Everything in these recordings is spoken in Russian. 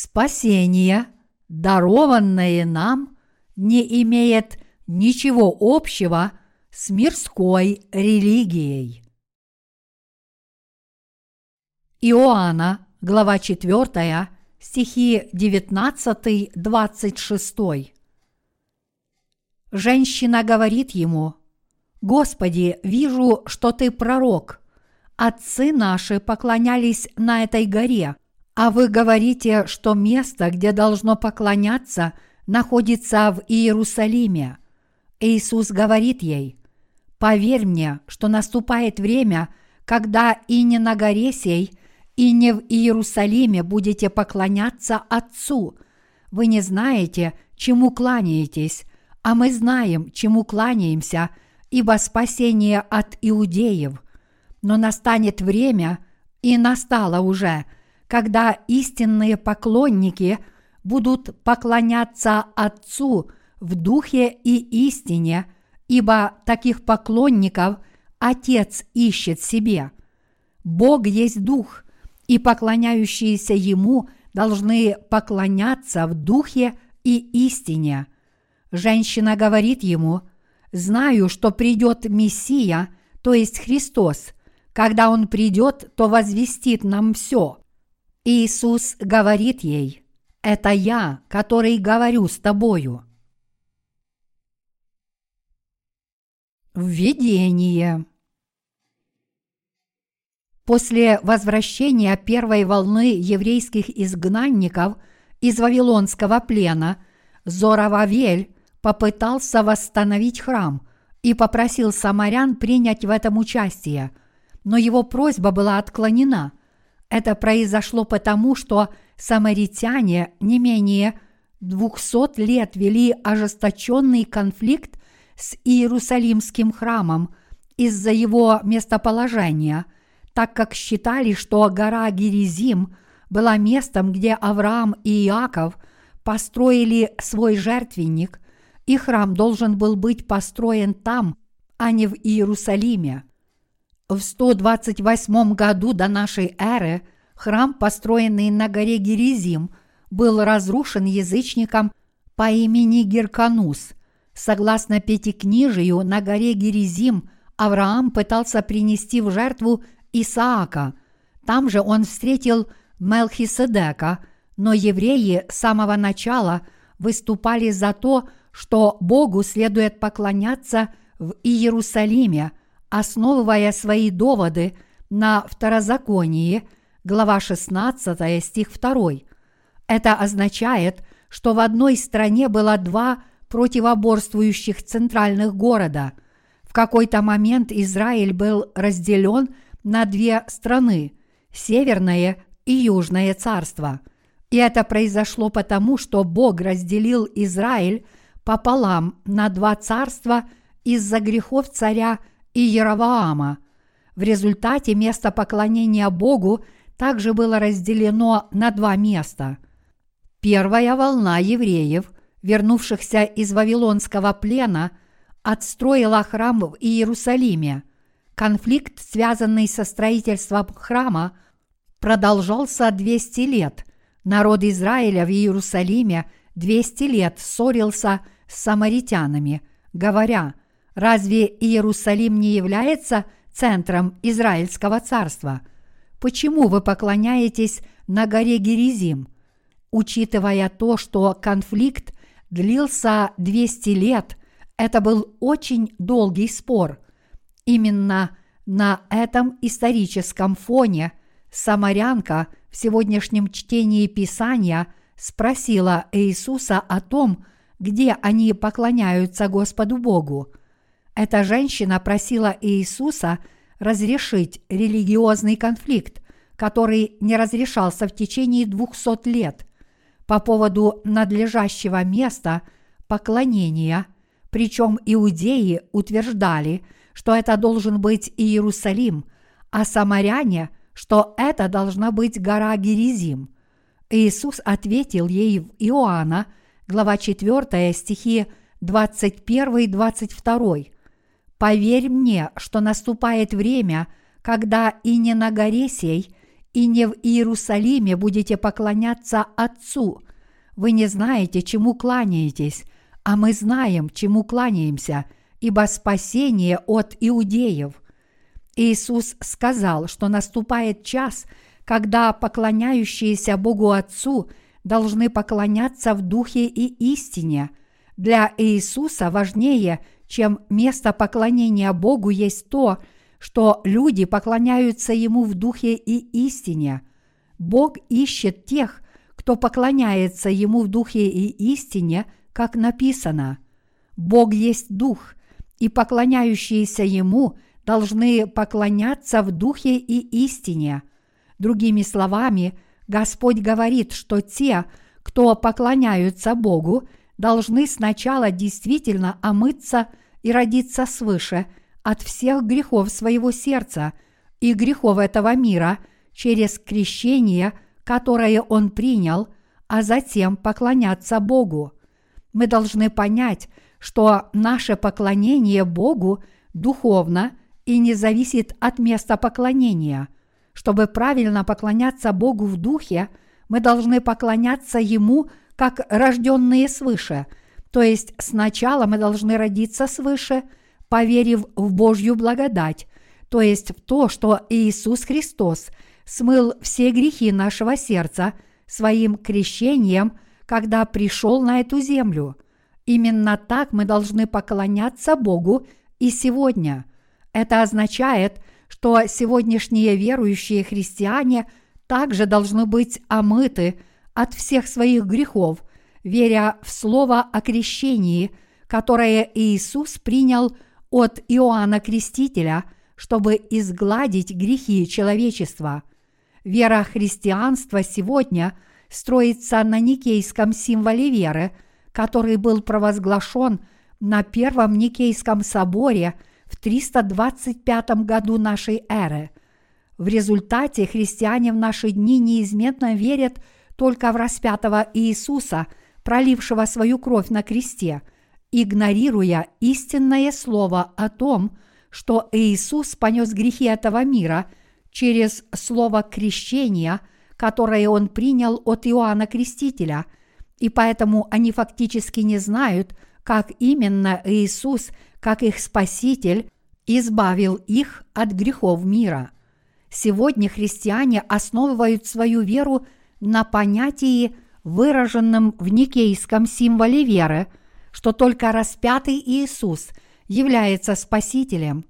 Спасение, дарованное нам, не имеет ничего общего с мирской религией. Иоанна, глава 4, стихи 19-26. Женщина говорит ему, «Господи, вижу, что ты пророк. Отцы наши поклонялись на этой горе, а вы говорите, что место, где должно поклоняться, находится в Иерусалиме». Иисус говорит ей, «Поверь мне, что наступает время, когда и не на горе сей, и не в Иерусалиме будете поклоняться Отцу. Вы не знаете, чему кланяетесь, а мы знаем, чему кланяемся, ибо спасение от иудеев. Но настанет время, и настало уже, когда истинные поклонники будут поклоняться Отцу в духе и истине, ибо таких поклонников Отец ищет себе. Бог есть Дух – и поклоняющиеся Ему должны поклоняться в духе и истине. Женщина говорит ему, «Знаю, что придет Мессия, то есть Христос. Когда Он придет, то возвестит нам все». Иисус говорит ей, «Это я, который говорю с тобою». Введение – После возвращения первой волны еврейских изгнанников из Вавилонского плена Зорававель попытался восстановить храм и попросил самарян принять в этом участие, но его просьба была отклонена. Это произошло потому, что самаритяне не менее 200 лет вели ожесточенный конфликт с Иерусалимским храмом из-за его местоположения – так как считали, что гора Геризим была местом, где Авраам и Иаков построили свой жертвенник, и храм должен был быть построен там, а не в Иерусалиме. В 128 году до нашей эры храм, построенный на горе Геризим, был разрушен язычником по имени Герканус. Согласно Пятикнижию, на горе Геризим Авраам пытался принести в жертву Исаака. Там же он встретил Мелхиседека, но евреи с самого начала выступали за то, что Богу следует поклоняться в Иерусалиме, основывая свои доводы на второзаконии, глава 16, стих 2. Это означает, что в одной стране было два противоборствующих центральных города. В какой-то момент Израиль был разделен – на две страны – Северное и Южное царство. И это произошло потому, что Бог разделил Израиль пополам на два царства из-за грехов царя Иераваама. В результате место поклонения Богу также было разделено на два места. Первая волна евреев, вернувшихся из Вавилонского плена, отстроила храм в Иерусалиме – Конфликт, связанный со строительством храма, продолжался 200 лет. Народ Израиля в Иерусалиме 200 лет ссорился с самаритянами, говоря, разве Иерусалим не является центром Израильского царства? Почему вы поклоняетесь на горе Геризим? Учитывая то, что конфликт длился 200 лет, это был очень долгий спор – Именно на этом историческом фоне самарянка в сегодняшнем чтении Писания спросила Иисуса о том, где они поклоняются Господу Богу. Эта женщина просила Иисуса разрешить религиозный конфликт, который не разрешался в течение двухсот лет по поводу надлежащего места поклонения, причем иудеи утверждали – что это должен быть Иерусалим, а самаряне, что это должна быть гора Геризим. Иисус ответил ей в Иоанна, глава 4, стихи 21-22. «Поверь мне, что наступает время, когда и не на горе сей, и не в Иерусалиме будете поклоняться Отцу. Вы не знаете, чему кланяетесь, а мы знаем, чему кланяемся, ибо спасение от иудеев. Иисус сказал, что наступает час, когда поклоняющиеся Богу Отцу должны поклоняться в духе и истине. Для Иисуса важнее, чем место поклонения Богу, есть то, что люди поклоняются Ему в духе и истине. Бог ищет тех, кто поклоняется Ему в духе и истине, как написано. Бог есть Дух, и поклоняющиеся Ему должны поклоняться в духе и истине. Другими словами, Господь говорит, что те, кто поклоняются Богу, должны сначала действительно омыться и родиться свыше – от всех грехов своего сердца и грехов этого мира через крещение, которое он принял, а затем поклоняться Богу. Мы должны понять, что наше поклонение Богу духовно и не зависит от места поклонения. Чтобы правильно поклоняться Богу в духе, мы должны поклоняться Ему как рожденные свыше, то есть сначала мы должны родиться свыше – поверив в Божью благодать, то есть в то, что Иисус Христос смыл все грехи нашего сердца своим крещением, когда пришел на эту землю. Именно так мы должны поклоняться Богу и сегодня. Это означает, что сегодняшние верующие христиане также должны быть омыты от всех своих грехов, веря в слово о крещении, которое Иисус принял – от Иоанна Крестителя, чтобы изгладить грехи человечества. Вера христианства сегодня строится на никейском символе веры, который был провозглашен на Первом Никейском соборе в 325 году нашей эры. В результате христиане в наши дни неизменно верят только в распятого Иисуса, пролившего свою кровь на кресте – игнорируя истинное слово о том, что Иисус понес грехи этого мира через слово крещения, которое он принял от Иоанна Крестителя, и поэтому они фактически не знают, как именно Иисус, как их Спаситель, избавил их от грехов мира. Сегодня христиане основывают свою веру на понятии, выраженном в никейском символе веры – что только распятый Иисус является Спасителем.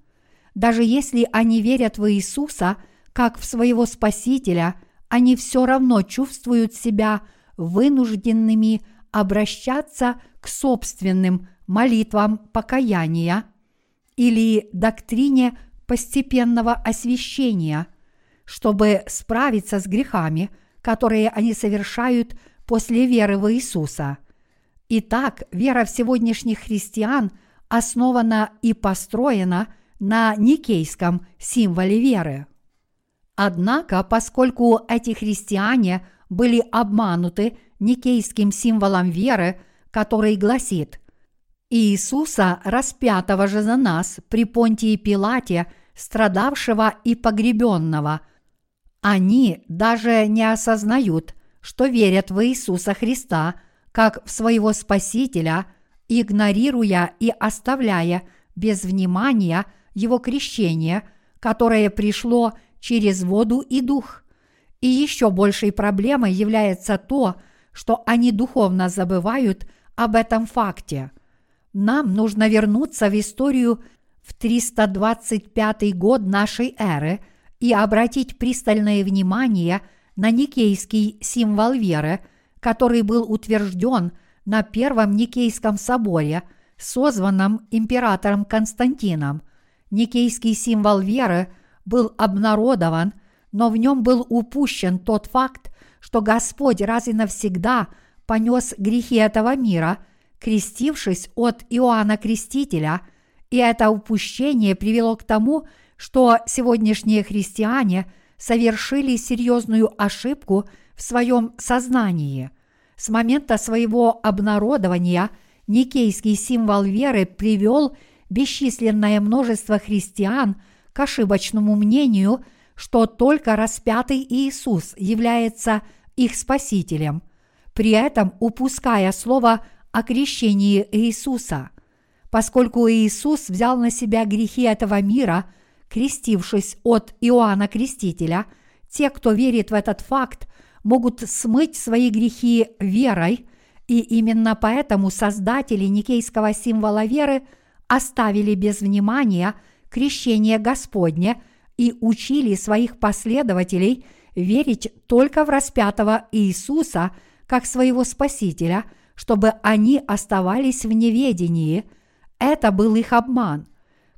Даже если они верят в Иисуса как в своего Спасителя, они все равно чувствуют себя вынужденными обращаться к собственным молитвам покаяния или доктрине постепенного освящения, чтобы справиться с грехами, которые они совершают после веры в Иисуса – Итак, вера в сегодняшних христиан основана и построена на никейском символе веры. Однако, поскольку эти христиане были обмануты никейским символом веры, который гласит «Иисуса, распятого же за нас при Понтии Пилате, страдавшего и погребенного», они даже не осознают, что верят в Иисуса Христа – как в своего Спасителя, игнорируя и оставляя без внимания его крещение, которое пришло через воду и дух. И еще большей проблемой является то, что они духовно забывают об этом факте. Нам нужно вернуться в историю в 325 год нашей эры и обратить пристальное внимание на никейский символ веры – который был утвержден на Первом Никейском соборе, созванном императором Константином. Никейский символ веры был обнародован, но в нем был упущен тот факт, что Господь раз и навсегда понес грехи этого мира, крестившись от Иоанна Крестителя, и это упущение привело к тому, что сегодняшние христиане совершили серьезную ошибку – в своем сознании. С момента своего обнародования никейский символ веры привел бесчисленное множество христиан к ошибочному мнению, что только распятый Иисус является их Спасителем, при этом упуская слово о крещении Иисуса. Поскольку Иисус взял на себя грехи этого мира, крестившись от Иоанна Крестителя, те, кто верит в этот факт, могут смыть свои грехи верой, и именно поэтому создатели никейского символа веры оставили без внимания крещение Господне и учили своих последователей верить только в распятого Иисуса как своего Спасителя, чтобы они оставались в неведении. Это был их обман.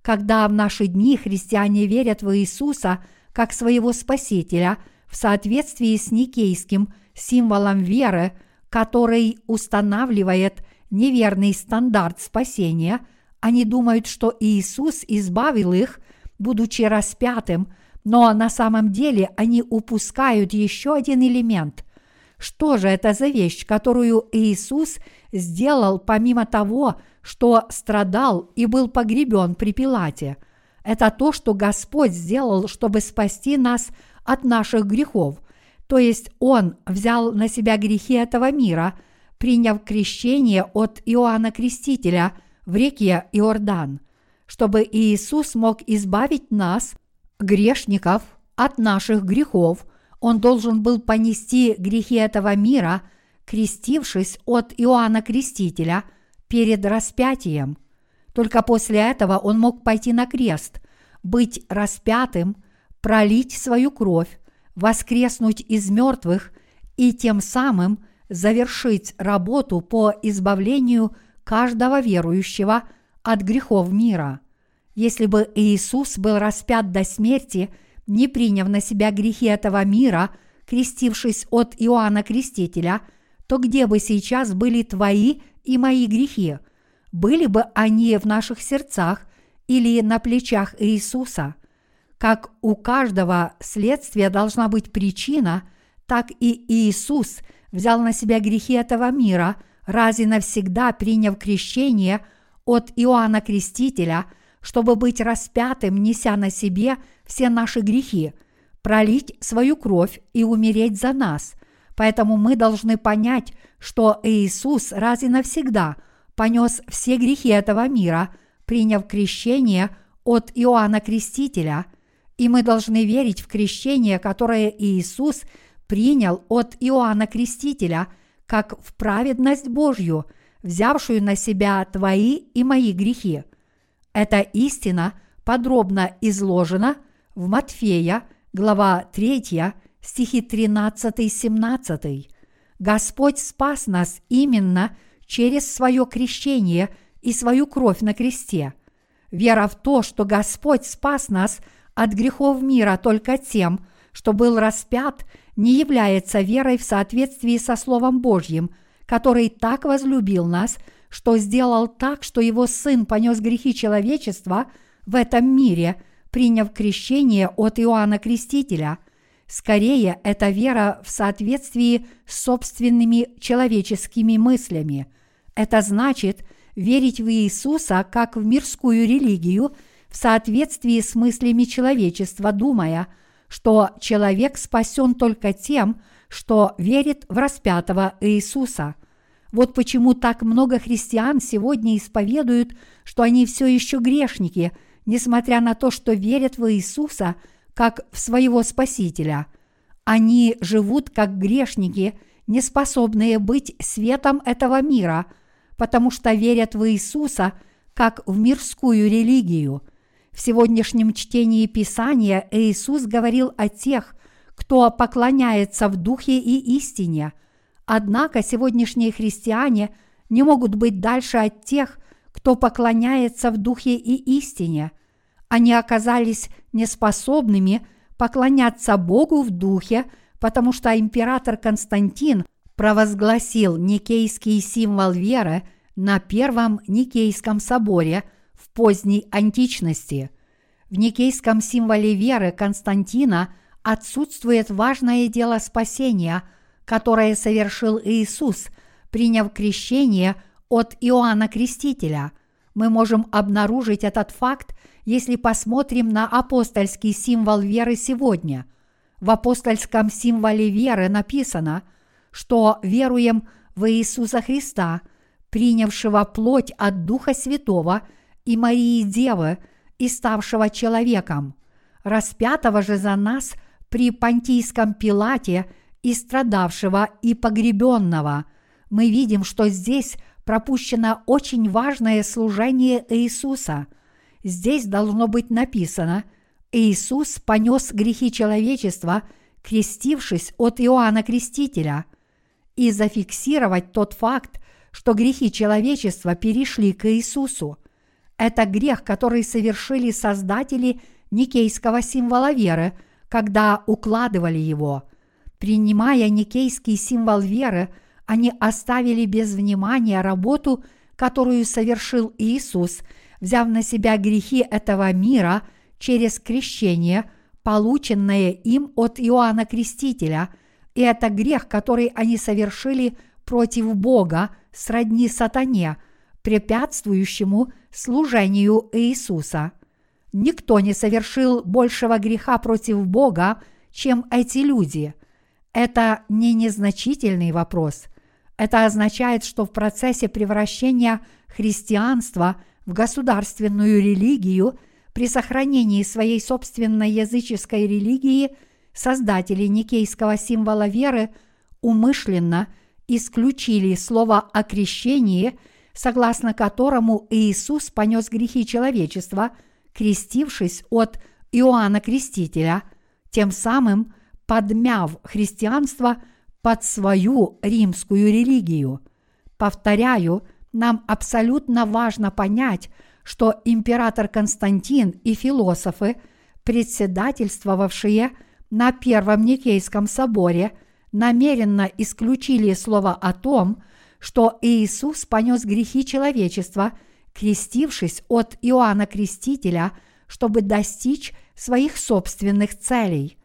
Когда в наши дни христиане верят в Иисуса как своего Спасителя в соответствии с никейским символом веры, который устанавливает неверный стандарт спасения, они думают, что Иисус избавил их, будучи распятым, но на самом деле они упускают еще один элемент. Что же это за вещь, которую Иисус сделал помимо того, что страдал и был погребен при Пилате? Это то, что Господь сделал, чтобы спасти нас от наших грехов. То есть Он взял на себя грехи этого мира, приняв крещение от Иоанна Крестителя в реке Иордан, чтобы Иисус мог избавить нас, грешников, от наших грехов, Он должен был понести грехи этого мира, крестившись от Иоанна Крестителя перед распятием. Только после этого Он мог пойти на крест, быть распятым, пролить свою кровь, воскреснуть из мертвых и тем самым завершить работу по избавлению каждого верующего от грехов мира. Если бы Иисус был распят до смерти, не приняв на себя грехи этого мира, крестившись от Иоанна Крестителя, то где бы сейчас были твои и мои грехи? Были бы они в наших сердцах или на плечах Иисуса? Как у каждого следствия должна быть причина, так и Иисус взял на себя грехи этого мира, раз и навсегда приняв крещение от Иоанна Крестителя, чтобы быть распятым, неся на себе все наши грехи, пролить свою кровь и умереть за нас. Поэтому мы должны понять, что Иисус раз и навсегда понес все грехи этого мира, приняв крещение от Иоанна Крестителя – и мы должны верить в крещение, которое Иисус принял от Иоанна Крестителя, как в праведность Божью, взявшую на себя твои и мои грехи. Эта истина подробно изложена в Матфея, глава 3, стихи 13-17. Господь спас нас именно через свое крещение и свою кровь на кресте. Вера в то, что Господь спас нас – от грехов мира только тем, что был распят, не является верой в соответствии со Словом Божьим, который так возлюбил нас, что сделал так, что его Сын понес грехи человечества в этом мире, приняв крещение от Иоанна Крестителя. Скорее, это вера в соответствии с собственными человеческими мыслями. Это значит верить в Иисуса как в мирскую религию – в соответствии с мыслями человечества, думая, что человек спасен только тем, что верит в распятого Иисуса. Вот почему так много христиан сегодня исповедуют, что они все еще грешники, несмотря на то, что верят в Иисуса как в своего Спасителя. Они живут как грешники, не способные быть светом этого мира, потому что верят в Иисуса как в мирскую религию – в сегодняшнем чтении Писания Иисус говорил о тех, кто поклоняется в духе и истине. Однако сегодняшние христиане не могут быть дальше от тех, кто поклоняется в духе и истине. Они оказались неспособными поклоняться Богу в духе, потому что император Константин провозгласил никейский символ веры на Первом Никейском соборе – в поздней античности. В никейском символе веры Константина отсутствует важное дело спасения, которое совершил Иисус, приняв крещение от Иоанна Крестителя. Мы можем обнаружить этот факт, если посмотрим на апостольский символ веры сегодня. В апостольском символе веры написано, что веруем в Иисуса Христа, принявшего плоть от Духа Святого и Марии Девы и ставшего человеком, распятого же за нас при Понтийском Пилате и страдавшего и погребенного. Мы видим, что здесь пропущено очень важное служение Иисуса. Здесь должно быть написано «Иисус понес грехи человечества, крестившись от Иоанна Крестителя», и зафиксировать тот факт, что грехи человечества перешли к Иисусу. Это грех, который совершили создатели никейского символа веры, когда укладывали его. Принимая никейский символ веры, они оставили без внимания работу, которую совершил Иисус, взяв на себя грехи этого мира через крещение, полученное им от Иоанна Крестителя, и это грех, который они совершили против Бога, сродни сатане, препятствующему служению Иисуса. Никто не совершил большего греха против Бога, чем эти люди. Это не незначительный вопрос – это означает, что в процессе превращения христианства в государственную религию при сохранении своей собственной языческой религии создатели никейского символа веры умышленно исключили слово о крещении, согласно которому Иисус понес грехи человечества, крестившись от Иоанна Крестителя, тем самым подмяв христианство – под свою римскую религию. Повторяю, нам абсолютно важно понять, что император Константин и философы, председательствовавшие на Первом Никейском соборе, намеренно исключили слово о том, что Иисус понес грехи человечества, крестившись от Иоанна Крестителя, чтобы достичь своих собственных целей.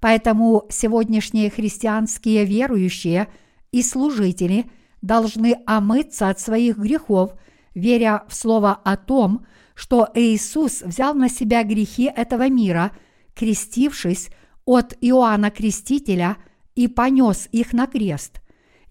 Поэтому сегодняшние христианские верующие и служители должны омыться от своих грехов, веря в слово о том, что Иисус взял на себя грехи этого мира, крестившись от Иоанна Крестителя и понес их на крест.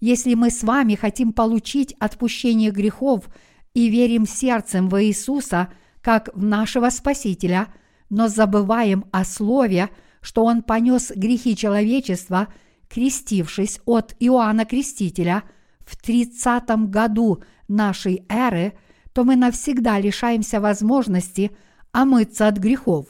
Если мы с вами хотим получить отпущение грехов и верим сердцем в Иисуса как в нашего Спасителя, но забываем о Слове – что он понес грехи человечества, крестившись от Иоанна Крестителя в 30 году нашей эры, то мы навсегда лишаемся возможности омыться от грехов.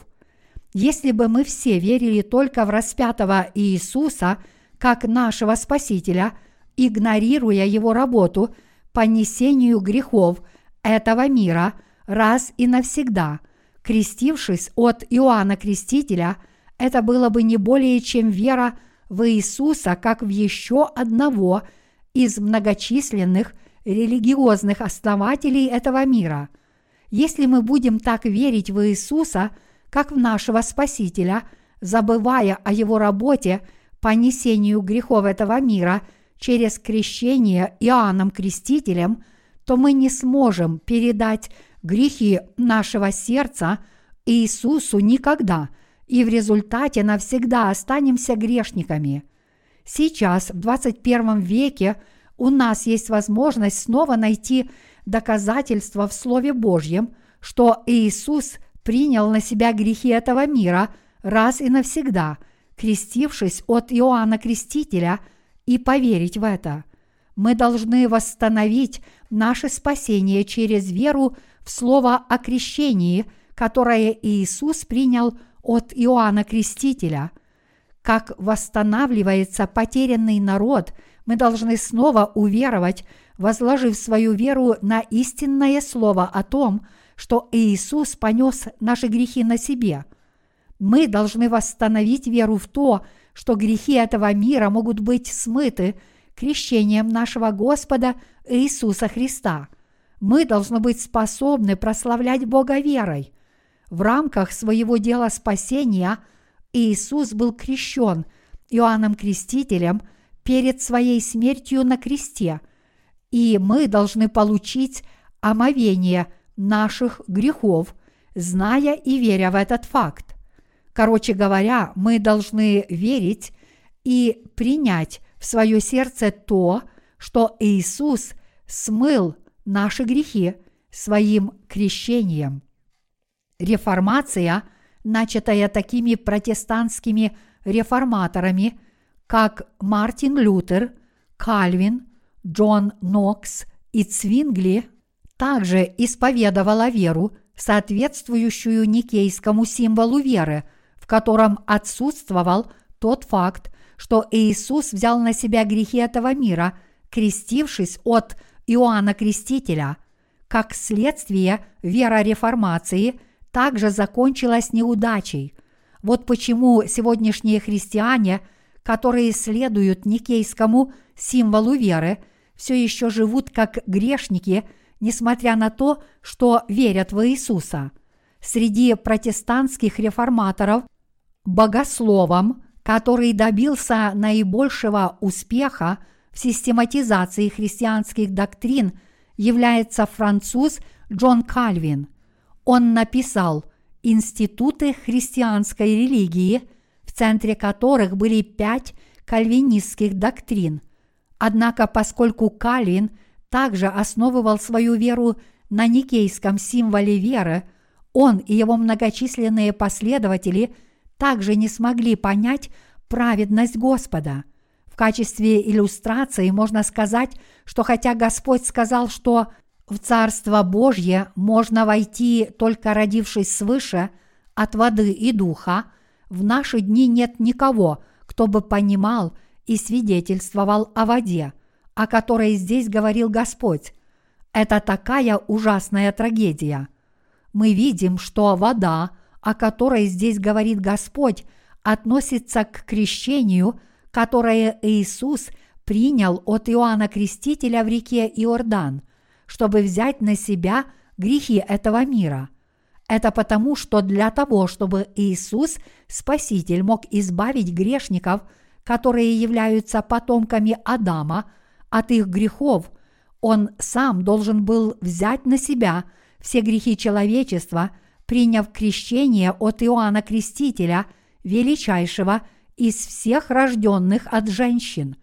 Если бы мы все верили только в распятого Иисуса как нашего Спасителя, игнорируя его работу по несению грехов этого мира раз и навсегда, крестившись от Иоанна Крестителя – это было бы не более чем вера в Иисуса как в еще одного из многочисленных религиозных основателей этого мира. Если мы будем так верить в Иисуса, как в нашего Спасителя, забывая о Его работе по несению грехов этого мира через крещение Иоанном Крестителем, то мы не сможем передать грехи нашего сердца Иисусу никогда – и в результате навсегда останемся грешниками. Сейчас, в 21 веке, у нас есть возможность снова найти доказательства в Слове Божьем, что Иисус принял на себя грехи этого мира раз и навсегда, крестившись от Иоанна Крестителя, и поверить в это. Мы должны восстановить наше спасение через веру в Слово о крещении, которое Иисус принял – от Иоанна Крестителя. Как восстанавливается потерянный народ, мы должны снова уверовать, возложив свою веру на истинное слово о том, что Иисус понес наши грехи на себе. Мы должны восстановить веру в то, что грехи этого мира могут быть смыты крещением нашего Господа Иисуса Христа. Мы должны быть способны прославлять Бога верой – в рамках своего дела спасения Иисус был крещен Иоанном Крестителем перед своей смертью на кресте, и мы должны получить омовение наших грехов, зная и веря в этот факт. Короче говоря, мы должны верить и принять в свое сердце то, что Иисус смыл наши грехи своим крещением. Реформация, начатая такими протестантскими реформаторами, как Мартин Лютер, Кальвин, Джон Нокс и Цвингли, также исповедовала веру, соответствующую никейскому символу веры, в котором отсутствовал тот факт, что Иисус взял на себя грехи этого мира, крестившись от Иоанна Крестителя. Как следствие, вера реформации также закончилась неудачей. Вот почему сегодняшние христиане, которые следуют никейскому символу веры, все еще живут как грешники, несмотря на то, что верят в Иисуса. Среди протестантских реформаторов богословом, который добился наибольшего успеха в систематизации христианских доктрин, является француз Джон Кальвин. Он написал «Институты христианской религии», в центре которых были пять кальвинистских доктрин. Однако, поскольку Кальвин также основывал свою веру на никейском символе веры, он и его многочисленные последователи также не смогли понять праведность Господа – качестве иллюстрации можно сказать, что хотя Господь сказал, что в Царство Божье можно войти только родившись свыше от воды и духа, в наши дни нет никого, кто бы понимал и свидетельствовал о воде, о которой здесь говорил Господь. Это такая ужасная трагедия. Мы видим, что вода, о которой здесь говорит Господь, относится к крещению – которое Иисус принял от Иоанна Крестителя в реке Иордан, чтобы взять на себя грехи этого мира. Это потому, что для того, чтобы Иисус, Спаситель, мог избавить грешников, которые являются потомками Адама, от их грехов, Он сам должен был взять на себя все грехи человечества, приняв крещение от Иоанна Крестителя, величайшего – из всех рожденных от женщин.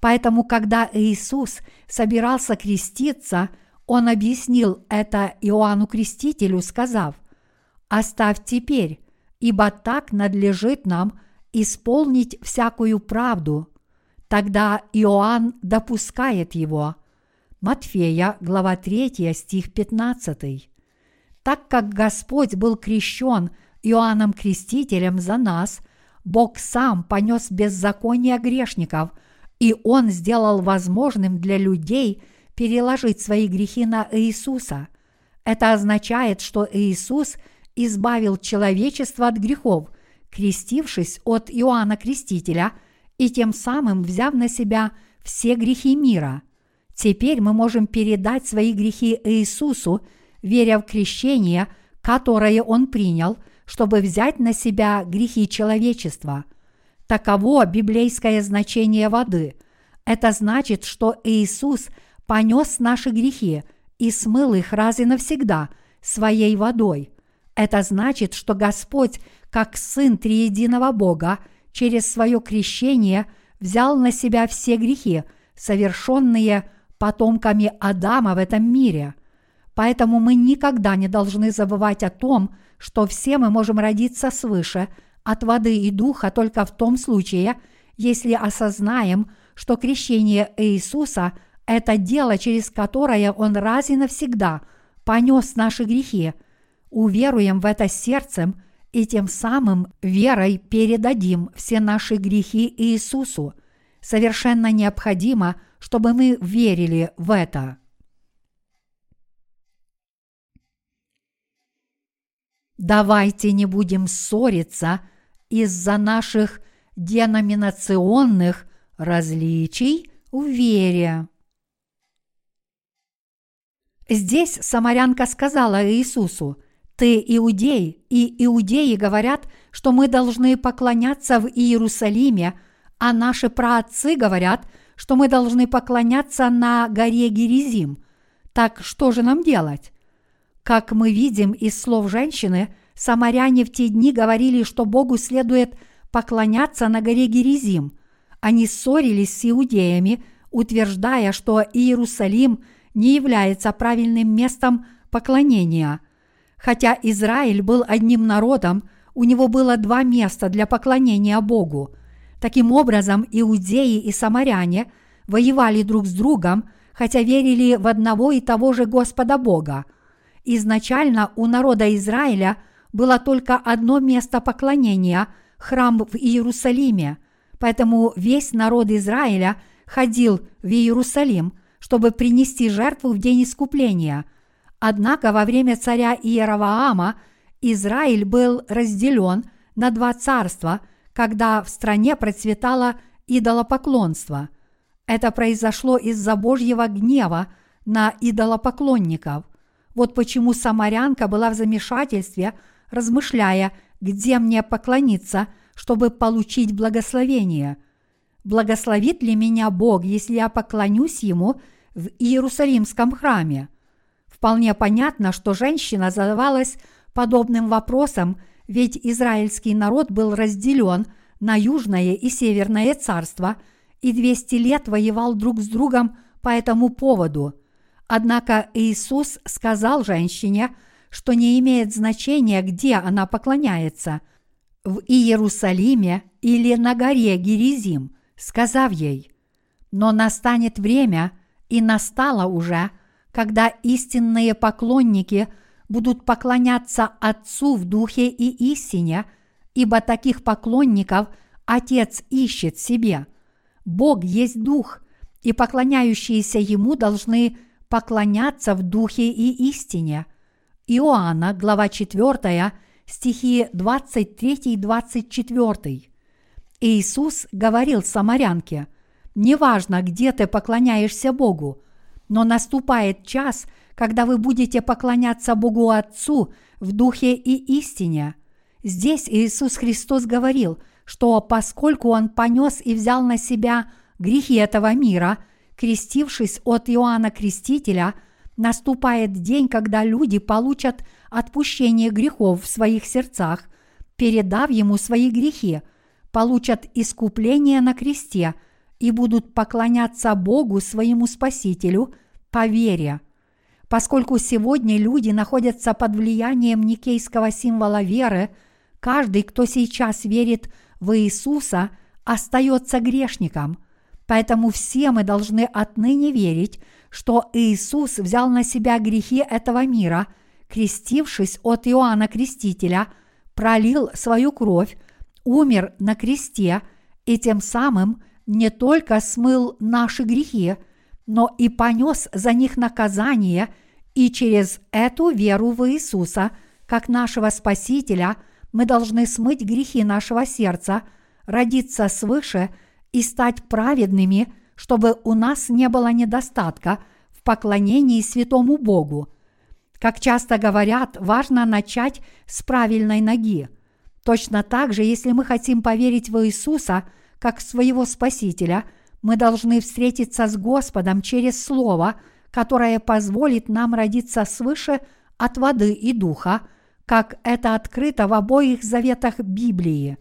Поэтому, когда Иисус собирался креститься, он объяснил это Иоанну Крестителю, сказав, «Оставь теперь, ибо так надлежит нам исполнить всякую правду». Тогда Иоанн допускает его. Матфея, глава 3, стих 15. Так как Господь был крещен Иоанном Крестителем за нас – Бог сам понес беззаконие грешников, и Он сделал возможным для людей переложить свои грехи на Иисуса. Это означает, что Иисус избавил человечество от грехов, крестившись от Иоанна Крестителя и тем самым взяв на себя все грехи мира. Теперь мы можем передать свои грехи Иисусу, веря в крещение, которое Он принял – чтобы взять на себя грехи человечества. Таково библейское значение воды. Это значит, что Иисус понес наши грехи и смыл их раз и навсегда своей водой. Это значит, что Господь, как Сын Триединого Бога, через свое крещение взял на себя все грехи, совершенные потомками Адама в этом мире. Поэтому мы никогда не должны забывать о том, что все мы можем родиться свыше от воды и духа только в том случае, если осознаем, что крещение Иисуса – это дело, через которое Он раз и навсегда понес наши грехи, уверуем в это сердцем и тем самым верой передадим все наши грехи Иисусу. Совершенно необходимо, чтобы мы верили в это. Давайте не будем ссориться из-за наших деноминационных различий в вере. Здесь самарянка сказала Иисусу, «Ты иудей, и иудеи говорят, что мы должны поклоняться в Иерусалиме, а наши праотцы говорят, что мы должны поклоняться на горе Геризим. Так что же нам делать?» Как мы видим из слов женщины, самаряне в те дни говорили, что Богу следует поклоняться на горе Геризим. Они ссорились с иудеями, утверждая, что Иерусалим не является правильным местом поклонения. Хотя Израиль был одним народом, у него было два места для поклонения Богу. Таким образом, иудеи и самаряне воевали друг с другом, хотя верили в одного и того же Господа Бога. Изначально у народа Израиля было только одно место поклонения – храм в Иерусалиме, поэтому весь народ Израиля ходил в Иерусалим, чтобы принести жертву в день искупления. Однако во время царя Иераваама – Израиль был разделен на два царства, когда в стране процветало идолопоклонство. Это произошло из-за Божьего гнева на идолопоклонников. Вот почему самарянка была в замешательстве, размышляя, где мне поклониться, чтобы получить благословение. Благословит ли меня Бог, если я поклонюсь Ему в Иерусалимском храме? Вполне понятно, что женщина задавалась подобным вопросам, ведь израильский народ был разделен на южное и северное царство и 200 лет воевал друг с другом по этому поводу. Однако Иисус сказал женщине, что не имеет значения, где она поклоняется – в Иерусалиме или на горе Геризим, сказав ей, «Но настанет время, и настало уже, когда истинные поклонники – будут поклоняться Отцу в Духе и истине, ибо таких поклонников Отец ищет себе. Бог есть Дух, и поклоняющиеся Ему должны поклоняться в Духе и истине. Иоанна, глава 4, стихи 23-24. Иисус говорил самарянке, «Неважно, где ты поклоняешься Богу, но наступает час – когда вы будете поклоняться Богу Отцу в духе и истине. Здесь Иисус Христос говорил, что поскольку Он понес и взял на себя грехи этого мира, крестившись от Иоанна Крестителя, наступает день, когда люди получат отпущение грехов в своих сердцах, передав Ему свои грехи, получат искупление на кресте и будут поклоняться Богу своему Спасителю по вере – Поскольку сегодня люди находятся под влиянием никейского символа веры, каждый, кто сейчас верит в Иисуса, остается грешником. Поэтому все мы должны отныне верить, что Иисус взял на себя грехи этого мира, крестившись от Иоанна Крестителя, пролил свою кровь, умер на кресте и тем самым не только смыл наши грехи, но и понес за них наказание – и через эту веру в Иисуса, как нашего Спасителя, мы должны смыть грехи нашего сердца, родиться свыше и стать праведными, чтобы у нас не было недостатка в поклонении святому Богу. Как часто говорят, важно начать с правильной ноги. Точно так же, если мы хотим поверить в Иисуса как своего Спасителя, мы должны встретиться с Господом через Слово – которое позволит нам родиться свыше от воды и духа, как это открыто в обоих заветах Библии.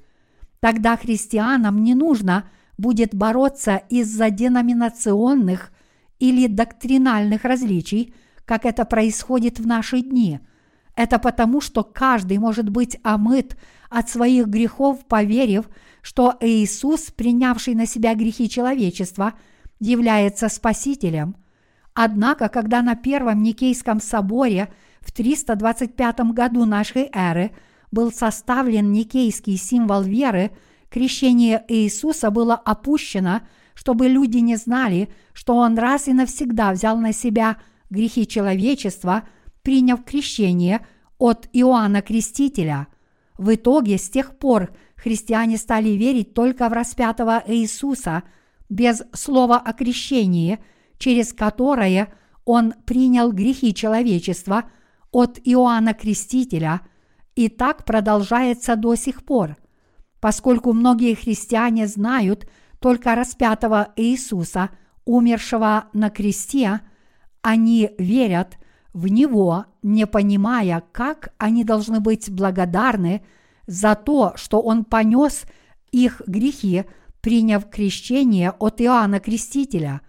Тогда христианам не нужно будет бороться из-за деноминационных или доктринальных различий, как это происходит в наши дни. Это потому, что каждый может быть омыт от своих грехов, поверив, что Иисус, принявший на себя грехи человечества, является Спасителем. Однако, когда на Первом Никейском соборе в 325 году нашей эры был составлен Никейский символ веры, крещение Иисуса было опущено, чтобы люди не знали, что Он раз и навсегда взял на себя грехи человечества, приняв крещение от Иоанна Крестителя. В итоге с тех пор христиане стали верить только в распятого Иисуса без слова о крещении – через которое он принял грехи человечества от Иоанна Крестителя, и так продолжается до сих пор. Поскольку многие христиане знают только распятого Иисуса, умершего на кресте, они верят в Него, не понимая, как они должны быть благодарны за то, что Он понес их грехи, приняв крещение от Иоанна Крестителя.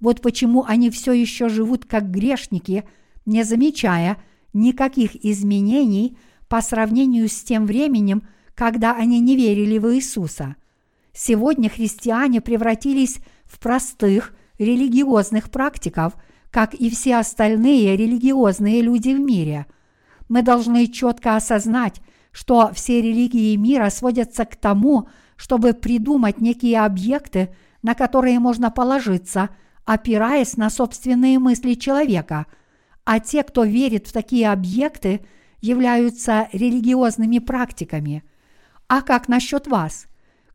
Вот почему они все еще живут как грешники, не замечая никаких изменений по сравнению с тем временем, когда они не верили в Иисуса. Сегодня христиане превратились в простых религиозных практиков, как и все остальные религиозные люди в мире. Мы должны четко осознать, что все религии мира сводятся к тому, чтобы придумать некие объекты, на которые можно положиться, опираясь на собственные мысли человека, а те, кто верит в такие объекты, являются религиозными практиками. А как насчет вас?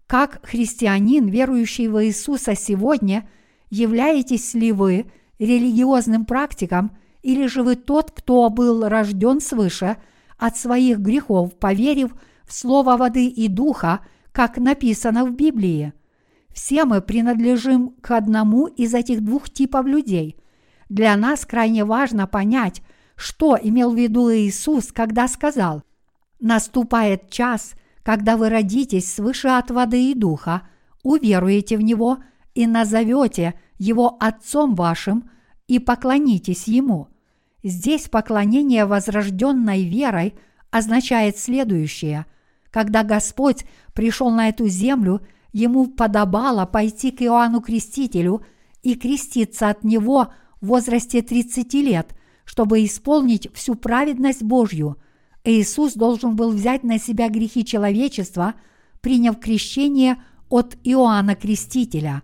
Как христианин, верующий в Иисуса сегодня, являетесь ли вы религиозным практиком или же вы тот, кто был рожден свыше от своих грехов, поверив в Слово воды и Духа, как написано в Библии? Все мы принадлежим к одному из этих двух типов людей. Для нас крайне важно понять, что имел в виду Иисус, когда сказал «Наступает час, когда вы родитесь свыше от воды и духа, уверуете в Него и назовете Его Отцом вашим и поклонитесь Ему. Здесь поклонение возрожденной верой означает следующее. Когда Господь пришел на эту землю, Ему подобало пойти к Иоанну Крестителю и креститься от Него в возрасте 30 лет, чтобы исполнить всю праведность Божью – Иисус должен был взять на себя грехи человечества, приняв крещение от Иоанна Крестителя.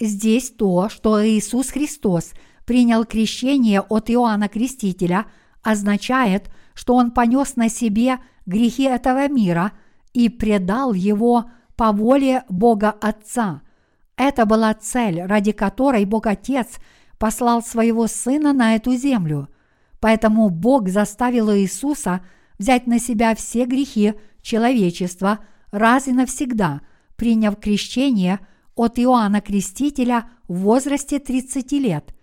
Здесь то, что Иисус Христос принял крещение от Иоанна Крестителя, означает, что Он понес на себе грехи этого мира и предал его по воле Бога Отца. Это была цель, ради которой Бог Отец послал своего Сына на эту землю. Поэтому Бог заставил Иисуса – взять на себя все грехи человечества раз и навсегда, приняв крещение от Иоанна Крестителя в возрасте 30 лет.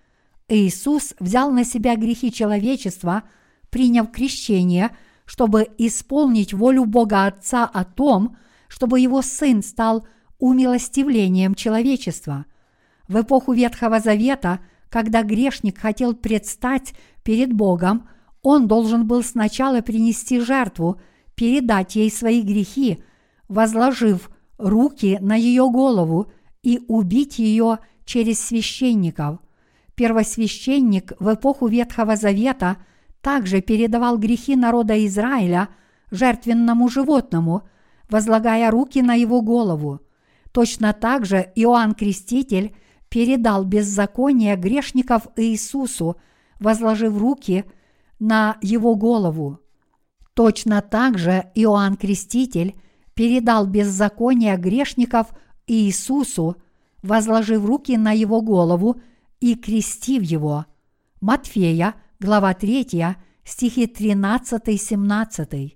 Иисус взял на себя грехи человечества, приняв крещение, чтобы исполнить волю Бога Отца о том, чтобы его Сын стал умилостивлением человечества. В эпоху Ветхого Завета, когда грешник хотел предстать перед Богом, он должен был сначала принести жертву, передать ей свои грехи, возложив руки на ее голову и убить ее через священников. Первосвященник в эпоху Ветхого Завета также передавал грехи народа Израиля жертвенному животному, возлагая руки на его голову. Точно так же Иоанн Креститель передал беззаконие грешников Иисусу, возложив руки – на его голову. Точно так же Иоанн Креститель передал беззаконие грешников Иисусу, возложив руки на его голову и крестив его. Матфея, глава 3, стихи 13-17.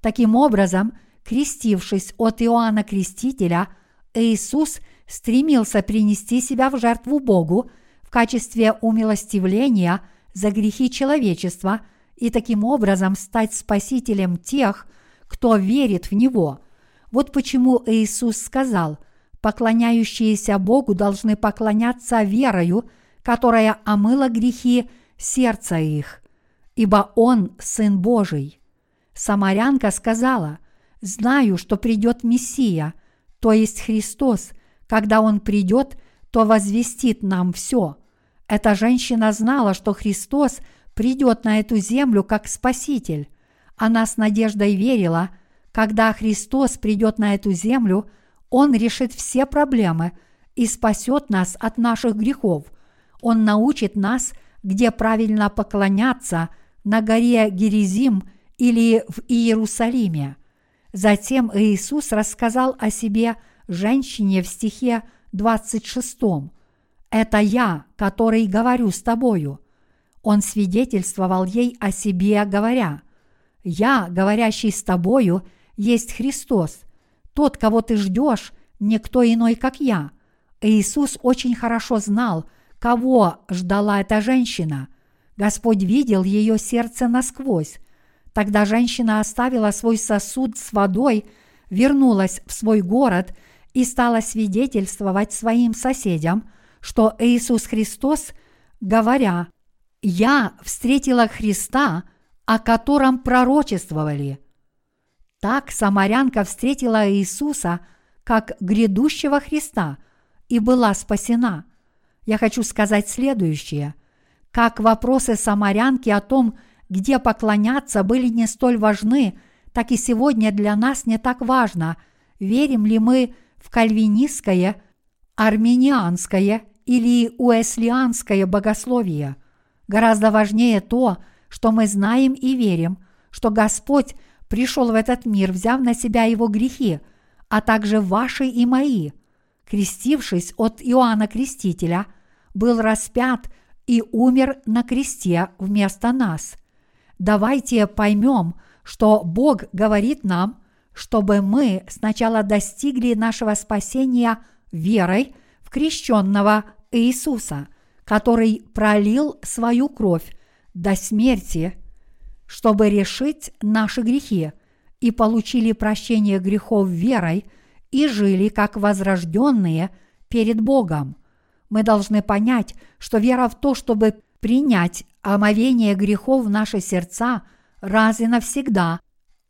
Таким образом, крестившись от Иоанна Крестителя, Иисус стремился принести себя в жертву Богу в качестве умилостивления – за грехи человечества и таким образом стать спасителем тех, кто верит в Него. Вот почему Иисус сказал, поклоняющиеся Богу должны поклоняться верою, которая омыла грехи сердца их, ибо Он Сын Божий. Самарянка сказала, «Знаю, что придет Мессия, то есть Христос, когда Он придет, то возвестит нам все». Эта женщина знала, что Христос придет на эту землю как Спаситель. Она с надеждой верила, когда Христос придет на эту землю, Он решит все проблемы и спасет нас от наших грехов. Он научит нас, где правильно поклоняться на горе Геризим или в Иерусалиме. Затем Иисус рассказал о себе женщине в стихе 26. Это я, который говорю с тобою. Он свидетельствовал ей о себе, говоря, «Я, говорящий с тобою, есть Христос. Тот, кого ты ждешь, никто иной, как я». Иисус очень хорошо знал, кого ждала эта женщина. Господь видел ее сердце насквозь. Тогда женщина оставила свой сосуд с водой, вернулась в свой город и стала свидетельствовать своим соседям, что Иисус Христос, говоря, «Я встретила Христа», о котором пророчествовали. Так самарянка встретила Иисуса как грядущего Христа и была спасена. Я хочу сказать следующее. Как вопросы самарянки о том, где поклоняться, были не столь важны, так и сегодня для нас не так важно, верим ли мы в кальвинистское, арменианское или уэслианское богословие. Гораздо важнее то, что мы знаем и верим, что Господь пришел в этот мир, взяв на себя его грехи, а также ваши и мои. Крестившись от Иоанна Крестителя, был распят и умер на кресте вместо нас. Давайте поймем, что Бог говорит нам, чтобы мы сначала достигли нашего спасения верой в крещенного Иисуса, который пролил свою кровь до смерти, чтобы решить наши грехи, и получили прощение грехов верой и жили как возрожденные перед Богом. Мы должны понять, что вера в то, чтобы принять омовение грехов в наши сердца раз и навсегда,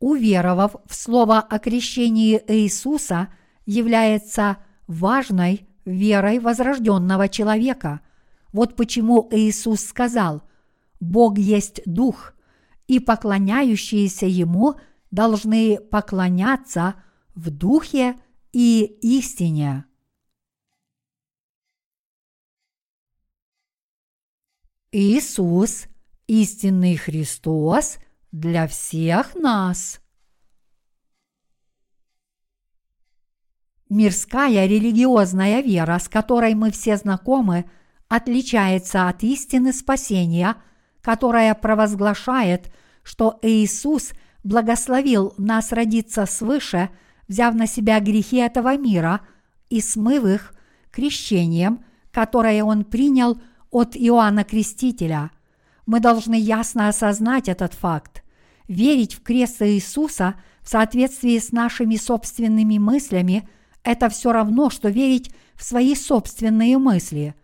уверовав в слово о крещении Иисуса, является важной верой возрожденного человека. Вот почему Иисус сказал – Бог есть Дух, и поклоняющиеся Ему должны поклоняться в Духе и истине. Иисус, истинный Христос для всех нас. Мирская религиозная вера, с которой мы все знакомы, отличается от истины спасения – которая провозглашает, что Иисус благословил нас родиться свыше, взяв на себя грехи этого мира и смыв их крещением, которое Он принял от Иоанна Крестителя. Мы должны ясно осознать этот факт. Верить в крест Иисуса в соответствии с нашими собственными мыслями – это все равно, что верить в свои собственные мысли.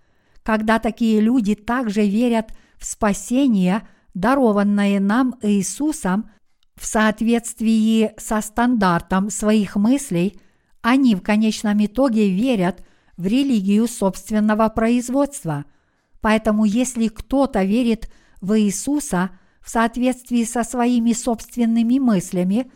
Когда такие люди также верят спасение, дарованное нам Иисусом в соответствии со стандартом своих мыслей, они в конечном итоге верят в религию собственного производства. Поэтому если кто-то верит в Иисуса в соответствии со своими собственными мыслями,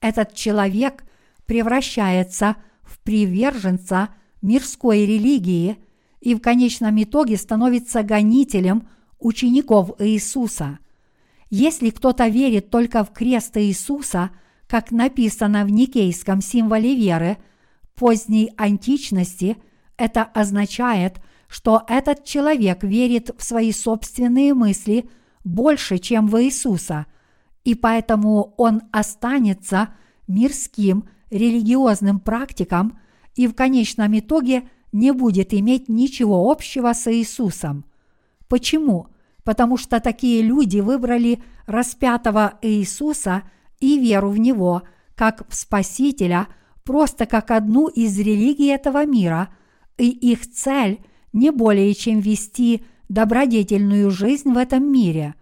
этот человек превращается в приверженца мирской религии и в конечном итоге становится гонителем – учеников Иисуса. Если кто-то верит только в крест Иисуса, как написано в Никейском символе веры поздней античности, это означает, что этот человек верит в свои собственные мысли больше, чем в Иисуса, и поэтому он останется мирским религиозным практиком и в конечном итоге не будет иметь ничего общего с Иисусом. Почему? Потому что такие люди выбрали распятого Иисуса и веру в Него как в Спасителя просто как одну из религий этого мира, и их цель не более чем вести добродетельную жизнь в этом мире.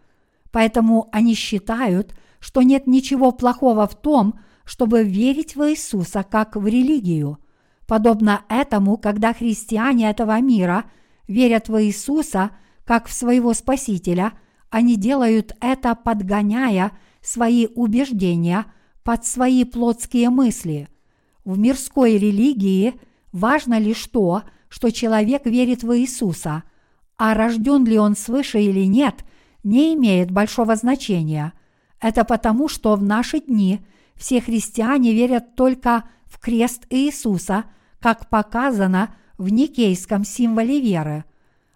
Поэтому они считают, что нет ничего плохого в том, чтобы верить в Иисуса как в религию. Подобно этому, когда христиане этого мира верят в Иисуса – как в своего Спасителя, они делают это, подгоняя свои убеждения под свои плотские мысли. В мирской религии важно лишь то, что человек верит в Иисуса, а рожден ли он свыше или нет, не имеет большого значения. Это потому, что в наши дни все христиане верят только в крест Иисуса, как показано в Никейском символе веры –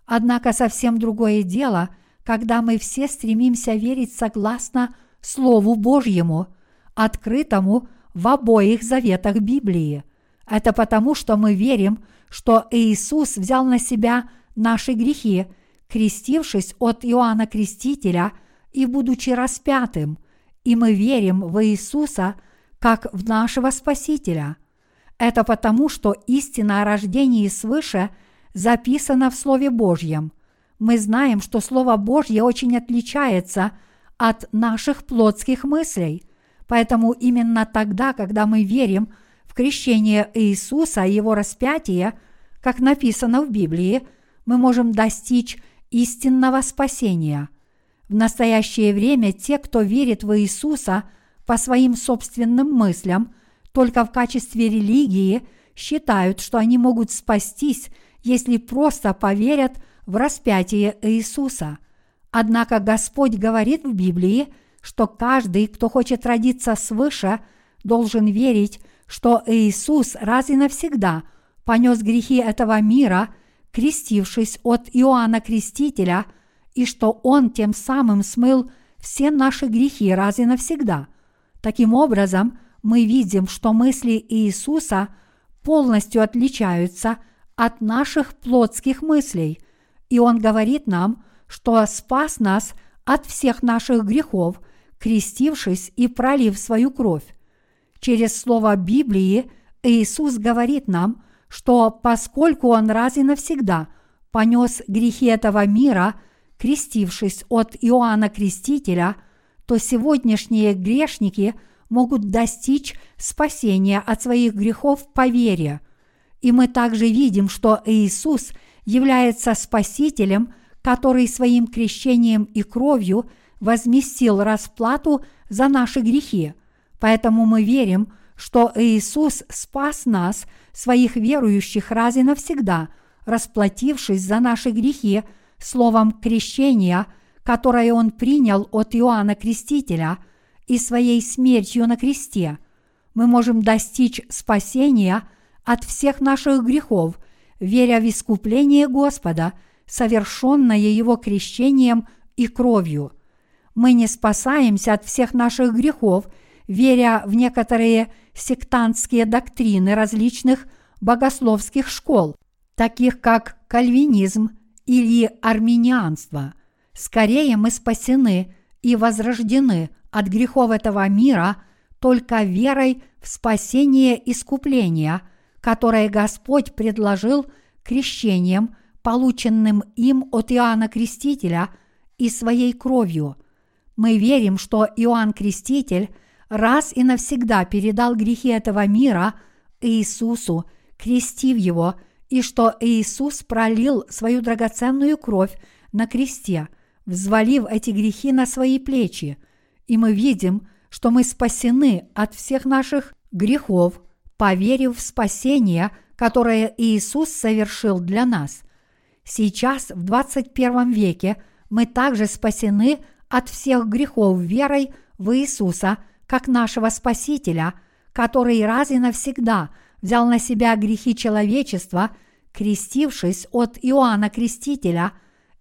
Однако совсем другое дело, когда мы все стремимся верить согласно Слову Божьему, открытому в обоих заветах Библии. Это потому, что мы верим, что Иисус взял на себя наши грехи, крестившись от Иоанна Крестителя и будучи распятым, и мы верим в Иисуса как в нашего Спасителя. Это потому, что истина о рождении свыше записана в Слове Божьем. Мы знаем, что Слово Божье очень отличается от наших плотских мыслей, поэтому именно тогда, когда мы верим в крещение Иисуса и Его распятие, как написано в Библии, мы можем достичь истинного спасения. В настоящее время те, кто верит в Иисуса по своим собственным мыслям, только в качестве религии считают, что они могут спастись, если просто поверят в распятие Иисуса. Однако Господь говорит в Библии, что каждый, кто хочет родиться свыше, должен верить, что Иисус раз и навсегда понес грехи этого мира – крестившись от Иоанна Крестителя, и что Он тем самым смыл все наши грехи раз и навсегда. Таким образом, мы видим, что мысли Иисуса полностью отличаются от наших плотских мыслей, и Он говорит нам, что спас нас от всех наших грехов, крестившись и пролив свою кровь. Через слово Библии Иисус говорит нам, что поскольку он раз и навсегда понес грехи этого мира, крестившись от Иоанна Крестителя, то сегодняшние грешники могут достичь спасения от своих грехов по вере. И мы также видим, что Иисус является Спасителем, который своим крещением и кровью возместил расплату за наши грехи. Поэтому мы верим, что Иисус спас нас – своих верующих раз и навсегда, расплатившись за наши грехи словом крещения, которое Он принял от Иоанна Крестителя и своей смертью на кресте. Мы можем достичь спасения от всех наших грехов, веря в искупление Господа, совершенное Его крещением и кровью. Мы не спасаемся от всех наших грехов, веря в некоторые сектантские доктрины различных богословских школ, таких как кальвинизм или армянианство. Скорее мы спасены и возрождены от грехов этого мира только верой в спасение искупления, которое Господь предложил крещением, полученным им от Иоанна Крестителя и своей кровью. Мы верим, что Иоанн Креститель – раз и навсегда передал грехи этого мира Иисусу, крестив его, и что Иисус пролил свою драгоценную кровь на кресте, взвалив эти грехи на свои плечи. И мы видим, что мы спасены от всех наших грехов, поверив в спасение, которое Иисус совершил для нас. Сейчас, в 21 веке, мы также спасены от всех грехов верой в Иисуса – как нашего Спасителя, который раз и навсегда взял на себя грехи человечества, крестившись от Иоанна Крестителя,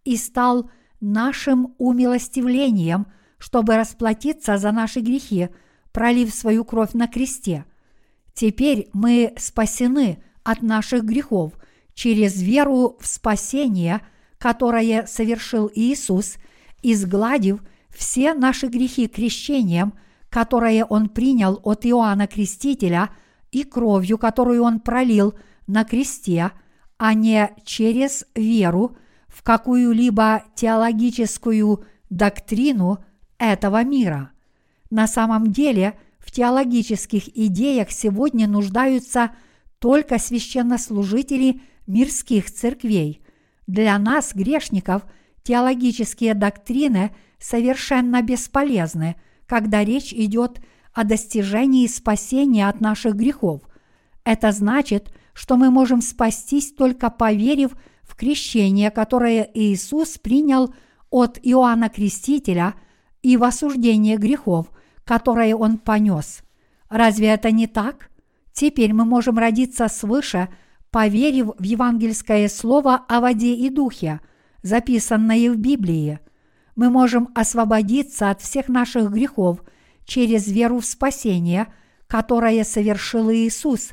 и стал нашим умилостивлением, чтобы расплатиться за наши грехи, пролив свою кровь на кресте. Теперь мы спасены от наших грехов через веру в спасение, которое совершил Иисус, изгладив все наши грехи крещением – которое он принял от Иоанна Крестителя и кровью, которую он пролил на кресте, а не через веру в какую-либо теологическую доктрину этого мира. На самом деле в теологических идеях сегодня нуждаются только священнослужители мирских церквей. Для нас, грешников, теологические доктрины совершенно бесполезны – когда речь идет о достижении спасения от наших грехов. Это значит, что мы можем спастись только поверив в крещение, которое Иисус принял от Иоанна Крестителя и в осуждение грехов, которые он понес. Разве это не так? Теперь мы можем родиться свыше, поверив в евангельское слово о воде и духе, записанное в Библии – мы можем освободиться от всех наших грехов через веру в спасение, которое совершил Иисус,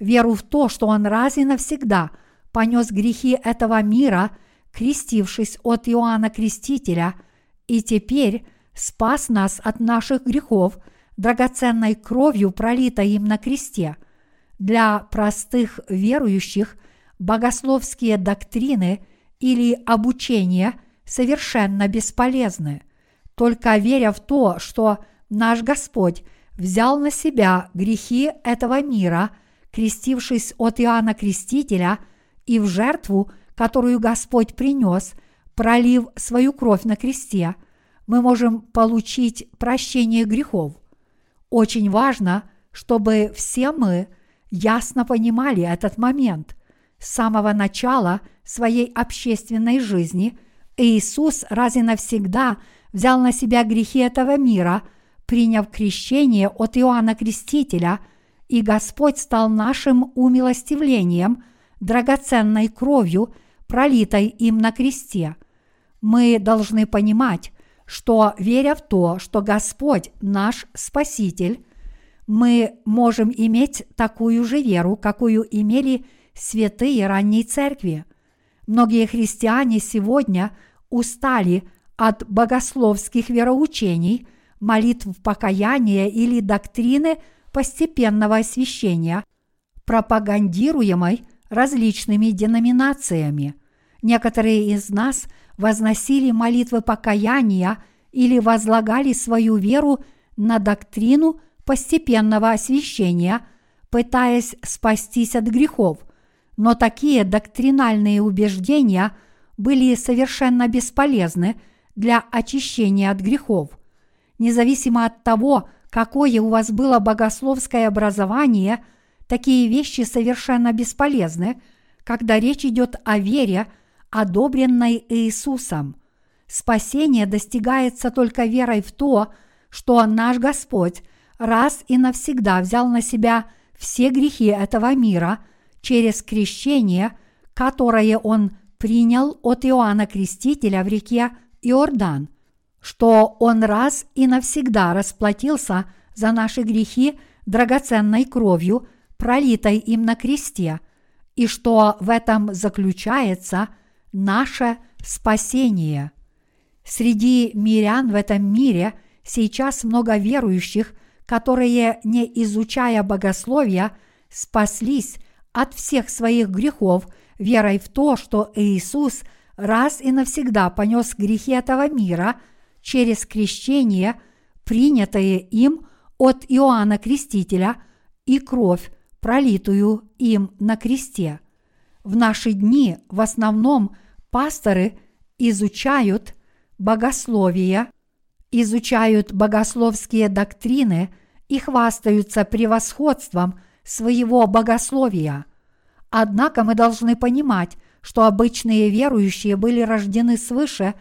веру в то, что Он раз и навсегда понес грехи этого мира, крестившись от Иоанна Крестителя, и теперь спас нас от наших грехов драгоценной кровью, пролитой им на кресте. Для простых верующих богословские доктрины или обучение совершенно бесполезны. Только веря в то, что наш Господь взял на себя грехи этого мира, крестившись от Иоанна Крестителя, и в жертву, которую Господь принес, пролив свою кровь на кресте, мы можем получить прощение грехов. Очень важно, чтобы все мы ясно понимали этот момент. С самого начала своей общественной жизни Иисус раз и навсегда взял на себя грехи этого мира, приняв крещение от Иоанна Крестителя, и Господь стал нашим умилостивлением, драгоценной кровью, пролитой им на кресте. Мы должны понимать, что, веря в то, что Господь наш Спаситель, мы можем иметь такую же веру, какую имели святые ранней церкви. Многие христиане сегодня устали от богословских вероучений, молитв покаяния или доктрины постепенного освящения, пропагандируемой различными деноминациями. Некоторые из нас возносили молитвы покаяния или возлагали свою веру на доктрину постепенного освящения, пытаясь спастись от грехов, но такие доктринальные убеждения были совершенно бесполезны для очищения от грехов. Независимо от того, какое у вас было богословское образование, такие вещи совершенно бесполезны, когда речь идет о вере, одобренной Иисусом. Спасение достигается только верой в то, что наш Господь раз и навсегда взял на себя все грехи этого мира через крещение, которое Он принял от Иоанна Крестителя в реке Иордан, что Он раз и навсегда расплатился за наши грехи драгоценной кровью, пролитой им на кресте, и что в этом заключается наше спасение. Среди мирян в этом мире сейчас много верующих, которые, не изучая богословия, спаслись от всех своих грехов верой в то, что Иисус раз и навсегда понес грехи этого мира через крещение, принятое им от Иоанна Крестителя и кровь, пролитую им на кресте. В наши дни в основном пасторы изучают богословие, изучают богословские доктрины и хвастаются превосходством своего богословия. Однако мы должны понимать, что обычные верующие были рождены свыше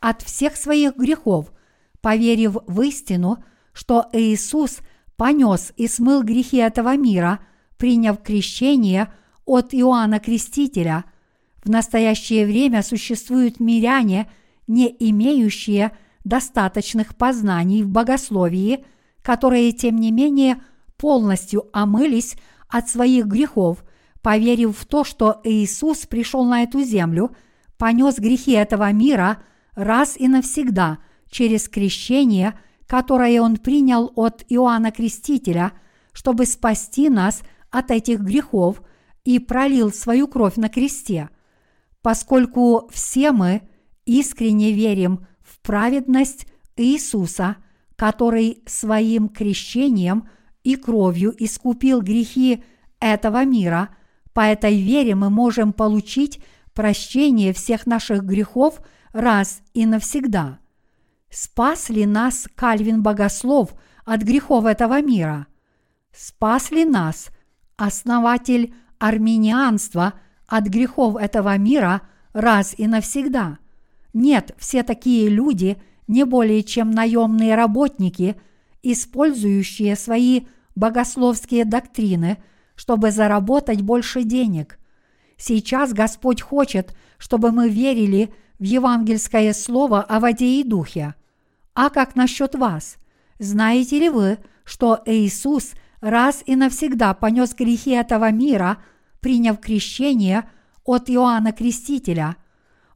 от всех своих грехов, поверив в истину, что Иисус понес и смыл грехи этого мира – приняв крещение от Иоанна Крестителя. В настоящее время существуют миряне, не имеющие достаточных познаний в богословии, которые, тем не менее, полностью омылись от своих грехов, поверив в то, что Иисус пришел на эту землю, понес грехи этого мира раз и навсегда через крещение, которое Он принял от Иоанна Крестителя, чтобы спасти нас – от этих грехов и пролил свою кровь на кресте. Поскольку все мы искренне верим в праведность Иисуса, который своим крещением и кровью искупил грехи этого мира, по этой вере мы можем получить прощение всех наших грехов раз и навсегда. Спас ли нас Кальвин Богослов от грехов этого мира? Спас ли нас основатель армянианства от грехов этого мира раз и навсегда. Нет, все такие люди не более чем наемные работники, использующие свои богословские доктрины, чтобы заработать больше денег. Сейчас Господь хочет, чтобы мы верили в евангельское слово о воде и духе. А как насчет вас? Знаете ли вы, что Иисус – раз и навсегда понес грехи этого мира, приняв крещение от Иоанна Крестителя.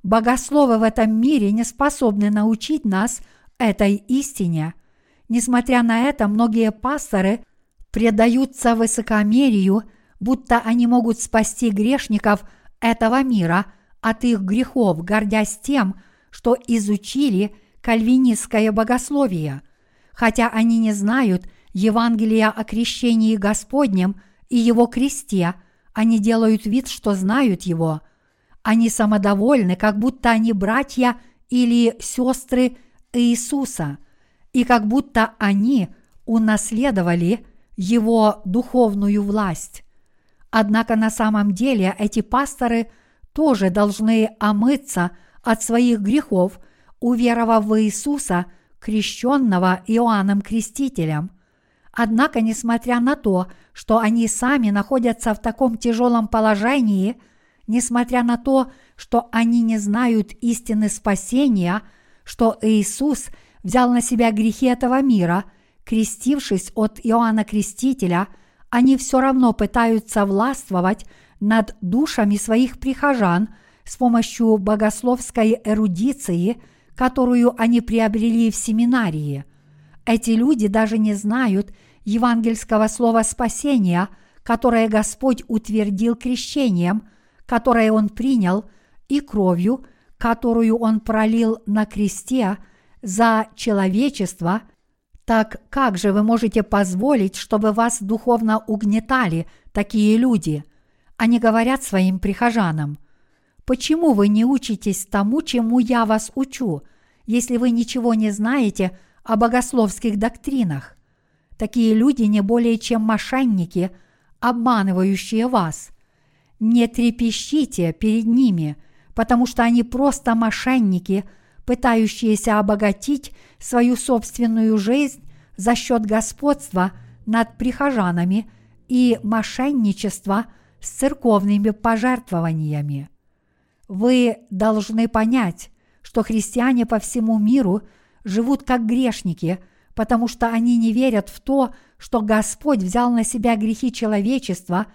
Богословы в этом мире не способны научить нас этой истине. Несмотря на это, многие пасторы предаются высокомерию, будто они могут спасти грешников этого мира от их грехов, гордясь тем, что изучили кальвинистское богословие, хотя они не знают Евангелия о крещении Господнем и его кресте, они делают вид, что знают его. Они самодовольны, как будто они братья или сестры Иисуса, и как будто они унаследовали его духовную власть. Однако на самом деле эти пасторы тоже должны омыться от своих грехов, уверовав в Иисуса, крещенного Иоанном Крестителем. Однако, несмотря на то, что они сами находятся в таком тяжелом положении, несмотря на то, что они не знают истины спасения, что Иисус взял на себя грехи этого мира – крестившись от Иоанна Крестителя, они все равно пытаются властвовать над душами своих прихожан с помощью богословской эрудиции, которую они приобрели в семинарии. Эти люди даже не знают евангельского слова спасения, которое Господь утвердил крещением, которое Он принял, и кровью, которую Он пролил на кресте за человечество – так как же вы можете позволить, чтобы вас духовно угнетали такие люди? Они говорят своим прихожанам, почему вы не учитесь тому, чему я вас учу, если вы ничего не знаете о богословских доктринах? Такие люди не более чем мошенники, обманывающие вас. Не трепещите перед ними, потому что они просто мошенники – пытающиеся обогатить свою собственную жизнь за счет господства над прихожанами и мошенничества с церковными пожертвованиями. Вы должны понять, что христиане по всему миру живут как грешники, потому что они не верят в то, что Господь взял на себя грехи человечества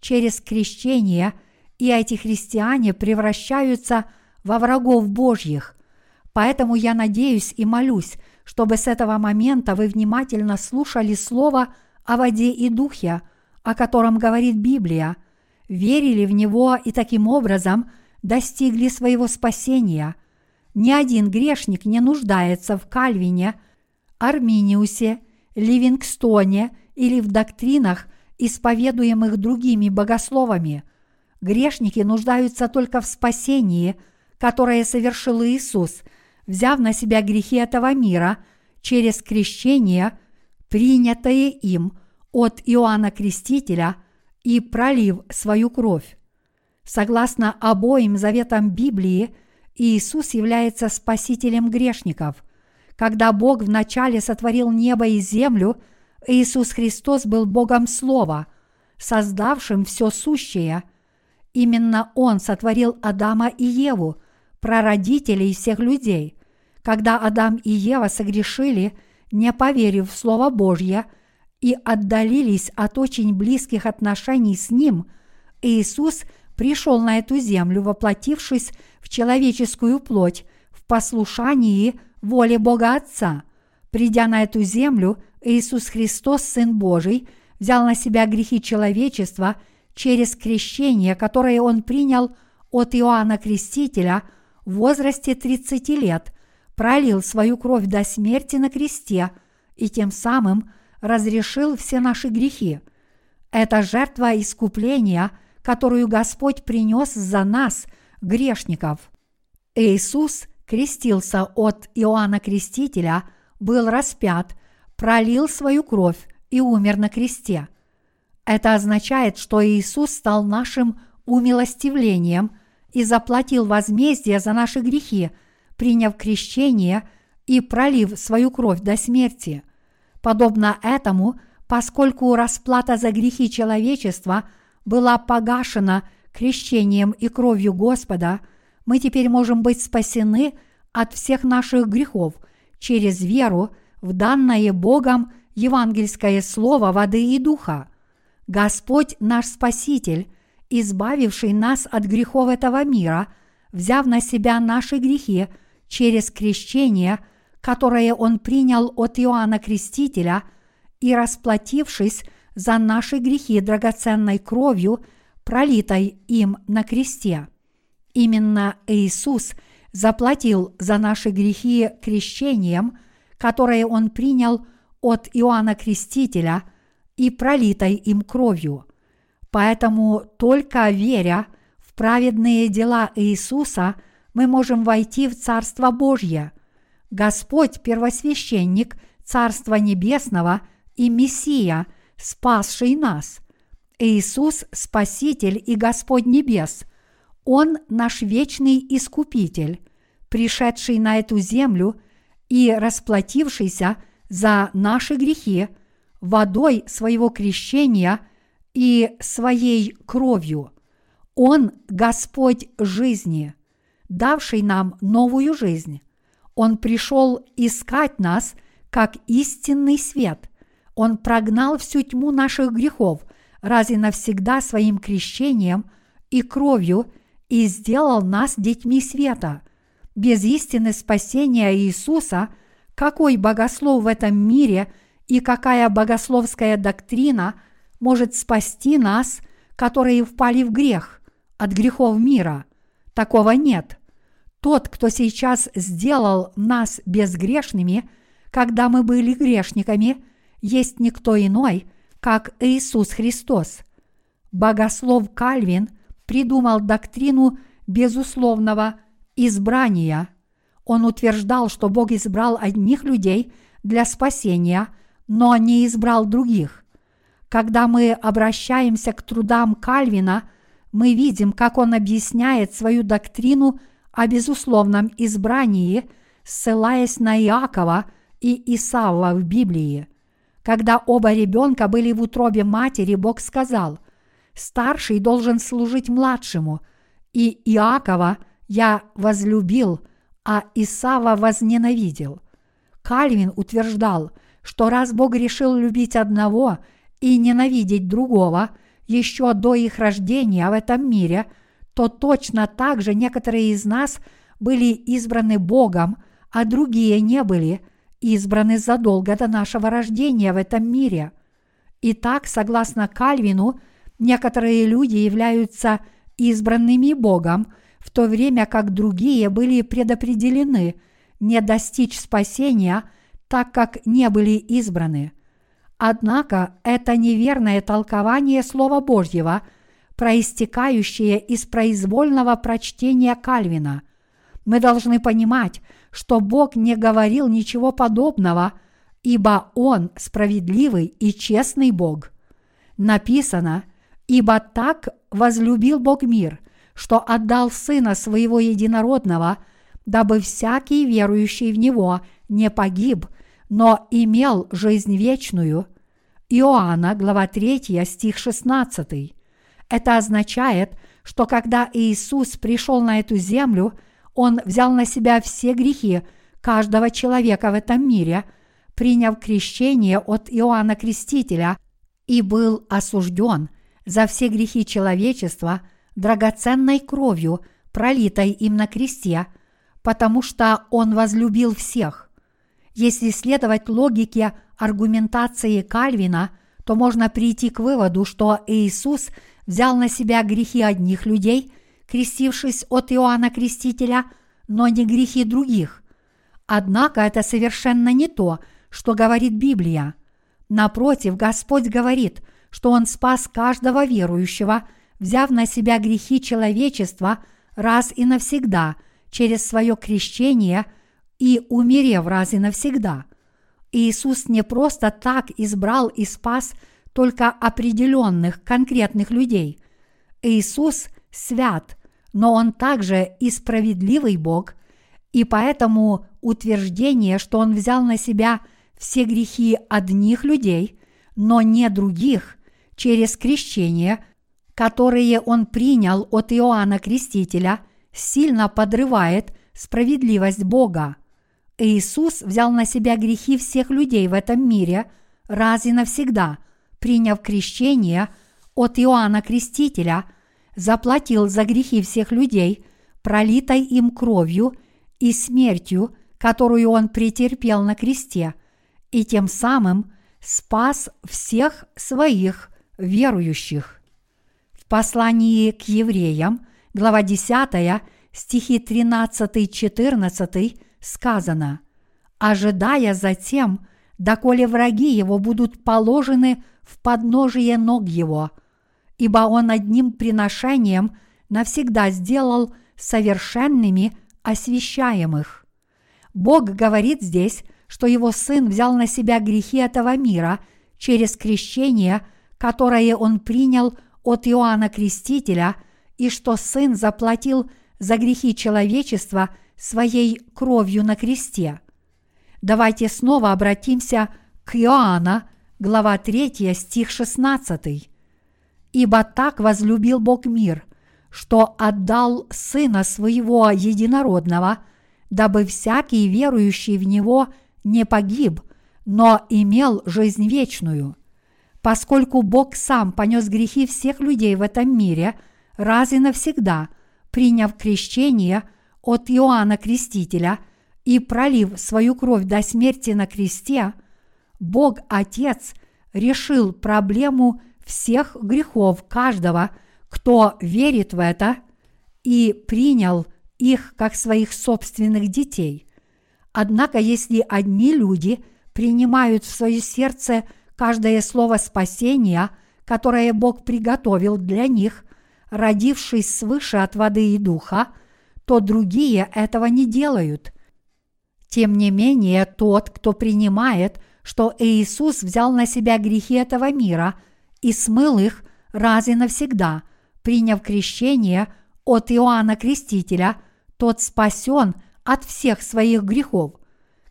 через крещение, и эти христиане превращаются во врагов Божьих, Поэтому я надеюсь и молюсь, чтобы с этого момента вы внимательно слушали Слово о воде и духе, о котором говорит Библия, верили в него и таким образом достигли своего спасения. Ни один грешник не нуждается в Кальвине, Арминиусе, Ливингстоне или в доктринах, исповедуемых другими богословами. Грешники нуждаются только в спасении, которое совершил Иисус – взяв на себя грехи этого мира через крещение, принятое им от Иоанна Крестителя и пролив свою кровь. Согласно обоим заветам Библии, Иисус является спасителем грешников. Когда Бог вначале сотворил небо и землю, Иисус Христос был Богом Слова, создавшим все сущее. Именно Он сотворил Адама и Еву, прародителей всех людей. Когда Адам и Ева согрешили, не поверив в Слово Божье и отдалились от очень близких отношений с Ним, Иисус пришел на эту землю, воплотившись в человеческую плоть в послушании воле Бога Отца. Придя на эту землю, Иисус Христос, Сын Божий, взял на себя грехи человечества через крещение, которое Он принял от Иоанна Крестителя – в возрасте 30 лет пролил свою кровь до смерти на кресте и тем самым разрешил все наши грехи. Это жертва искупления, которую Господь принес за нас, грешников. Иисус крестился от Иоанна Крестителя, был распят, пролил свою кровь и умер на кресте. Это означает, что Иисус стал нашим умилостивлением – и заплатил возмездие за наши грехи, приняв крещение и пролив свою кровь до смерти. Подобно этому, поскольку расплата за грехи человечества была погашена крещением и кровью Господа, мы теперь можем быть спасены от всех наших грехов через веру в данное Богом евангельское слово воды и духа. Господь наш Спаситель избавивший нас от грехов этого мира, взяв на себя наши грехи через крещение, которое Он принял от Иоанна Крестителя, и расплатившись за наши грехи драгоценной кровью, пролитой им на кресте. Именно Иисус заплатил за наши грехи крещением, которое Он принял от Иоанна Крестителя и пролитой им кровью. Поэтому только веря в праведные дела Иисуса мы можем войти в Царство Божье. Господь – первосвященник Царства Небесного и Мессия, спасший нас. Иисус – Спаситель и Господь Небес. Он – наш вечный Искупитель, пришедший на эту землю и расплатившийся за наши грехи водой своего крещения – и своей кровью. Он – Господь жизни, давший нам новую жизнь. Он пришел искать нас как истинный свет. Он прогнал всю тьму наших грехов раз и навсегда своим крещением и кровью и сделал нас детьми света. Без истины спасения Иисуса какой богослов в этом мире и какая богословская доктрина – может спасти нас, которые впали в грех, от грехов мира. Такого нет. Тот, кто сейчас сделал нас безгрешными, когда мы были грешниками, есть никто иной, как Иисус Христос. Богослов Кальвин придумал доктрину безусловного избрания. Он утверждал, что Бог избрал одних людей для спасения, но не избрал других. Когда мы обращаемся к трудам Кальвина, мы видим, как он объясняет свою доктрину о безусловном избрании, ссылаясь на Иакова и Исава в Библии. Когда оба ребенка были в утробе матери, Бог сказал, «Старший должен служить младшему, и Иакова я возлюбил, а Исава возненавидел». Кальвин утверждал, что раз Бог решил любить одного – и ненавидеть другого еще до их рождения в этом мире, то точно так же некоторые из нас были избраны Богом, а другие не были избраны задолго до нашего рождения в этом мире. Итак, согласно Кальвину, некоторые люди являются избранными Богом, в то время как другие были предопределены не достичь спасения, так как не были избраны – Однако это неверное толкование Слова Божьего, проистекающее из произвольного прочтения Кальвина. Мы должны понимать, что Бог не говорил ничего подобного, ибо Он справедливый и честный Бог. Написано, ибо так возлюбил Бог мир, что отдал Сына Своего Единородного, дабы всякий верующий в Него не погиб, но имел жизнь вечную. Иоанна, глава 3, стих 16. Это означает, что когда Иисус пришел на эту землю, Он взял на себя все грехи каждого человека в этом мире, приняв крещение от Иоанна Крестителя и был осужден за все грехи человечества драгоценной кровью, пролитой им на кресте, потому что Он возлюбил всех. Если следовать логике аргументации Кальвина, то можно прийти к выводу, что Иисус взял на себя грехи одних людей, крестившись от Иоанна Крестителя, но не грехи других. Однако это совершенно не то, что говорит Библия. Напротив, Господь говорит, что Он спас каждого верующего, взяв на себя грехи человечества раз и навсегда через свое крещение – и умерев раз и навсегда. Иисус не просто так избрал и спас только определенных конкретных людей. Иисус свят, но Он также и справедливый Бог, и поэтому утверждение, что Он взял на себя все грехи одних людей, но не других, через крещение, которые Он принял от Иоанна Крестителя, сильно подрывает справедливость Бога. Иисус взял на себя грехи всех людей в этом мире раз и навсегда, приняв крещение от Иоанна Крестителя, заплатил за грехи всех людей, пролитой им кровью и смертью, которую Он претерпел на кресте, и тем самым спас всех своих верующих. В послании к евреям, глава 10, стихи 13-14 сказано «Ожидая затем, доколе враги его будут положены в подножие ног его, ибо он одним приношением навсегда сделал совершенными освящаемых». Бог говорит здесь, что его Сын взял на себя грехи этого мира через крещение, которое он принял от Иоанна Крестителя, и что Сын заплатил за грехи человечества своей кровью на кресте. Давайте снова обратимся к Иоанна, глава 3, стих 16. «Ибо так возлюбил Бог мир, что отдал Сына Своего Единородного, дабы всякий верующий в Него не погиб, но имел жизнь вечную» поскольку Бог сам понес грехи всех людей в этом мире раз и навсегда, приняв крещение от Иоанна Крестителя и пролив свою кровь до смерти на кресте, Бог Отец решил проблему всех грехов каждого, кто верит в это и принял их как своих собственных детей. Однако, если одни люди принимают в свое сердце – каждое слово спасения, которое Бог приготовил для них, родившись свыше от воды и духа, то другие этого не делают. Тем не менее, тот, кто принимает, что Иисус взял на себя грехи этого мира и смыл их раз и навсегда, приняв крещение от Иоанна Крестителя, тот спасен от всех своих грехов.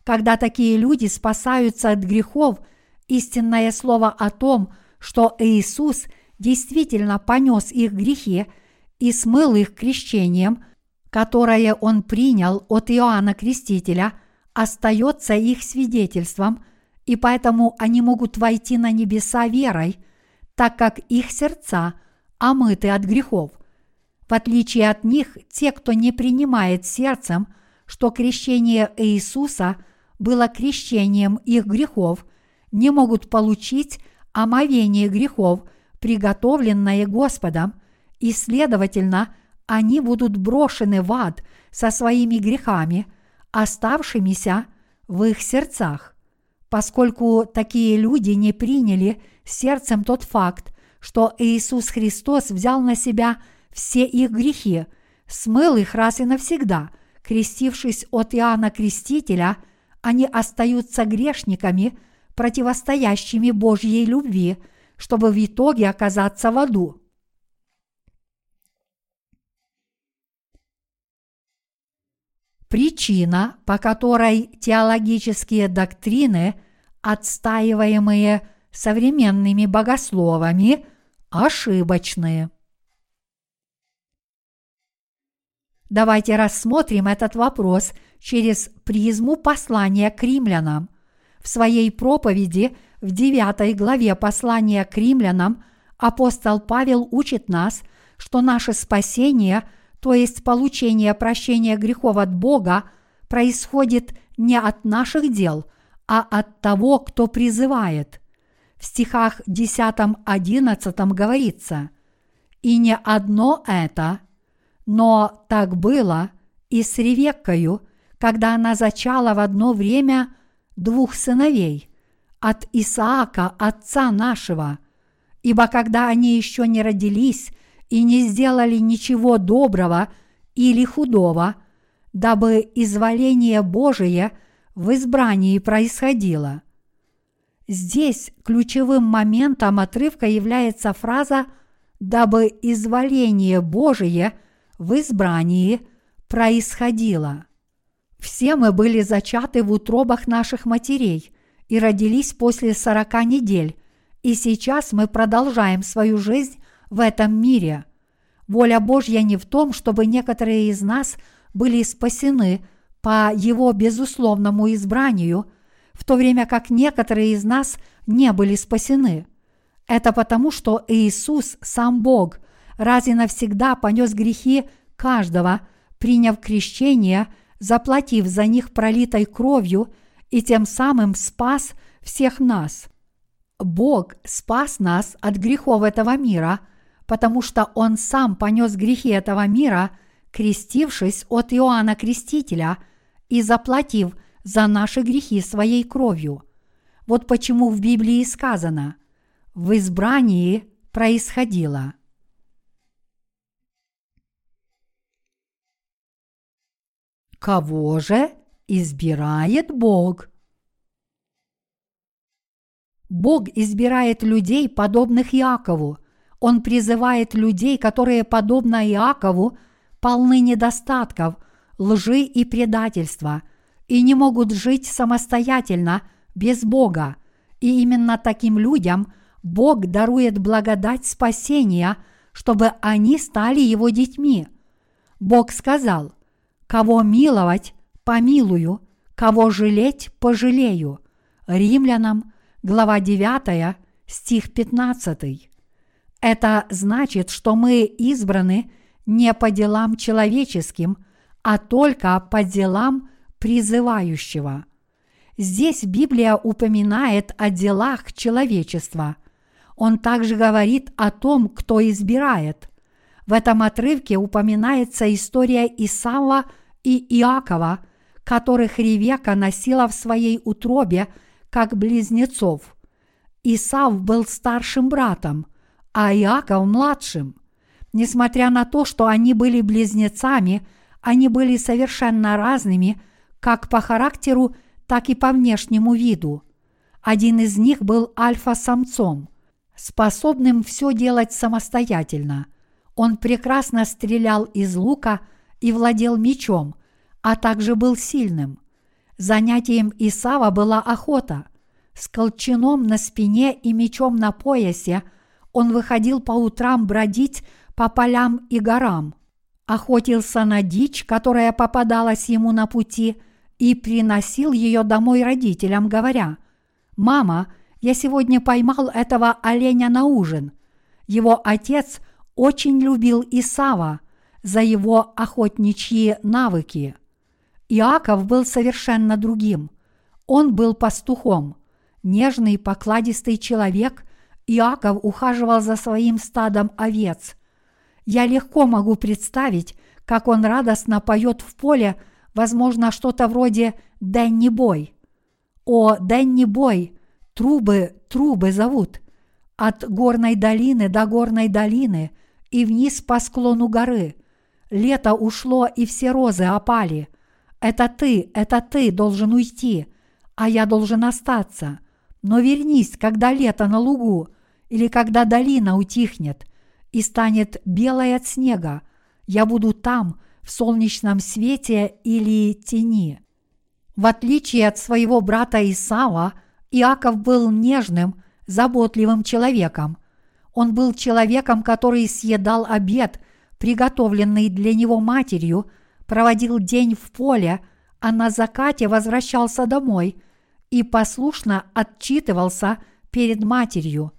Когда такие люди спасаются от грехов – истинное слово о том, что Иисус действительно понес их грехи и смыл их крещением, которое Он принял от Иоанна Крестителя, остается их свидетельством, и поэтому они могут войти на небеса верой, так как их сердца омыты от грехов. В отличие от них, те, кто не принимает сердцем, что крещение Иисуса было крещением их грехов – не могут получить омовение грехов, приготовленное Господом, и, следовательно, они будут брошены в ад со своими грехами, оставшимися в их сердцах. Поскольку такие люди не приняли сердцем тот факт, что Иисус Христос взял на себя все их грехи, смыл их раз и навсегда, крестившись от Иоанна Крестителя, они остаются грешниками – противостоящими Божьей любви, чтобы в итоге оказаться в аду. Причина, по которой теологические доктрины, отстаиваемые современными богословами, ошибочны. Давайте рассмотрим этот вопрос через призму послания к римлянам. В своей проповеди в 9 главе послания к римлянам апостол Павел учит нас, что наше спасение, то есть получение прощения грехов от Бога, происходит не от наших дел, а от того, кто призывает. В стихах 10-11 говорится «И не одно это, но так было и с Ревеккою, когда она зачала в одно время – двух сыновей от Исаака, отца нашего, ибо когда они еще не родились и не сделали ничего доброго или худого, дабы изволение Божие в избрании происходило. Здесь ключевым моментом отрывка является фраза «дабы изволение Божие в избрании происходило». Все мы были зачаты в утробах наших матерей и родились после сорока недель, и сейчас мы продолжаем свою жизнь в этом мире. Воля Божья не в том, чтобы некоторые из нас были спасены по Его безусловному избранию, в то время как некоторые из нас не были спасены. Это потому, что Иисус, сам Бог, раз и навсегда понес грехи каждого – приняв крещение, заплатив за них пролитой кровью и тем самым спас всех нас. Бог спас нас от грехов этого мира, потому что Он сам понес грехи этого мира, крестившись от Иоанна Крестителя и заплатив за наши грехи своей кровью. Вот почему в Библии сказано «в избрании происходило». Кого же избирает Бог? Бог избирает людей, подобных Иакову. Он призывает людей, которые, подобно Иакову, полны недостатков, лжи и предательства, и не могут жить самостоятельно, без Бога. И именно таким людям Бог дарует благодать спасения, чтобы они стали Его детьми. Бог сказал, Кого миловать, помилую, кого жалеть, пожалею. Римлянам, глава 9, стих 15. Это значит, что мы избраны не по делам человеческим, а только по делам призывающего. Здесь Библия упоминает о делах человечества. Он также говорит о том, кто избирает. В этом отрывке упоминается история Исава и Иакова, которых Ревека носила в своей утробе как близнецов. Исав был старшим братом, а Иаков младшим. Несмотря на то, что они были близнецами, они были совершенно разными как по характеру, так и по внешнему виду. Один из них был альфа-самцом, способным все делать самостоятельно. Он прекрасно стрелял из лука и владел мечом, а также был сильным. Занятием Исава была охота. С колчаном на спине и мечом на поясе он выходил по утрам бродить по полям и горам, охотился на дичь, которая попадалась ему на пути, и приносил ее домой родителям, говоря, «Мама, я сегодня поймал этого оленя на ужин. Его отец – очень любил Исава за его охотничьи навыки. Иаков был совершенно другим. Он был пастухом. Нежный, покладистый человек, Иаков ухаживал за своим стадом овец. Я легко могу представить, как он радостно поет в поле, возможно, что-то вроде «Дэнни Бой». «О, Дэнни Бой! Трубы, трубы зовут!» От горной долины до горной долины – и вниз по склону горы. Лето ушло, и все розы опали. Это ты, это ты должен уйти, а я должен остаться. Но вернись, когда лето на лугу, или когда долина утихнет и станет белой от снега. Я буду там, в солнечном свете или тени. В отличие от своего брата Исава, Иаков был нежным, заботливым человеком – он был человеком, который съедал обед, приготовленный для него матерью, проводил день в поле, а на закате возвращался домой и послушно отчитывался перед матерью.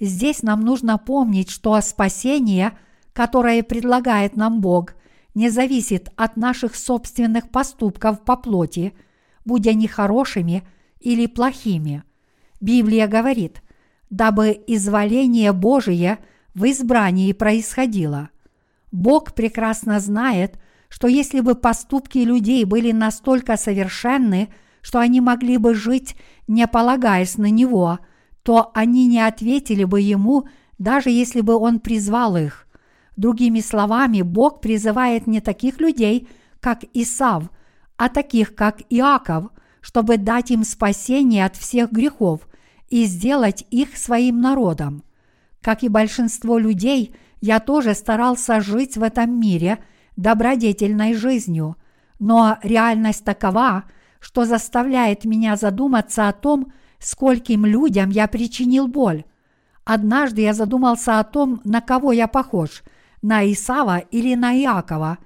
Здесь нам нужно помнить, что спасение, которое предлагает нам Бог, не зависит от наших собственных поступков по плоти, будь они хорошими или плохими. Библия говорит, дабы изволение Божие в избрании происходило. Бог прекрасно знает, что если бы поступки людей были настолько совершенны, что они могли бы жить, не полагаясь на Него, то они не ответили бы Ему, даже если бы Он призвал их. Другими словами, Бог призывает не таких людей, как Исав, а таких, как Иаков, чтобы дать им спасение от всех грехов – и сделать их своим народом. Как и большинство людей, я тоже старался жить в этом мире добродетельной жизнью, но реальность такова, что заставляет меня задуматься о том, скольким людям я причинил боль. Однажды я задумался о том, на кого я похож, на Исава или на Иакова,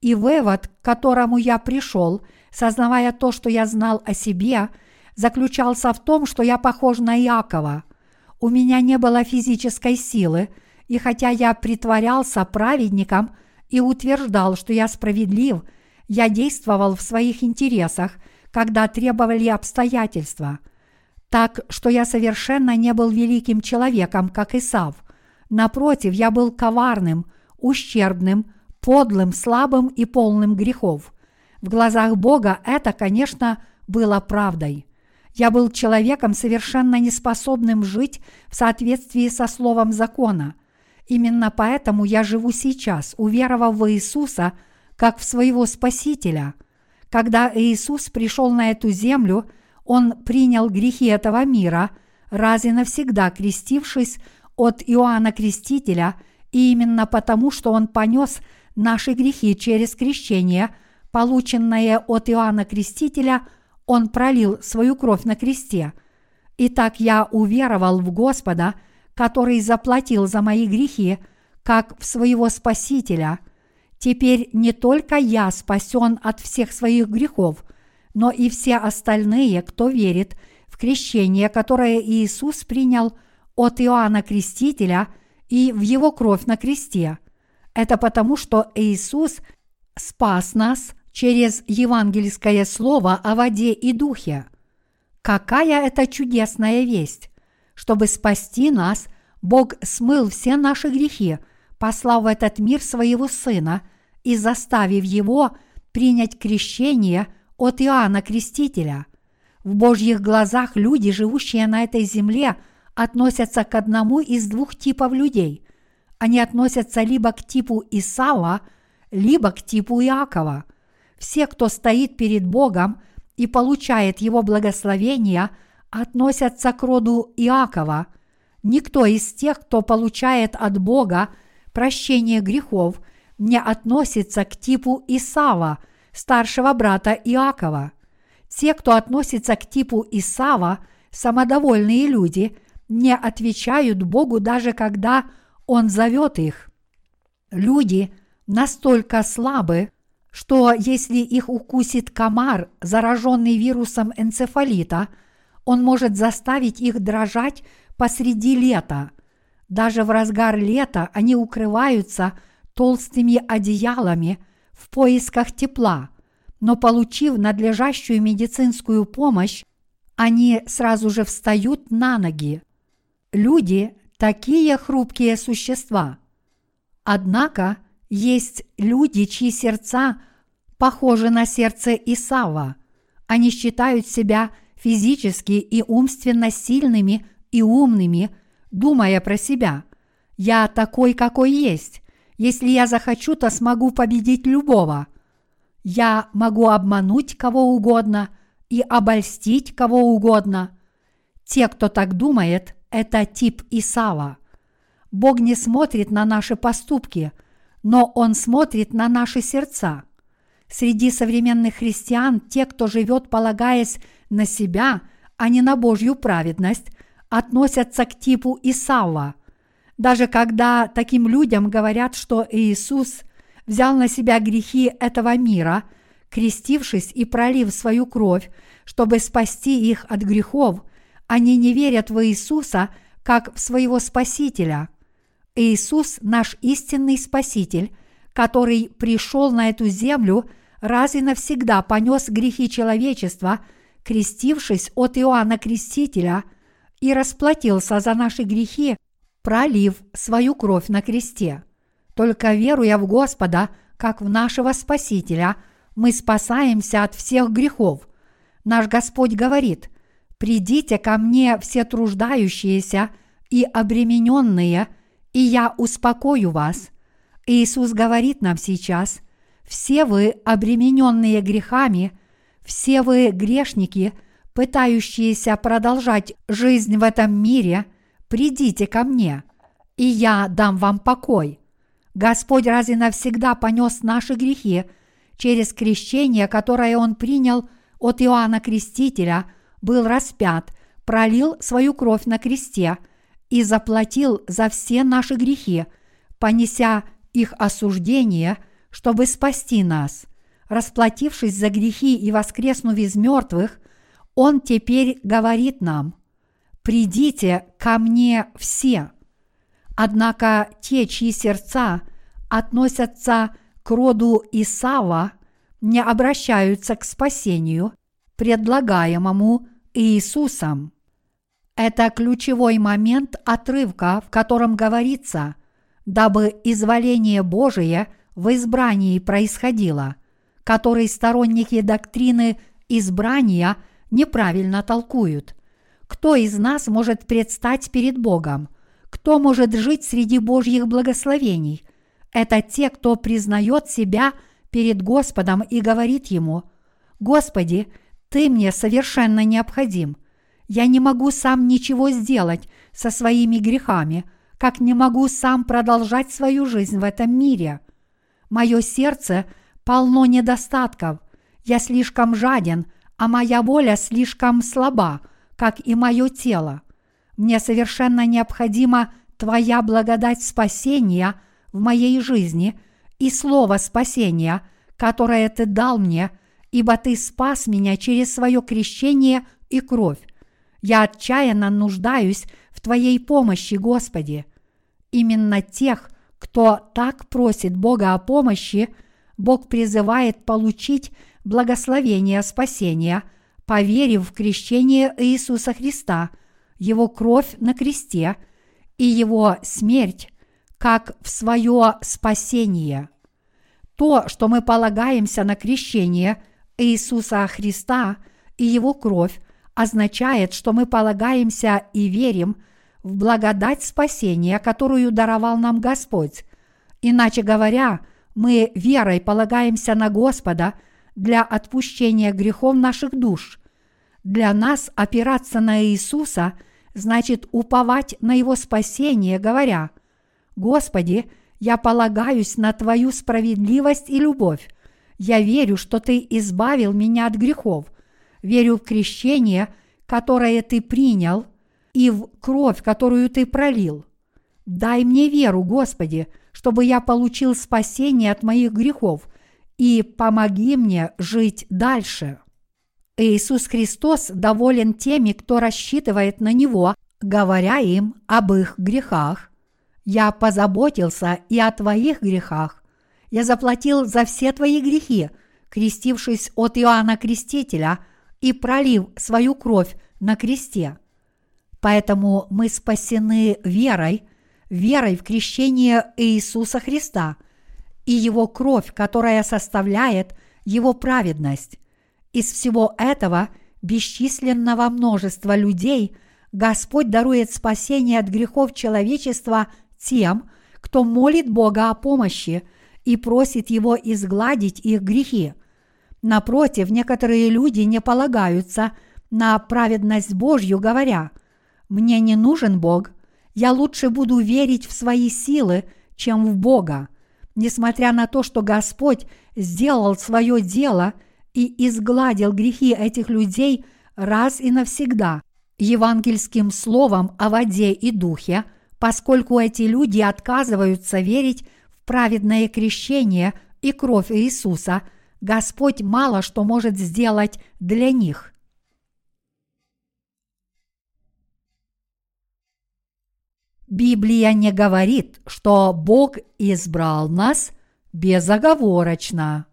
и вывод, к которому я пришел, сознавая то, что я знал о себе – заключался в том, что я похож на Иакова. У меня не было физической силы, и хотя я притворялся праведником и утверждал, что я справедлив, я действовал в своих интересах, когда требовали обстоятельства. Так что я совершенно не был великим человеком, как Исав. Напротив, я был коварным, ущербным, подлым, слабым и полным грехов. В глазах Бога это, конечно, было правдой. Я был человеком, совершенно неспособным жить в соответствии со словом закона. Именно поэтому я живу сейчас, уверовав в Иисуса как в своего Спасителя. Когда Иисус пришел на эту землю, Он принял грехи этого мира, раз и навсегда крестившись от Иоанна Крестителя, и именно потому, что Он понес наши грехи через крещение, полученное от Иоанна Крестителя – он пролил свою кровь на кресте. Итак, я уверовал в Господа, который заплатил за мои грехи, как в своего Спасителя. Теперь не только я спасен от всех своих грехов, но и все остальные, кто верит в крещение, которое Иисус принял от Иоанна Крестителя и в его кровь на кресте. Это потому, что Иисус спас нас через евангельское слово о воде и духе. Какая это чудесная весть! Чтобы спасти нас, Бог смыл все наши грехи, послав в этот мир своего Сына и заставив его принять крещение от Иоанна Крестителя. В Божьих глазах люди, живущие на этой земле, относятся к одному из двух типов людей. Они относятся либо к типу Исава, либо к типу Иакова – все, кто стоит перед Богом и получает Его благословения, относятся к роду Иакова. Никто из тех, кто получает от Бога прощение грехов, не относится к типу Исава, старшего брата Иакова. Те, кто относится к типу Исава, самодовольные люди, не отвечают Богу даже когда Он зовет их. Люди настолько слабы, что если их укусит комар, зараженный вирусом энцефалита, он может заставить их дрожать посреди лета. Даже в разгар лета они укрываются толстыми одеялами в поисках тепла, но получив надлежащую медицинскую помощь, они сразу же встают на ноги. Люди – такие хрупкие существа. Однако есть люди, чьи сердца похожи на сердце Исава. Они считают себя физически и умственно сильными и умными, думая про себя. «Я такой, какой есть. Если я захочу, то смогу победить любого. Я могу обмануть кого угодно и обольстить кого угодно». Те, кто так думает, это тип Исава. Бог не смотрит на наши поступки – но Он смотрит на наши сердца. Среди современных христиан те, кто живет, полагаясь на себя, а не на Божью праведность, относятся к типу Исава. Даже когда таким людям говорят, что Иисус взял на себя грехи этого мира, крестившись и пролив свою кровь, чтобы спасти их от грехов, они не верят в Иисуса как в своего Спасителя – Иисус – наш истинный Спаситель, который пришел на эту землю, раз и навсегда понес грехи человечества, крестившись от Иоанна Крестителя и расплатился за наши грехи, пролив свою кровь на кресте. Только веруя в Господа, как в нашего Спасителя, мы спасаемся от всех грехов. Наш Господь говорит, «Придите ко мне все труждающиеся и обремененные, и я успокою вас. Иисус говорит нам сейчас, все вы обремененные грехами, все вы грешники, пытающиеся продолжать жизнь в этом мире, придите ко мне, и я дам вам покой. Господь разве навсегда понес наши грехи через крещение, которое Он принял от Иоанна Крестителя, был распят, пролил свою кровь на кресте – и заплатил за все наши грехи, понеся их осуждение, чтобы спасти нас. Расплатившись за грехи и воскреснув из мертвых, Он теперь говорит нам, «Придите ко мне все». Однако те, чьи сердца относятся к роду Исава, не обращаются к спасению, предлагаемому Иисусом. Это ключевой момент отрывка, в котором говорится, дабы изволение Божие в избрании происходило, который сторонники доктрины избрания неправильно толкуют. Кто из нас может предстать перед Богом? Кто может жить среди Божьих благословений? Это те, кто признает себя перед Господом и говорит Ему, «Господи, Ты мне совершенно необходим. Я не могу сам ничего сделать со своими грехами, как не могу сам продолжать свою жизнь в этом мире. Мое сердце полно недостатков, я слишком жаден, а моя воля слишком слаба, как и мое тело. Мне совершенно необходима Твоя благодать спасения в моей жизни и слово спасения, которое Ты дал мне, ибо Ты спас меня через свое крещение и кровь. Я отчаянно нуждаюсь в Твоей помощи, Господи. Именно тех, кто так просит Бога о помощи, Бог призывает получить благословение спасения, поверив в крещение Иисуса Христа, Его кровь на кресте и Его смерть, как в свое спасение. То, что мы полагаемся на крещение Иисуса Христа и Его кровь, означает, что мы полагаемся и верим в благодать спасения, которую даровал нам Господь. Иначе говоря, мы верой полагаемся на Господа – для отпущения грехов наших душ. Для нас опираться на Иисуса значит уповать на Его спасение, говоря, «Господи, я полагаюсь на Твою справедливость и любовь. Я верю, что Ты избавил меня от грехов. Верю в крещение, которое Ты принял, и в кровь, которую Ты пролил. Дай мне веру, Господи, чтобы я получил спасение от моих грехов – и помоги мне жить дальше. Иисус Христос доволен теми, кто рассчитывает на Него, говоря им об их грехах. Я позаботился и о твоих грехах. Я заплатил за все твои грехи, крестившись от Иоанна Крестителя и пролив свою кровь на кресте. Поэтому мы спасены верой, верой в крещение Иисуса Христа – и его кровь, которая составляет его праведность. Из всего этого бесчисленного множества людей Господь дарует спасение от грехов человечества тем, кто молит Бога о помощи и просит Его изгладить их грехи. Напротив, некоторые люди не полагаются на праведность Божью, говоря, «Мне не нужен Бог, я лучше буду верить в свои силы, чем в Бога» несмотря на то, что Господь сделал свое дело и изгладил грехи этих людей раз и навсегда евангельским словом о воде и духе, поскольку эти люди отказываются верить в праведное крещение и кровь Иисуса, Господь мало что может сделать для них. Библия не говорит, что Бог избрал нас безоговорочно.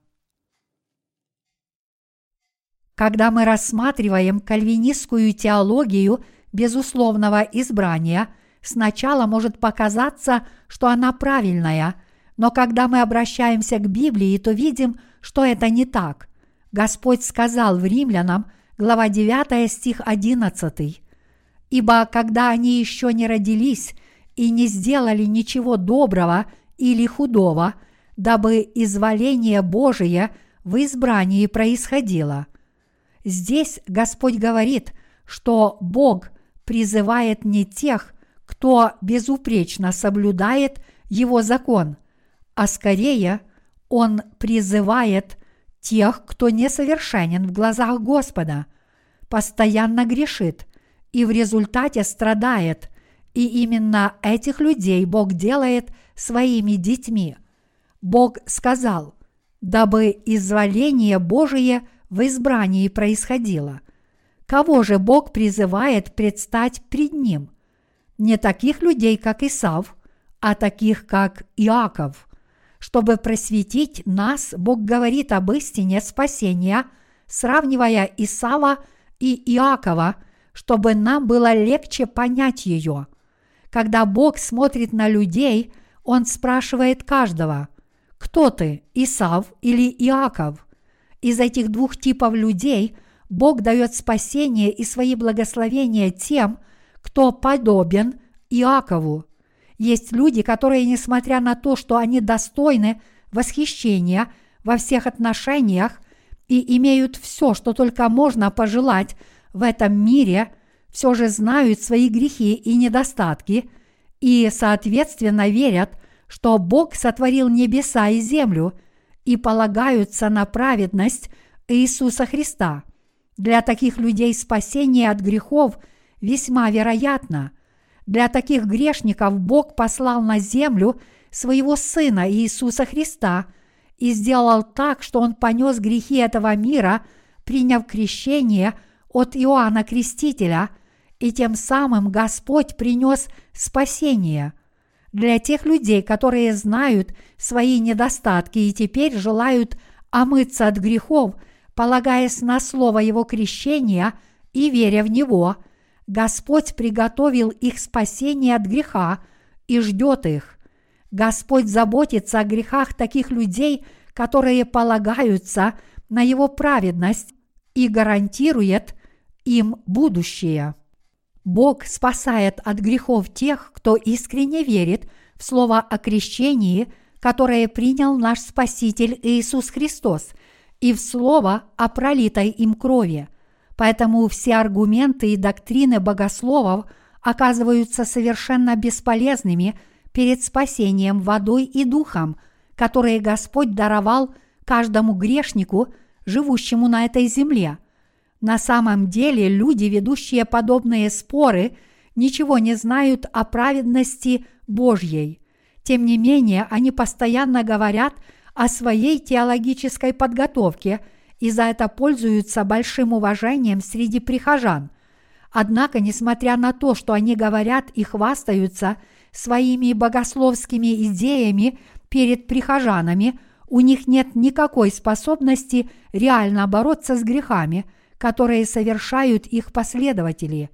Когда мы рассматриваем кальвинистскую теологию безусловного избрания, сначала может показаться, что она правильная, но когда мы обращаемся к Библии, то видим, что это не так. Господь сказал в Римлянам, глава 9 стих 11, «Ибо когда они еще не родились, и не сделали ничего доброго или худого, дабы изволение Божие в избрании происходило. Здесь Господь говорит, что Бог призывает не тех, кто безупречно соблюдает Его закон, а скорее Он призывает тех, кто несовершенен в глазах Господа, постоянно грешит и в результате страдает – и именно этих людей Бог делает своими детьми. Бог сказал, дабы изволение Божие в избрании происходило. Кого же Бог призывает предстать пред Ним? Не таких людей, как Исав, а таких, как Иаков. Чтобы просветить нас, Бог говорит об истине спасения, сравнивая Исава и Иакова, чтобы нам было легче понять ее. Когда Бог смотрит на людей, Он спрашивает каждого, кто ты, Исав или Иаков? Из этих двух типов людей Бог дает спасение и свои благословения тем, кто подобен Иакову. Есть люди, которые, несмотря на то, что они достойны восхищения во всех отношениях и имеют все, что только можно пожелать в этом мире, все же знают свои грехи и недостатки и, соответственно, верят, что Бог сотворил небеса и землю и полагаются на праведность Иисуса Христа. Для таких людей спасение от грехов весьма вероятно – для таких грешников Бог послал на землю своего Сына Иисуса Христа и сделал так, что Он понес грехи этого мира, приняв крещение от Иоанна Крестителя, и тем самым Господь принес спасение. Для тех людей, которые знают свои недостатки и теперь желают омыться от грехов, полагаясь на слово Его крещения и веря в Него – Господь приготовил их спасение от греха и ждет их. Господь заботится о грехах таких людей, которые полагаются на Его праведность и гарантирует им будущее. Бог спасает от грехов тех, кто искренне верит в слово о крещении, которое принял наш Спаситель Иисус Христос, и в слово о пролитой им крови. Поэтому все аргументы и доктрины богословов оказываются совершенно бесполезными перед спасением водой и духом, которые Господь даровал каждому грешнику, живущему на этой земле. На самом деле люди, ведущие подобные споры, ничего не знают о праведности Божьей. Тем не менее, они постоянно говорят о своей теологической подготовке – и за это пользуются большим уважением среди прихожан. Однако, несмотря на то, что они говорят и хвастаются своими богословскими идеями перед прихожанами, у них нет никакой способности реально бороться с грехами, которые совершают их последователи.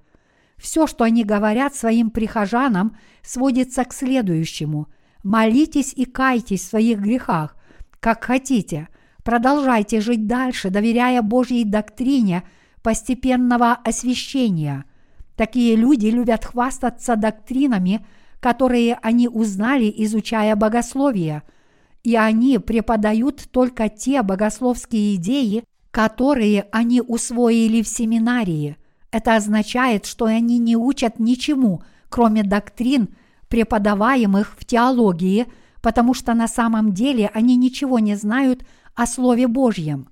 Все, что они говорят своим прихожанам, сводится к следующему – молитесь и кайтесь в своих грехах, как хотите – Продолжайте жить дальше, доверяя Божьей доктрине постепенного освящения. Такие люди любят хвастаться доктринами, которые они узнали, изучая богословие, и они преподают только те богословские идеи, которые они усвоили в семинарии. Это означает, что они не учат ничему, кроме доктрин, преподаваемых в теологии, потому что на самом деле они ничего не знают – о Слове Божьем.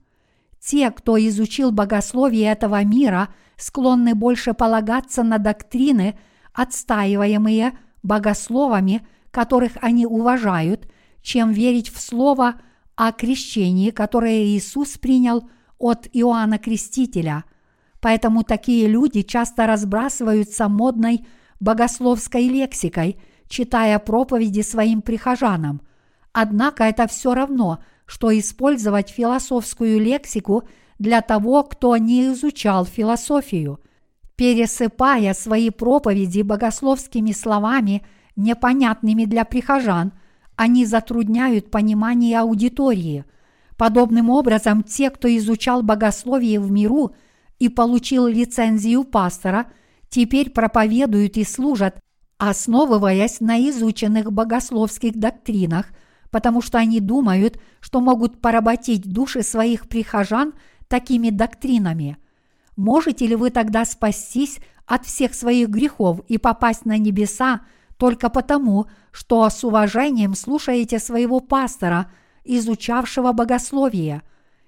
Те, кто изучил богословие этого мира, склонны больше полагаться на доктрины, отстаиваемые богословами, которых они уважают, чем верить в Слово о крещении, которое Иисус принял от Иоанна Крестителя. Поэтому такие люди часто разбрасываются модной богословской лексикой, читая проповеди своим прихожанам. Однако это все равно – что использовать философскую лексику для того, кто не изучал философию, пересыпая свои проповеди богословскими словами, непонятными для прихожан, они затрудняют понимание аудитории. Подобным образом, те, кто изучал богословие в миру и получил лицензию пастора, теперь проповедуют и служат, основываясь на изученных богословских доктринах – потому что они думают, что могут поработить души своих прихожан такими доктринами. Можете ли вы тогда спастись от всех своих грехов и попасть на небеса только потому, что с уважением слушаете своего пастора, изучавшего богословие?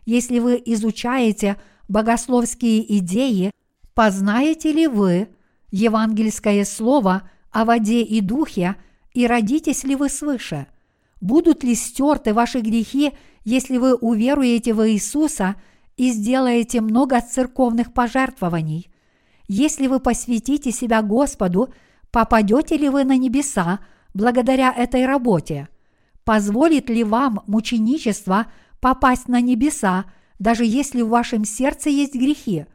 Если вы изучаете богословские идеи, познаете ли вы евангельское слово о воде и духе и родитесь ли вы свыше – Будут ли стерты ваши грехи, если вы уверуете в Иисуса и сделаете много церковных пожертвований? Если вы посвятите себя Господу, попадете ли вы на небеса благодаря этой работе? Позволит ли вам мученичество попасть на небеса, даже если в вашем сердце есть грехи?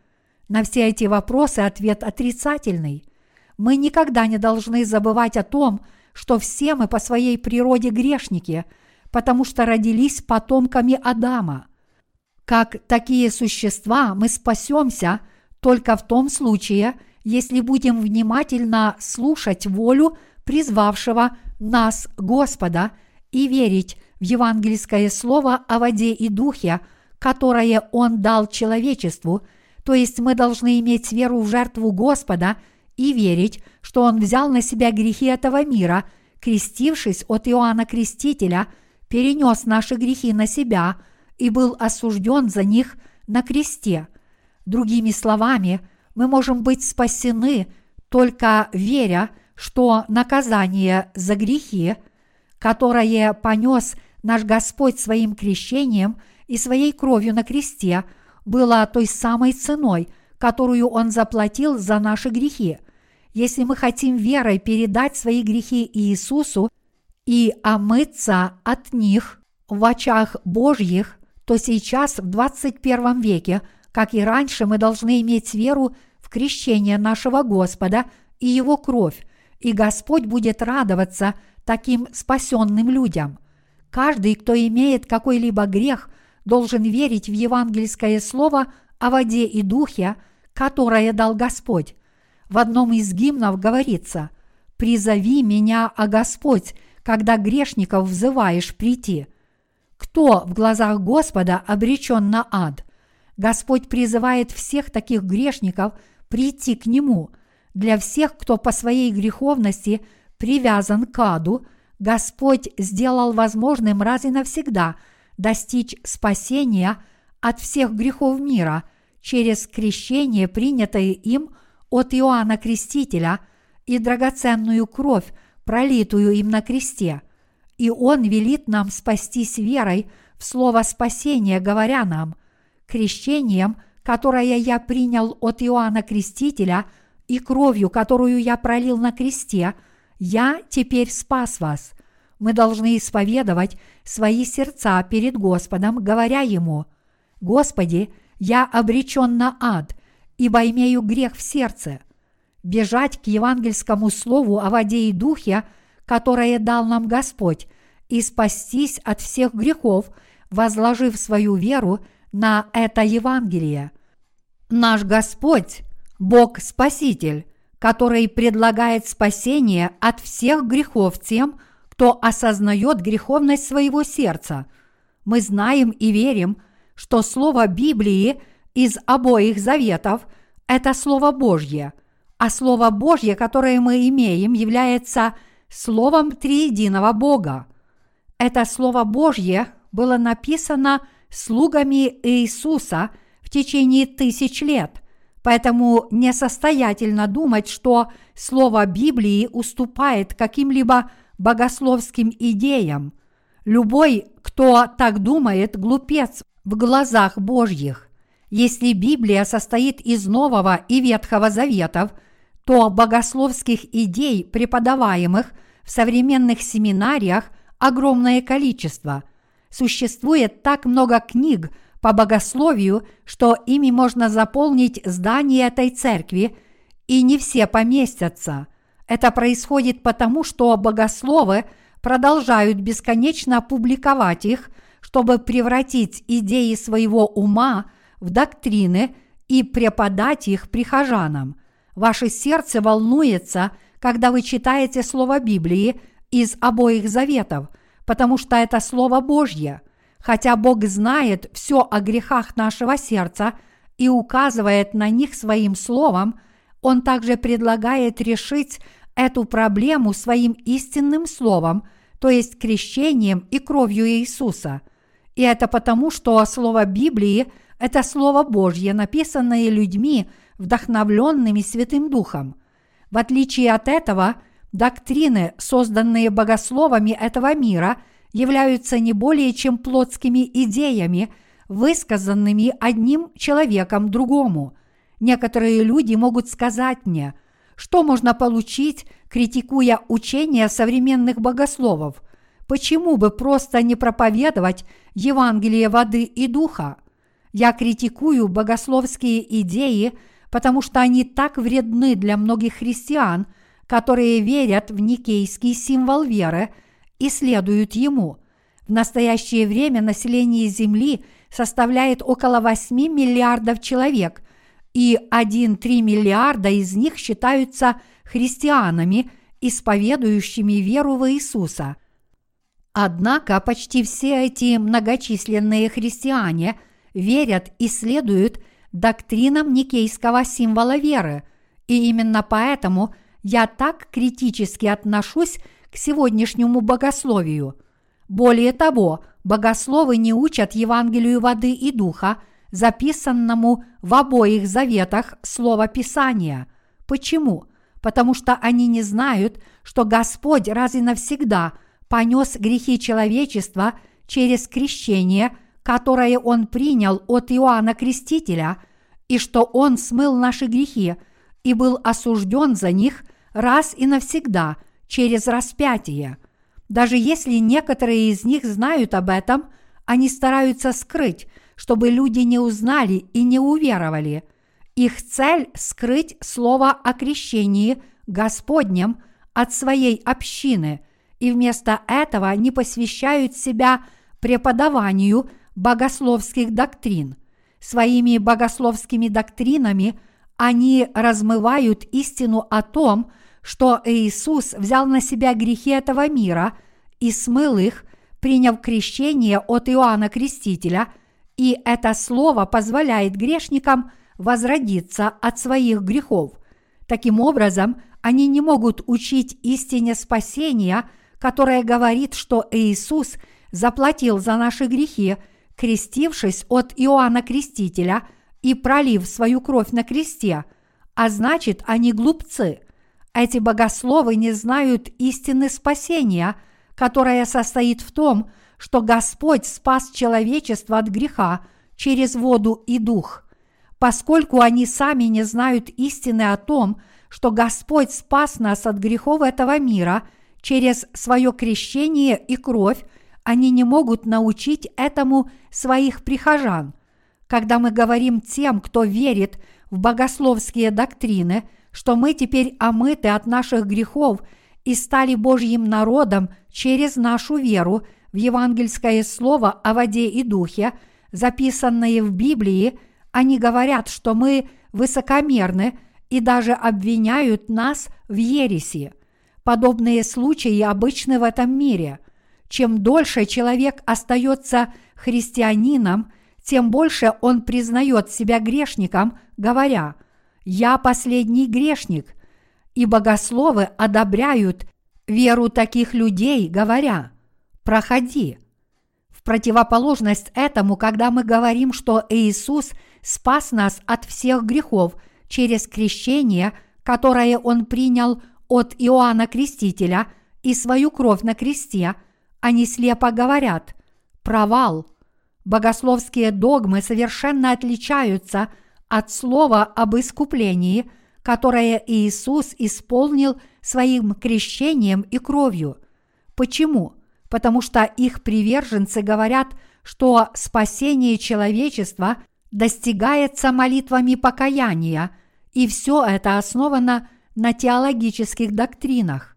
На все эти вопросы ответ отрицательный. Мы никогда не должны забывать о том, что все мы по своей природе грешники, потому что родились потомками Адама. Как такие существа мы спасемся только в том случае, если будем внимательно слушать волю призвавшего нас Господа и верить в евангельское слово о воде и духе, которое Он дал человечеству, то есть мы должны иметь веру в жертву Господа и верить, что Он взял на себя грехи этого мира, крестившись от Иоанна Крестителя, перенес наши грехи на себя и был осужден за них на кресте. Другими словами, мы можем быть спасены только веря, что наказание за грехи, которое понес наш Господь своим крещением и своей кровью на кресте, было той самой ценой, которую Он заплатил за наши грехи. Если мы хотим верой передать свои грехи Иисусу и омыться от них в очах Божьих, то сейчас, в 21 веке, как и раньше, мы должны иметь веру в крещение нашего Господа и Его кровь, и Господь будет радоваться таким спасенным людям. Каждый, кто имеет какой-либо грех, должен верить в евангельское слово о воде и духе, которое дал Господь. В одном из гимнов говорится «Призови меня, а Господь, когда грешников взываешь прийти». Кто в глазах Господа обречен на ад? Господь призывает всех таких грешников прийти к Нему – для всех, кто по своей греховности привязан к аду, Господь сделал возможным раз и навсегда достичь спасения от всех грехов мира через крещение, принятое им от Иоанна Крестителя, и драгоценную кровь, пролитую им на кресте. И Он велит нам спастись верой в слово спасения, говоря нам, крещением, которое я принял от Иоанна Крестителя – и кровью, которую я пролил на кресте, я теперь спас вас. Мы должны исповедовать свои сердца перед Господом, говоря Ему, «Господи, я обречен на ад, ибо имею грех в сердце». Бежать к евангельскому слову о воде и духе, которое дал нам Господь, и спастись от всех грехов, возложив свою веру на это Евангелие. Наш Господь Бог-Спаситель, который предлагает спасение от всех грехов тем, кто осознает греховность своего сердца. Мы знаем и верим, что Слово Библии из обоих заветов – это Слово Божье, а Слово Божье, которое мы имеем, является Словом Триединого Бога. Это Слово Божье было написано слугами Иисуса в течение тысяч лет – Поэтому несостоятельно думать, что слово Библии уступает каким-либо богословским идеям. Любой, кто так думает, глупец в глазах Божьих. Если Библия состоит из Нового и Ветхого Заветов, то богословских идей, преподаваемых в современных семинариях, огромное количество. Существует так много книг – по богословию, что ими можно заполнить здание этой церкви, и не все поместятся. Это происходит потому, что богословы продолжают бесконечно публиковать их, чтобы превратить идеи своего ума в доктрины и преподать их прихожанам. Ваше сердце волнуется, когда вы читаете Слово Библии из обоих заветов, потому что это Слово Божье – Хотя Бог знает все о грехах нашего сердца и указывает на них своим словом, Он также предлагает решить эту проблему своим истинным словом, то есть крещением и кровью Иисуса. И это потому, что слово Библии – это Слово Божье, написанное людьми, вдохновленными Святым Духом. В отличие от этого, доктрины, созданные богословами этого мира – являются не более чем плотскими идеями, высказанными одним человеком другому. Некоторые люди могут сказать мне, что можно получить, критикуя учения современных богословов. Почему бы просто не проповедовать Евангелие воды и духа? Я критикую богословские идеи, потому что они так вредны для многих христиан, которые верят в никейский символ веры и следуют ему. В настоящее время население Земли составляет около 8 миллиардов человек, и 1,3 миллиарда из них считаются христианами, исповедующими веру в Иисуса. Однако почти все эти многочисленные христиане верят и следуют доктринам никейского символа веры, и именно поэтому я так критически отношусь к сегодняшнему богословию. Более того, богословы не учат Евангелию воды и духа, записанному в обоих заветах Слова Писания. Почему? Потому что они не знают, что Господь раз и навсегда понес грехи человечества через крещение, которое Он принял от Иоанна Крестителя, и что Он смыл наши грехи и был осужден за них раз и навсегда через распятие – даже если некоторые из них знают об этом, они стараются скрыть, чтобы люди не узнали и не уверовали. Их цель – скрыть слово о крещении Господнем от своей общины, и вместо этого не посвящают себя преподаванию богословских доктрин. Своими богословскими доктринами они размывают истину о том, что Иисус взял на себя грехи этого мира и смыл их, приняв крещение от Иоанна Крестителя, и это слово позволяет грешникам возродиться от своих грехов. Таким образом, они не могут учить истине спасения, которая говорит, что Иисус заплатил за наши грехи, крестившись от Иоанна Крестителя и пролив свою кровь на кресте, а значит, они глупцы – эти богословы не знают истины спасения, которая состоит в том, что Господь спас человечество от греха через воду и дух. Поскольку они сами не знают истины о том, что Господь спас нас от грехов этого мира через свое крещение и кровь, они не могут научить этому своих прихожан. Когда мы говорим тем, кто верит в богословские доктрины – что мы теперь омыты от наших грехов и стали Божьим народом через нашу веру в евангельское слово о воде и духе, записанное в Библии, они говорят, что мы высокомерны и даже обвиняют нас в ереси. Подобные случаи обычны в этом мире. Чем дольше человек остается христианином, тем больше он признает себя грешником, говоря – «Я последний грешник», и богословы одобряют веру таких людей, говоря «проходи». В противоположность этому, когда мы говорим, что Иисус спас нас от всех грехов через крещение, которое Он принял от Иоанна Крестителя и свою кровь на кресте, они слепо говорят «провал». Богословские догмы совершенно отличаются – от слова об искуплении, которое Иисус исполнил своим крещением и кровью. Почему? Потому что их приверженцы говорят, что спасение человечества достигается молитвами покаяния, и все это основано на теологических доктринах.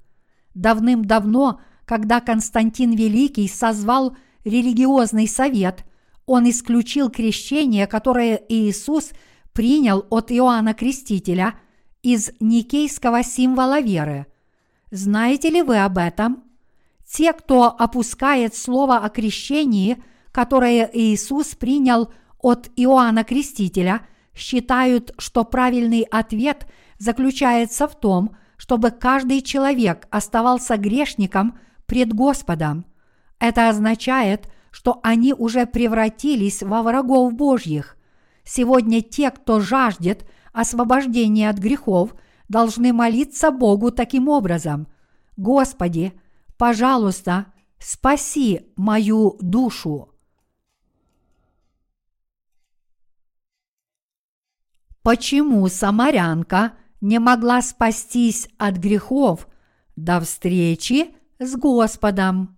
Давным-давно, когда Константин Великий созвал религиозный совет, он исключил крещение, которое Иисус – принял от Иоанна Крестителя из никейского символа веры. Знаете ли вы об этом? Те, кто опускает слово о крещении, которое Иисус принял от Иоанна Крестителя, считают, что правильный ответ заключается в том, чтобы каждый человек оставался грешником пред Господом. Это означает, что они уже превратились во врагов Божьих. Сегодня те, кто жаждет освобождения от грехов, должны молиться Богу таким образом. Господи, пожалуйста, спаси мою душу. Почему самарянка не могла спастись от грехов до встречи с Господом?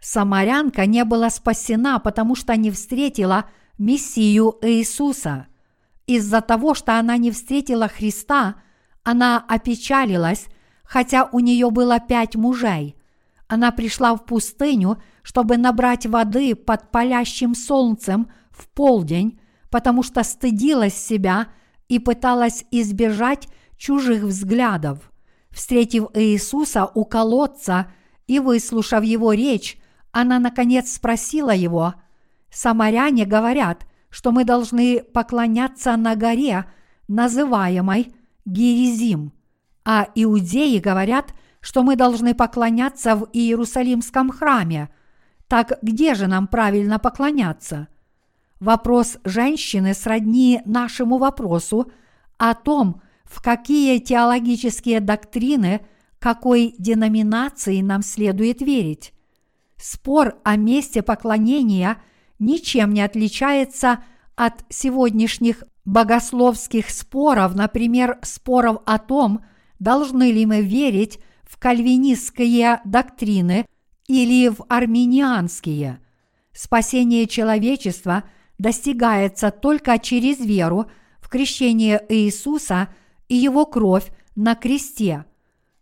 Самарянка не была спасена, потому что не встретила Мессию Иисуса. Из-за того, что она не встретила Христа, она опечалилась, хотя у нее было пять мужей. Она пришла в пустыню, чтобы набрать воды под палящим солнцем в полдень, потому что стыдилась себя и пыталась избежать чужих взглядов. Встретив Иисуса у колодца и выслушав его речь, она наконец спросила его, «Самаряне говорят, что мы должны поклоняться на горе, называемой Геризим, а иудеи говорят, что мы должны поклоняться в Иерусалимском храме. Так где же нам правильно поклоняться?» Вопрос женщины сродни нашему вопросу о том, в какие теологические доктрины какой деноминации нам следует верить. Спор о месте поклонения ничем не отличается от сегодняшних богословских споров, например, споров о том, должны ли мы верить в кальвинистские доктрины или в арменианские. Спасение человечества достигается только через веру в крещение Иисуса и Его кровь на кресте.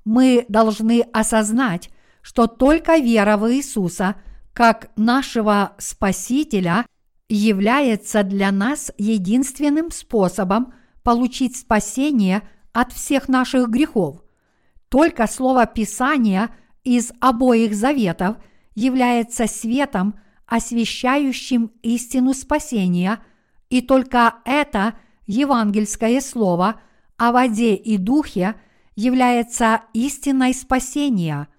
Мы должны осознать, что только вера в Иисуса как нашего Спасителя является для нас единственным способом получить спасение от всех наших грехов. Только слово Писания из обоих заветов является светом, освещающим истину спасения, и только это евангельское слово о воде и духе является истиной спасения –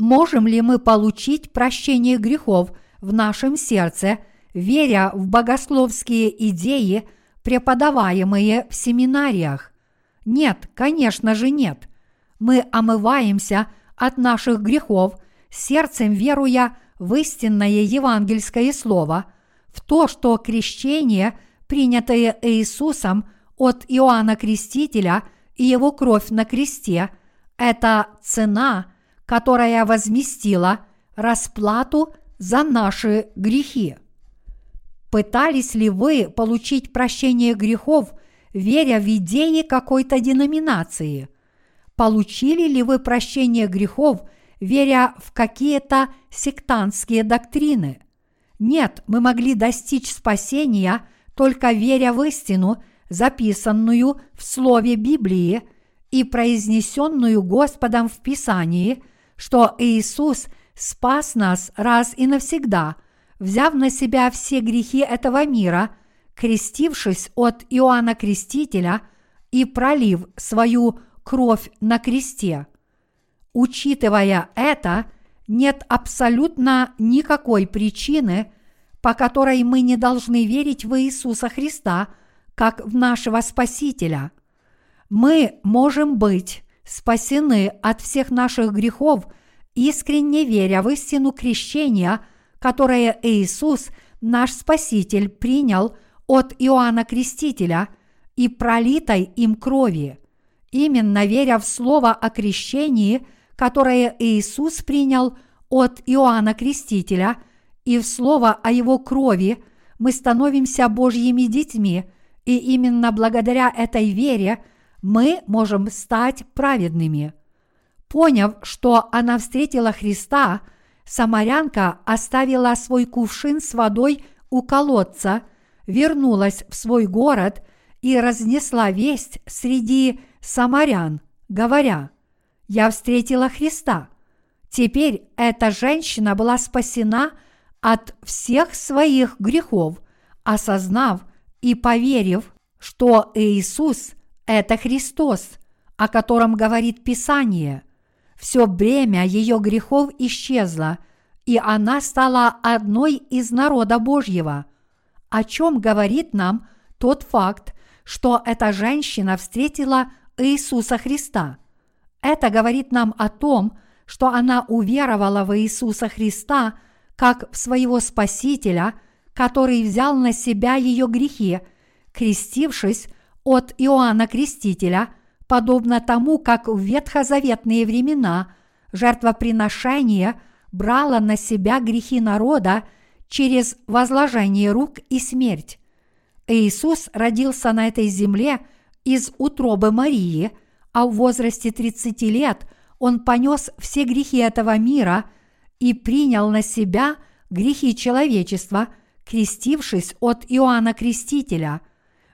Можем ли мы получить прощение грехов в нашем сердце, веря в богословские идеи, преподаваемые в семинариях? Нет, конечно же нет. Мы омываемся от наших грехов, сердцем веруя в истинное евангельское слово, в то, что крещение, принятое Иисусом от Иоанна Крестителя и его кровь на кресте, это цена – которая возместила расплату за наши грехи. Пытались ли вы получить прощение грехов, веря в идеи какой-то деноминации? Получили ли вы прощение грехов, веря в какие-то сектантские доктрины? Нет, мы могли достичь спасения, только веря в истину, записанную в Слове Библии и произнесенную Господом в Писании – что Иисус спас нас раз и навсегда, взяв на себя все грехи этого мира, крестившись от Иоанна Крестителя и пролив свою кровь на кресте. Учитывая это, нет абсолютно никакой причины, по которой мы не должны верить в Иисуса Христа как в нашего Спасителя. Мы можем быть спасены от всех наших грехов, искренне веря в истину крещения, которое Иисус, наш Спаситель, принял от Иоанна Крестителя и пролитой им крови. Именно веря в слово о крещении, которое Иисус принял от Иоанна Крестителя, и в слово о его крови, мы становимся Божьими детьми, и именно благодаря этой вере – мы можем стать праведными. Поняв, что она встретила Христа, самарянка оставила свой кувшин с водой у колодца, вернулась в свой город и разнесла весть среди самарян, говоря, «Я встретила Христа». Теперь эта женщина была спасена от всех своих грехов, осознав и поверив, что Иисус это Христос, о котором говорит Писание. Все бремя ее грехов исчезло, и она стала одной из народа Божьего. О чем говорит нам тот факт, что эта женщина встретила Иисуса Христа? Это говорит нам о том, что она уверовала в Иисуса Христа как в своего Спасителя, который взял на себя ее грехи, крестившись от Иоанна Крестителя, подобно тому, как в ветхозаветные времена жертвоприношения брало на себя грехи народа через возложение рук и смерть. Иисус родился на этой земле из утробы Марии, а в возрасте 30 лет он понес все грехи этого мира и принял на себя грехи человечества, крестившись от Иоанна Крестителя.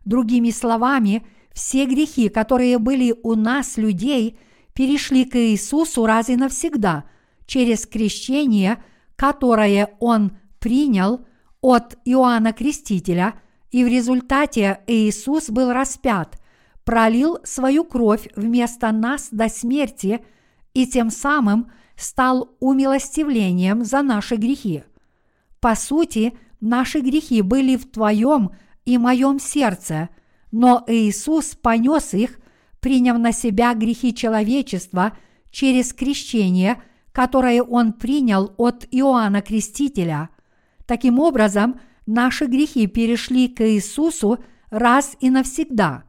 Другими словами, все грехи, которые были у нас, людей, перешли к Иисусу раз и навсегда через крещение, которое Он принял от Иоанна Крестителя, и в результате Иисус был распят, пролил свою кровь вместо нас до смерти и тем самым стал умилостивлением за наши грехи. По сути, наши грехи были в твоем и моем сердце, но Иисус понес их, приняв на себя грехи человечества через крещение, которое Он принял от Иоанна Крестителя. Таким образом, наши грехи перешли к Иисусу раз и навсегда.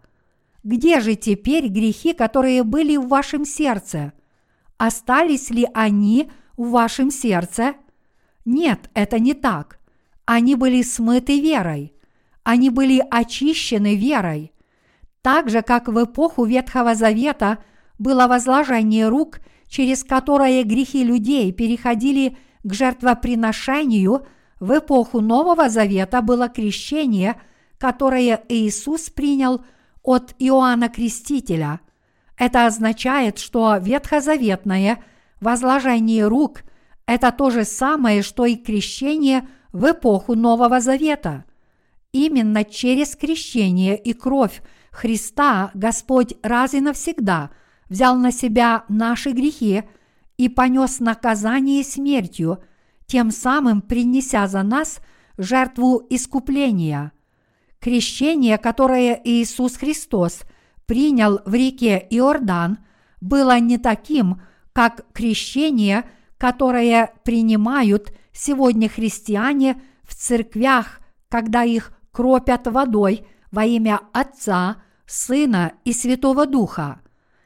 Где же теперь грехи, которые были в вашем сердце? Остались ли они в вашем сердце? Нет, это не так. Они были смыты верой. Они были очищены верой. Так же, как в эпоху Ветхого Завета было возложение рук, через которое грехи людей переходили к жертвоприношению, в эпоху Нового Завета было крещение, которое Иисус принял от Иоанна Крестителя. Это означает, что ветхозаветное возложение рук – это то же самое, что и крещение в эпоху Нового Завета. Именно через крещение и кровь Христа Господь раз и навсегда взял на себя наши грехи и понес наказание смертью, тем самым принеся за нас жертву искупления. Крещение, которое Иисус Христос принял в реке Иордан, было не таким, как крещение, которое принимают сегодня христиане в церквях, когда их кропят водой во имя Отца, Сына и Святого Духа.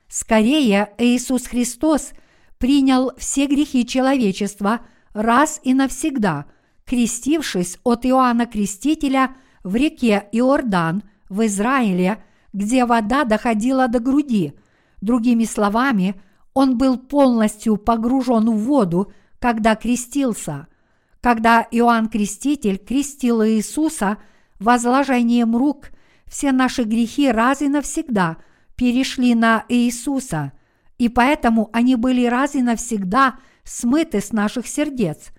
Скорее, Иисус Христос принял все грехи человечества раз и навсегда, крестившись от Иоанна Крестителя в реке Иордан в Израиле, где вода доходила до груди. Другими словами, он был полностью погружен в воду, когда крестился. Когда Иоанн Креститель крестил Иисуса возложением рук, все наши грехи раз и навсегда перешли на Иисуса, и поэтому они были раз и навсегда смыты с наших сердец.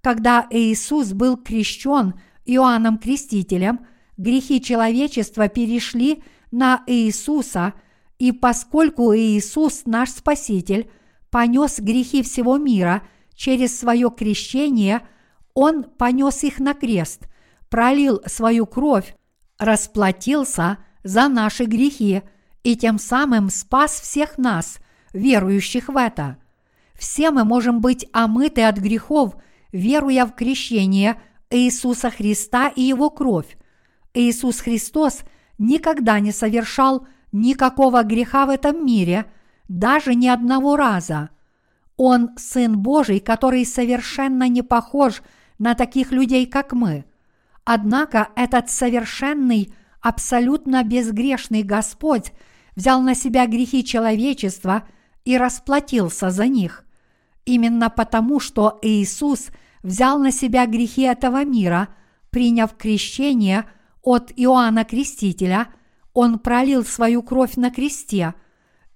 Когда Иисус был крещен Иоанном Крестителем, грехи человечества перешли на Иисуса, и поскольку Иисус, наш Спаситель, понес грехи всего мира через свое крещение – он понес их на крест, пролил свою кровь, расплатился за наши грехи и тем самым спас всех нас, верующих в это. Все мы можем быть омыты от грехов, веруя в крещение Иисуса Христа и Его кровь. Иисус Христос никогда не совершал никакого греха в этом мире, даже ни одного раза. Он Сын Божий, который совершенно не похож на таких людей, как мы. Однако этот совершенный, абсолютно безгрешный Господь взял на себя грехи человечества и расплатился за них. Именно потому, что Иисус взял на себя грехи этого мира, приняв крещение от Иоанна Крестителя, Он пролил свою кровь на кресте,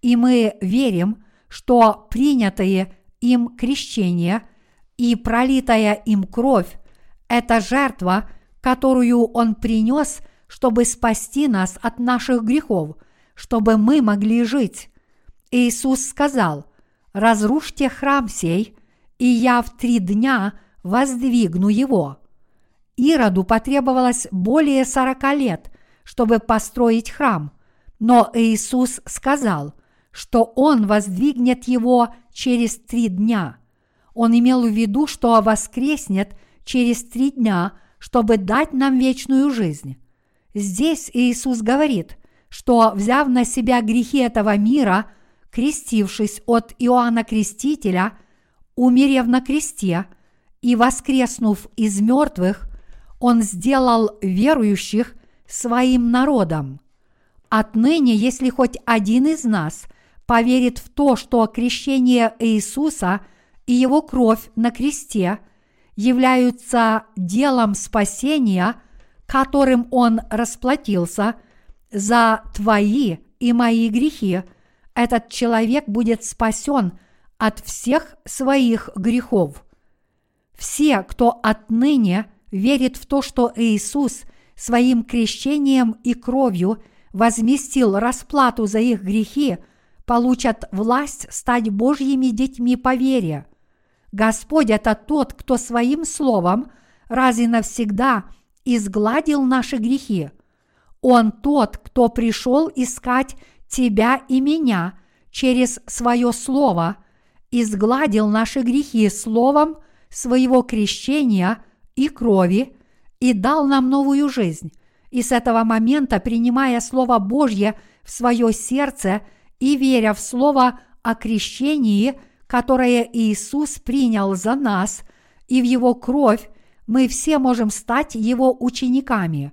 и мы верим, что принятые им крещение – и пролитая им кровь – это жертва, которую Он принес, чтобы спасти нас от наших грехов, чтобы мы могли жить. Иисус сказал, «Разрушьте храм сей, и я в три дня воздвигну его». Ироду потребовалось более сорока лет, чтобы построить храм, но Иисус сказал, что Он воздвигнет его через три дня – он имел в виду, что воскреснет через три дня, чтобы дать нам вечную жизнь. Здесь Иисус говорит, что, взяв на себя грехи этого мира, крестившись от Иоанна Крестителя, умерев на кресте и воскреснув из мертвых, Он сделал верующих своим народом. Отныне, если хоть один из нас поверит в то, что крещение Иисуса и Его кровь на кресте являются делом спасения, которым Он расплатился за твои и мои грехи, этот человек будет спасен от всех своих грехов. Все, кто отныне верит в то, что Иисус своим крещением и кровью возместил расплату за их грехи, получат власть стать Божьими детьми по вере. Господь – это тот, кто своим словом раз и навсегда изгладил наши грехи. Он тот, кто пришел искать тебя и меня через свое слово, изгладил наши грехи словом своего крещения и крови и дал нам новую жизнь. И с этого момента, принимая Слово Божье в свое сердце и веря в Слово о крещении, которое Иисус принял за нас, и в Его кровь, мы все можем стать Его учениками.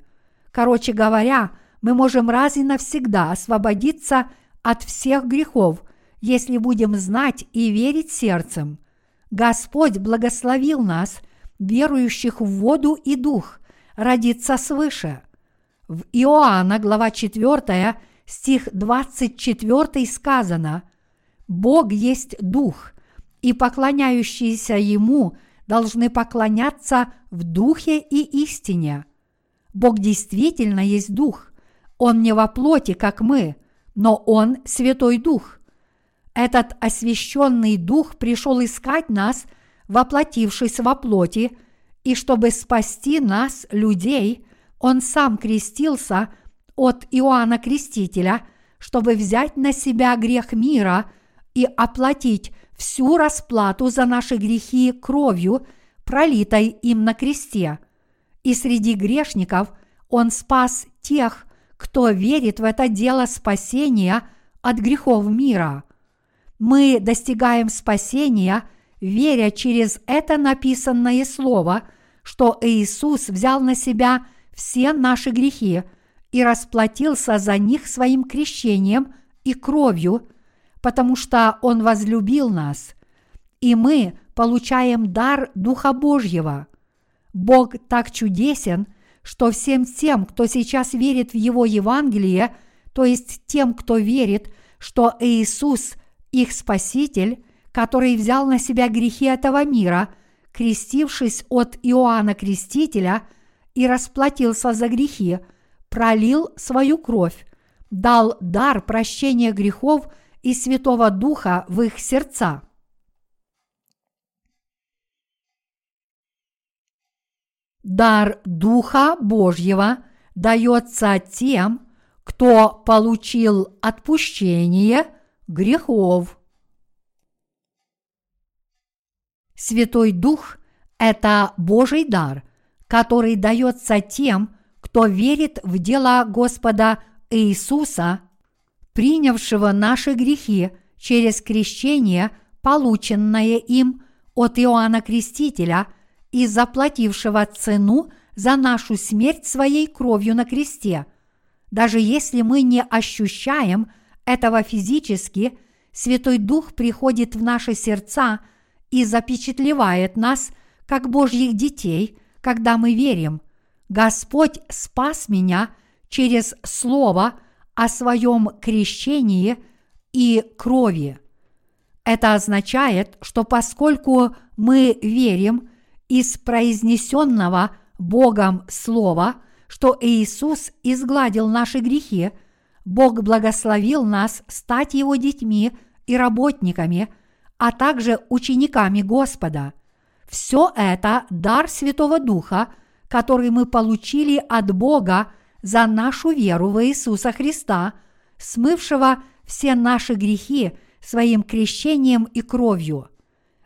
Короче говоря, мы можем раз и навсегда освободиться от всех грехов, если будем знать и верить сердцем. Господь благословил нас, верующих в воду и дух, родиться свыше. В Иоанна, глава 4, стих 24 сказано «Бог есть дух, и поклоняющиеся Ему должны поклоняться в духе и истине». Бог действительно есть дух, он не во плоти, как мы, но Он Святой Дух. Этот освященный Дух пришел искать нас, воплотившись во плоти, и чтобы спасти нас, людей, Он сам крестился от Иоанна Крестителя, чтобы взять на себя грех мира и оплатить всю расплату за наши грехи кровью, пролитой им на кресте. И среди грешников Он спас тех, кто верит в это дело спасения от грехов мира. Мы достигаем спасения, веря через это написанное слово, что Иисус взял на себя все наши грехи и расплатился за них своим крещением и кровью, потому что Он возлюбил нас. И мы получаем дар Духа Божьего. Бог так чудесен – что всем тем, кто сейчас верит в Его Евангелие, то есть тем, кто верит, что Иисус – их Спаситель, который взял на себя грехи этого мира, крестившись от Иоанна Крестителя и расплатился за грехи, пролил свою кровь, дал дар прощения грехов и Святого Духа в их сердца – Дар Духа Божьего дается тем, кто получил отпущение грехов. Святой Дух – это Божий дар, который дается тем, кто верит в дело Господа Иисуса, принявшего наши грехи через крещение, полученное им от Иоанна Крестителя – и заплатившего цену за нашу смерть своей кровью на кресте. Даже если мы не ощущаем этого физически, Святой Дух приходит в наши сердца и запечатлевает нас как Божьих детей, когда мы верим. Господь спас меня через Слово о своем крещении и крови. Это означает, что поскольку мы верим из произнесенного Богом Слова, что Иисус изгладил наши грехи, Бог благословил нас стать Его детьми и работниками, а также учениками Господа. Все это дар Святого Духа, который мы получили от Бога за нашу веру в Иисуса Христа, смывшего все наши грехи своим крещением и кровью.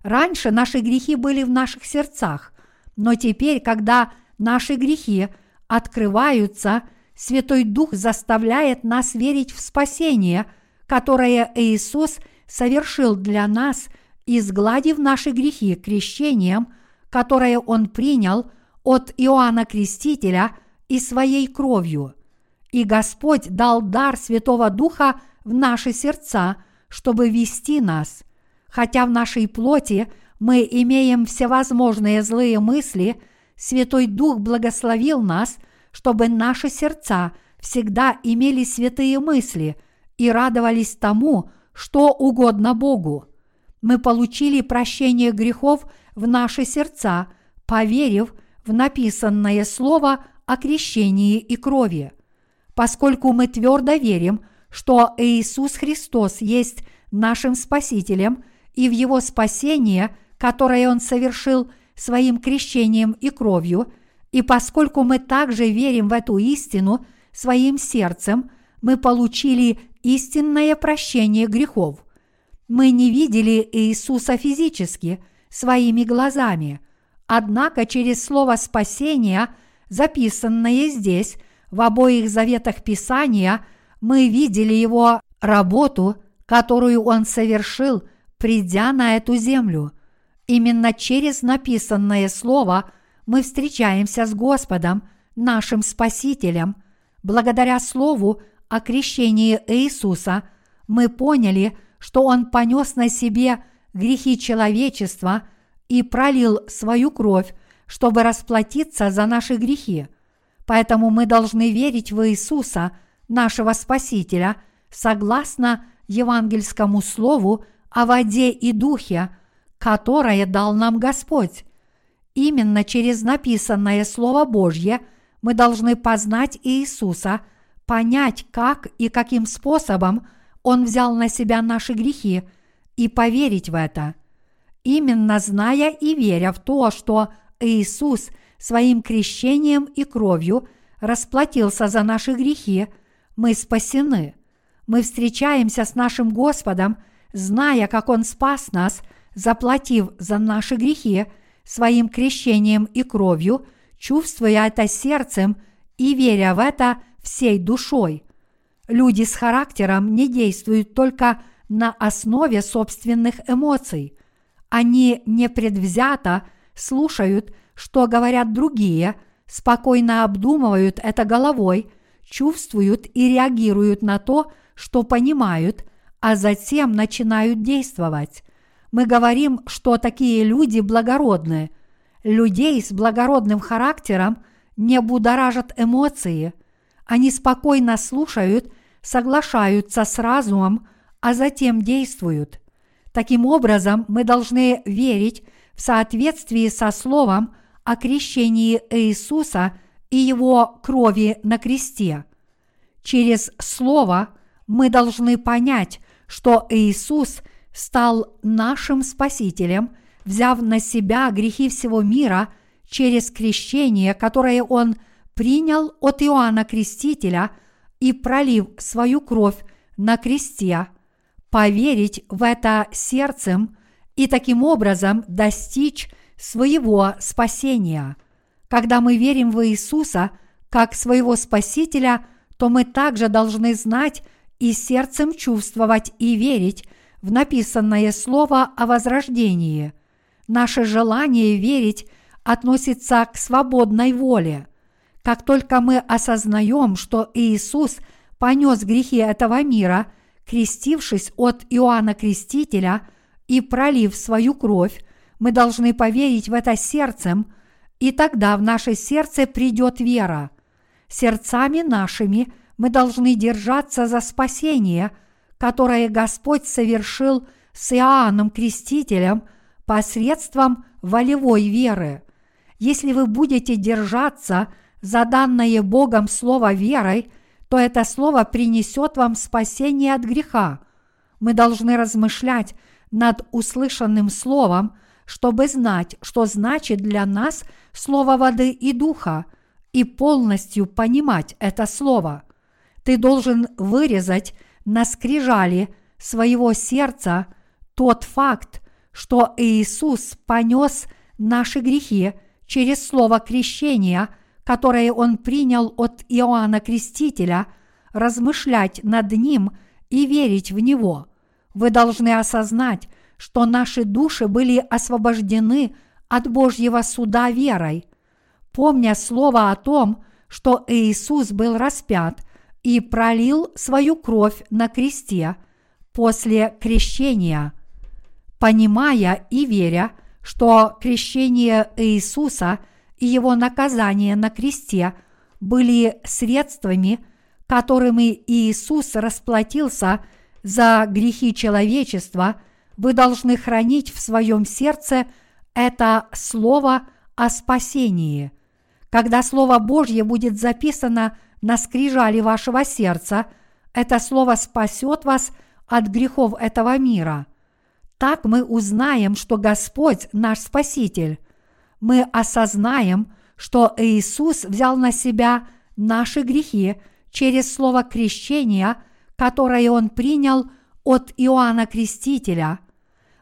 Раньше наши грехи были в наших сердцах, но теперь, когда наши грехи открываются, Святой Дух заставляет нас верить в спасение, которое Иисус совершил для нас изгладив наши грехи крещением, которое Он принял от Иоанна Крестителя и своей кровью. И Господь дал дар Святого Духа в наши сердца, чтобы вести нас. Хотя в нашей плоти мы имеем всевозможные злые мысли, Святой Дух благословил нас, чтобы наши сердца всегда имели святые мысли и радовались тому, что угодно Богу. Мы получили прощение грехов в наши сердца, поверив в написанное слово о крещении и крови. Поскольку мы твердо верим, что Иисус Христос есть нашим Спасителем и в Его спасение, которое Он совершил своим крещением и кровью, и поскольку мы также верим в эту истину своим сердцем, мы получили истинное прощение грехов. Мы не видели Иисуса физически, своими глазами, однако через слово спасения, записанное здесь, в обоих заветах Писания, мы видели Его работу, которую Он совершил, придя на эту землю. Именно через написанное слово мы встречаемся с Господом, нашим Спасителем. Благодаря Слову о крещении Иисуса мы поняли, что Он понес на себе грехи человечества и пролил свою кровь, чтобы расплатиться за наши грехи. Поэтому мы должны верить в Иисуса, нашего Спасителя, согласно евангельскому слову о воде и духе, которое дал нам Господь. Именно через написанное Слово Божье мы должны познать Иисуса, понять, как и каким способом Он взял на себя наши грехи и поверить в это. Именно зная и веря в то, что Иисус своим крещением и кровью расплатился за наши грехи, мы спасены. Мы встречаемся с нашим Господом, зная, как Он спас нас, заплатив за наши грехи своим крещением и кровью, чувствуя это сердцем и веря в это всей душой. Люди с характером не действуют только на основе собственных эмоций. Они непредвзято слушают, что говорят другие, спокойно обдумывают это головой, чувствуют и реагируют на то, что понимают, а затем начинают действовать. Мы говорим, что такие люди благородны. Людей с благородным характером не будоражат эмоции. Они спокойно слушают, соглашаются с разумом, а затем действуют. Таким образом, мы должны верить в соответствии со словом о крещении Иисуса и его крови на кресте. Через слово мы должны понять, что Иисус стал нашим Спасителем, взяв на себя грехи всего мира через крещение, которое Он принял от Иоанна Крестителя и пролив свою кровь на кресте, поверить в это сердцем и таким образом достичь своего спасения. Когда мы верим в Иисуса как своего Спасителя, то мы также должны знать и сердцем чувствовать и верить в написанное слово о возрождении. Наше желание верить относится к свободной воле. Как только мы осознаем, что Иисус понес грехи этого мира, крестившись от Иоанна Крестителя и пролив свою кровь, мы должны поверить в это сердцем, и тогда в наше сердце придет вера. Сердцами нашими – мы должны держаться за спасение, которое Господь совершил с Иоанном Крестителем посредством волевой веры. Если вы будете держаться за данное Богом Слово верой, то это Слово принесет вам спасение от греха. Мы должны размышлять над услышанным Словом, чтобы знать, что значит для нас Слово воды и духа, и полностью понимать это Слово – ты должен вырезать на скрижали своего сердца тот факт, что Иисус понес наши грехи через слово крещения, которое Он принял от Иоанна Крестителя, размышлять над ним и верить в него. Вы должны осознать, что наши души были освобождены от Божьего суда верой. Помня слово о том, что Иисус был распят и пролил свою кровь на кресте после крещения, понимая и веря, что крещение Иисуса и его наказание на кресте были средствами, которыми Иисус расплатился за грехи человечества, вы должны хранить в своем сердце это слово о спасении. Когда Слово Божье будет записано на скрижали вашего сердца, это Слово спасет вас от грехов этого мира. Так мы узнаем, что Господь наш Спаситель. Мы осознаем, что Иисус взял на себя наши грехи через слово крещения – которое он принял от Иоанна Крестителя.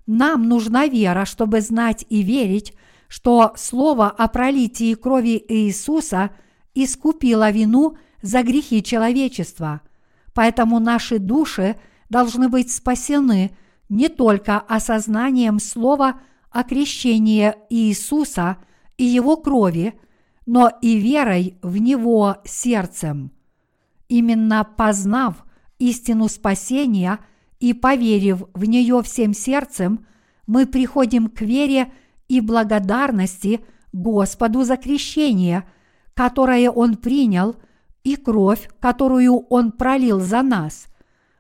Нам нужна вера, чтобы знать и верить, что слово о пролитии крови Иисуса искупило вину за грехи человечества. Поэтому наши души должны быть спасены не только осознанием слова о крещении Иисуса и его крови, но и верой в него сердцем. Именно познав истину спасения и поверив в нее всем сердцем, мы приходим к вере и благодарности Господу за крещение, которое Он принял, и кровь, которую Он пролил за нас.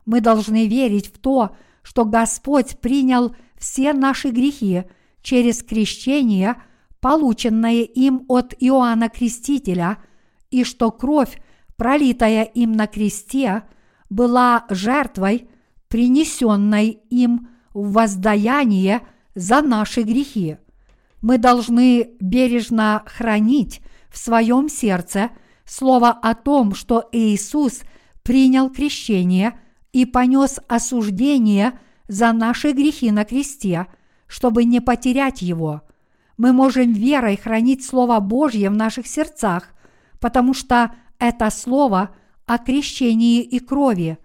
Мы должны верить в то, что Господь принял все наши грехи через крещение, полученное им от Иоанна Крестителя, и что кровь, пролитая им на кресте, была жертвой, принесенной им в воздаяние за наши грехи. Мы должны бережно хранить в своем сердце слово о том, что Иисус принял крещение и понес осуждение за наши грехи на кресте, чтобы не потерять его. Мы можем верой хранить Слово Божье в наших сердцах, потому что это Слово – о крещении и крови,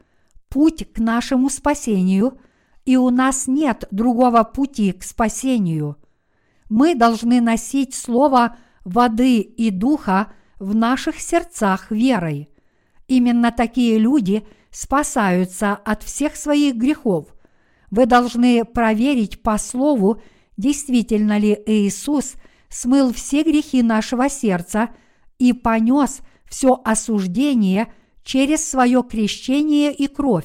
путь к нашему спасению, и у нас нет другого пути к спасению. Мы должны носить слово воды и духа в наших сердцах верой. Именно такие люди спасаются от всех своих грехов. Вы должны проверить по слову, действительно ли Иисус смыл все грехи нашего сердца и понес все осуждение через свое крещение и кровь,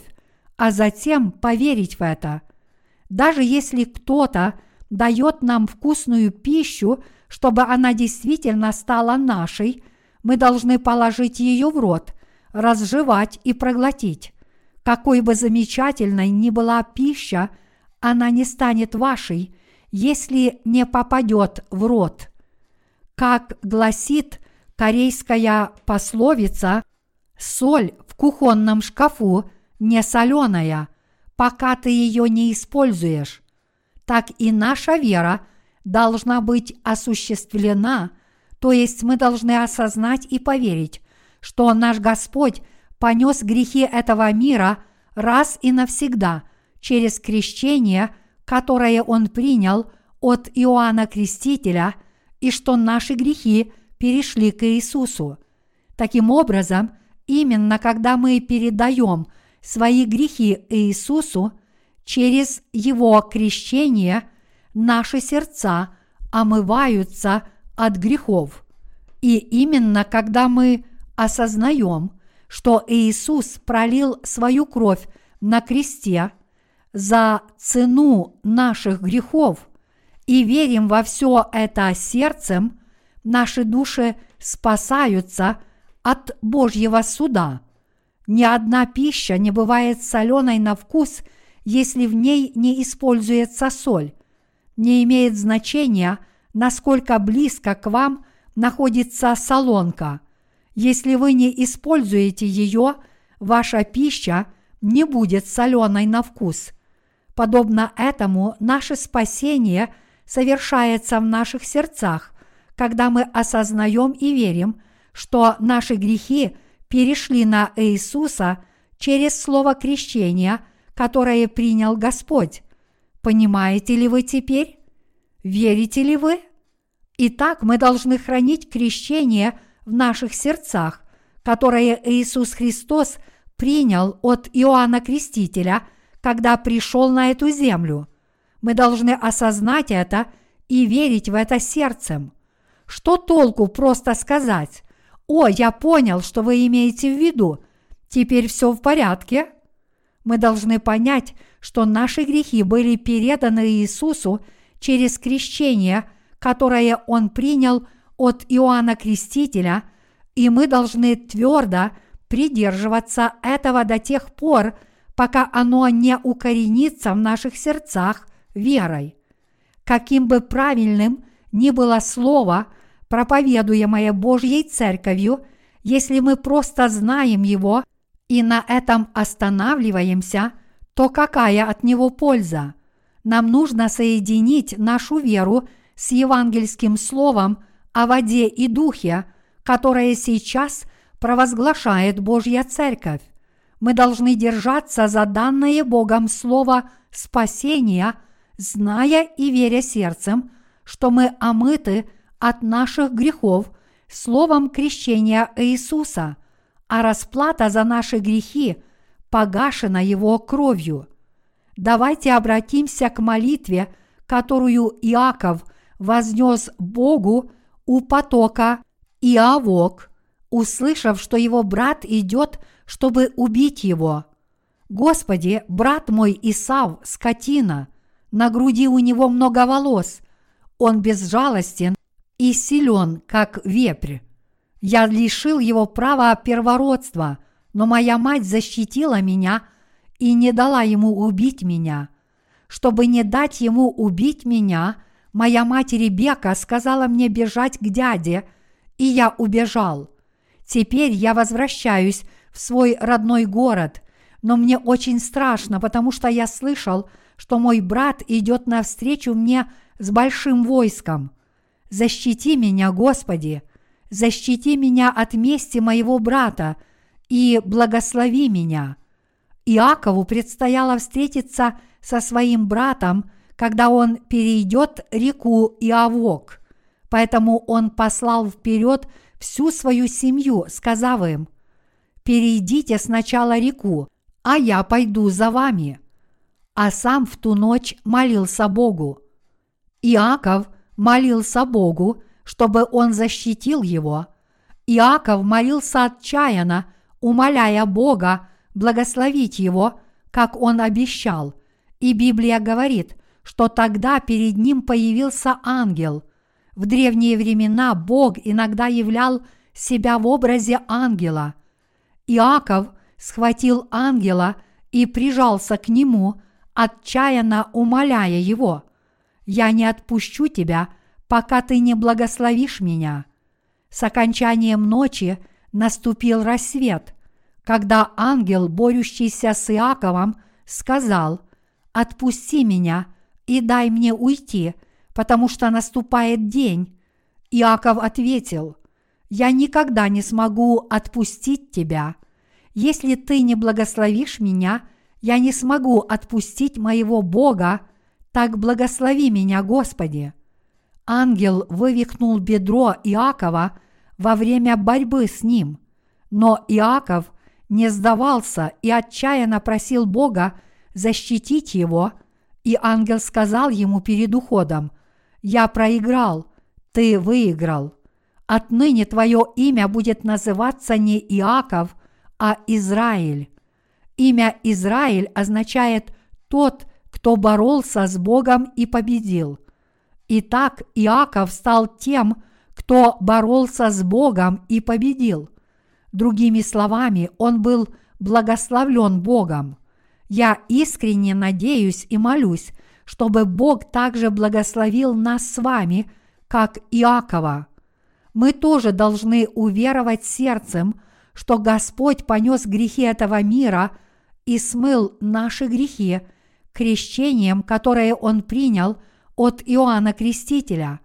а затем поверить в это. Даже если кто-то дает нам вкусную пищу, чтобы она действительно стала нашей, мы должны положить ее в рот, разжевать и проглотить. Какой бы замечательной ни была пища, она не станет вашей, если не попадет в рот. Как гласит корейская пословица, Соль в кухонном шкафу не соленая, пока ты ее не используешь. Так и наша вера должна быть осуществлена, то есть мы должны осознать и поверить, что наш Господь понес грехи этого мира раз и навсегда через крещение, которое Он принял от Иоанна Крестителя, и что наши грехи перешли к Иисусу. Таким образом, именно когда мы передаем свои грехи Иисусу через Его крещение, наши сердца омываются от грехов. И именно когда мы осознаем, что Иисус пролил свою кровь на кресте за цену наших грехов и верим во все это сердцем, наши души спасаются – от Божьего суда. Ни одна пища не бывает соленой на вкус, если в ней не используется соль. Не имеет значения, насколько близко к вам находится солонка. Если вы не используете ее, ваша пища не будет соленой на вкус. Подобно этому наше спасение совершается в наших сердцах, когда мы осознаем и верим – что наши грехи перешли на Иисуса через слово крещения, которое принял Господь. Понимаете ли вы теперь? Верите ли вы? Итак, мы должны хранить крещение в наших сердцах, которое Иисус Христос принял от Иоанна Крестителя, когда пришел на эту землю. Мы должны осознать это и верить в это сердцем. Что толку просто сказать «О, я понял, что вы имеете в виду, теперь все в порядке»? Мы должны понять, что наши грехи были переданы Иисусу через крещение, которое Он принял от Иоанна Крестителя, и мы должны твердо придерживаться этого до тех пор, пока оно не укоренится в наших сердцах верой. Каким бы правильным ни было слово, проповедуемое Божьей Церковью, если мы просто знаем его и на этом останавливаемся, то какая от него польза? Нам нужно соединить нашу веру с евангельским словом о воде и духе, которое сейчас провозглашает Божья Церковь. Мы должны держаться за данное Богом слово спасения, зная и веря сердцем, что мы омыты от наших грехов словом крещения Иисуса, а расплата за наши грехи погашена Его кровью. Давайте обратимся к молитве, которую Иаков вознес Богу у потока Иавок, услышав, что его брат идет, чтобы убить его. Господи, брат мой Исав, скотина, на груди у него много волос, он безжалостен и силен, как вепрь. Я лишил его права первородства, но моя мать защитила меня и не дала ему убить меня. Чтобы не дать ему убить меня, моя мать Ребека сказала мне бежать к дяде, и я убежал. Теперь я возвращаюсь в свой родной город, но мне очень страшно, потому что я слышал, что мой брат идет навстречу мне с большим войском – Защити меня, Господи, защити меня от мести моего брата и благослови меня. Иакову предстояло встретиться со своим братом, когда он перейдет реку Иавок. Поэтому он послал вперед всю свою семью, сказав им, «Перейдите сначала реку, а я пойду за вами». А сам в ту ночь молился Богу. Иаков – молился Богу, чтобы он защитил его. Иаков молился отчаянно, умоляя Бога благословить его, как он обещал. И Библия говорит, что тогда перед ним появился ангел. В древние времена Бог иногда являл себя в образе ангела. Иаков схватил ангела и прижался к нему, отчаянно умоляя его – я не отпущу тебя, пока ты не благословишь меня. С окончанием ночи наступил рассвет, когда ангел, борющийся с Иаковом, сказал, «Отпусти меня и дай мне уйти, потому что наступает день». Иаков ответил, «Я никогда не смогу отпустить тебя. Если ты не благословишь меня, я не смогу отпустить моего Бога, так благослови меня, Господи!» Ангел вывихнул бедро Иакова во время борьбы с ним, но Иаков не сдавался и отчаянно просил Бога защитить его, и ангел сказал ему перед уходом, «Я проиграл, ты выиграл. Отныне твое имя будет называться не Иаков, а Израиль. Имя Израиль означает «тот, кто боролся с Богом и победил. Итак, Иаков стал тем, кто боролся с Богом и победил. Другими словами, он был благословлен Богом. Я искренне надеюсь и молюсь, чтобы Бог также благословил нас с вами, как Иакова. Мы тоже должны уверовать сердцем, что Господь понес грехи этого мира и смыл наши грехи – крещением, которое он принял от Иоанна Крестителя.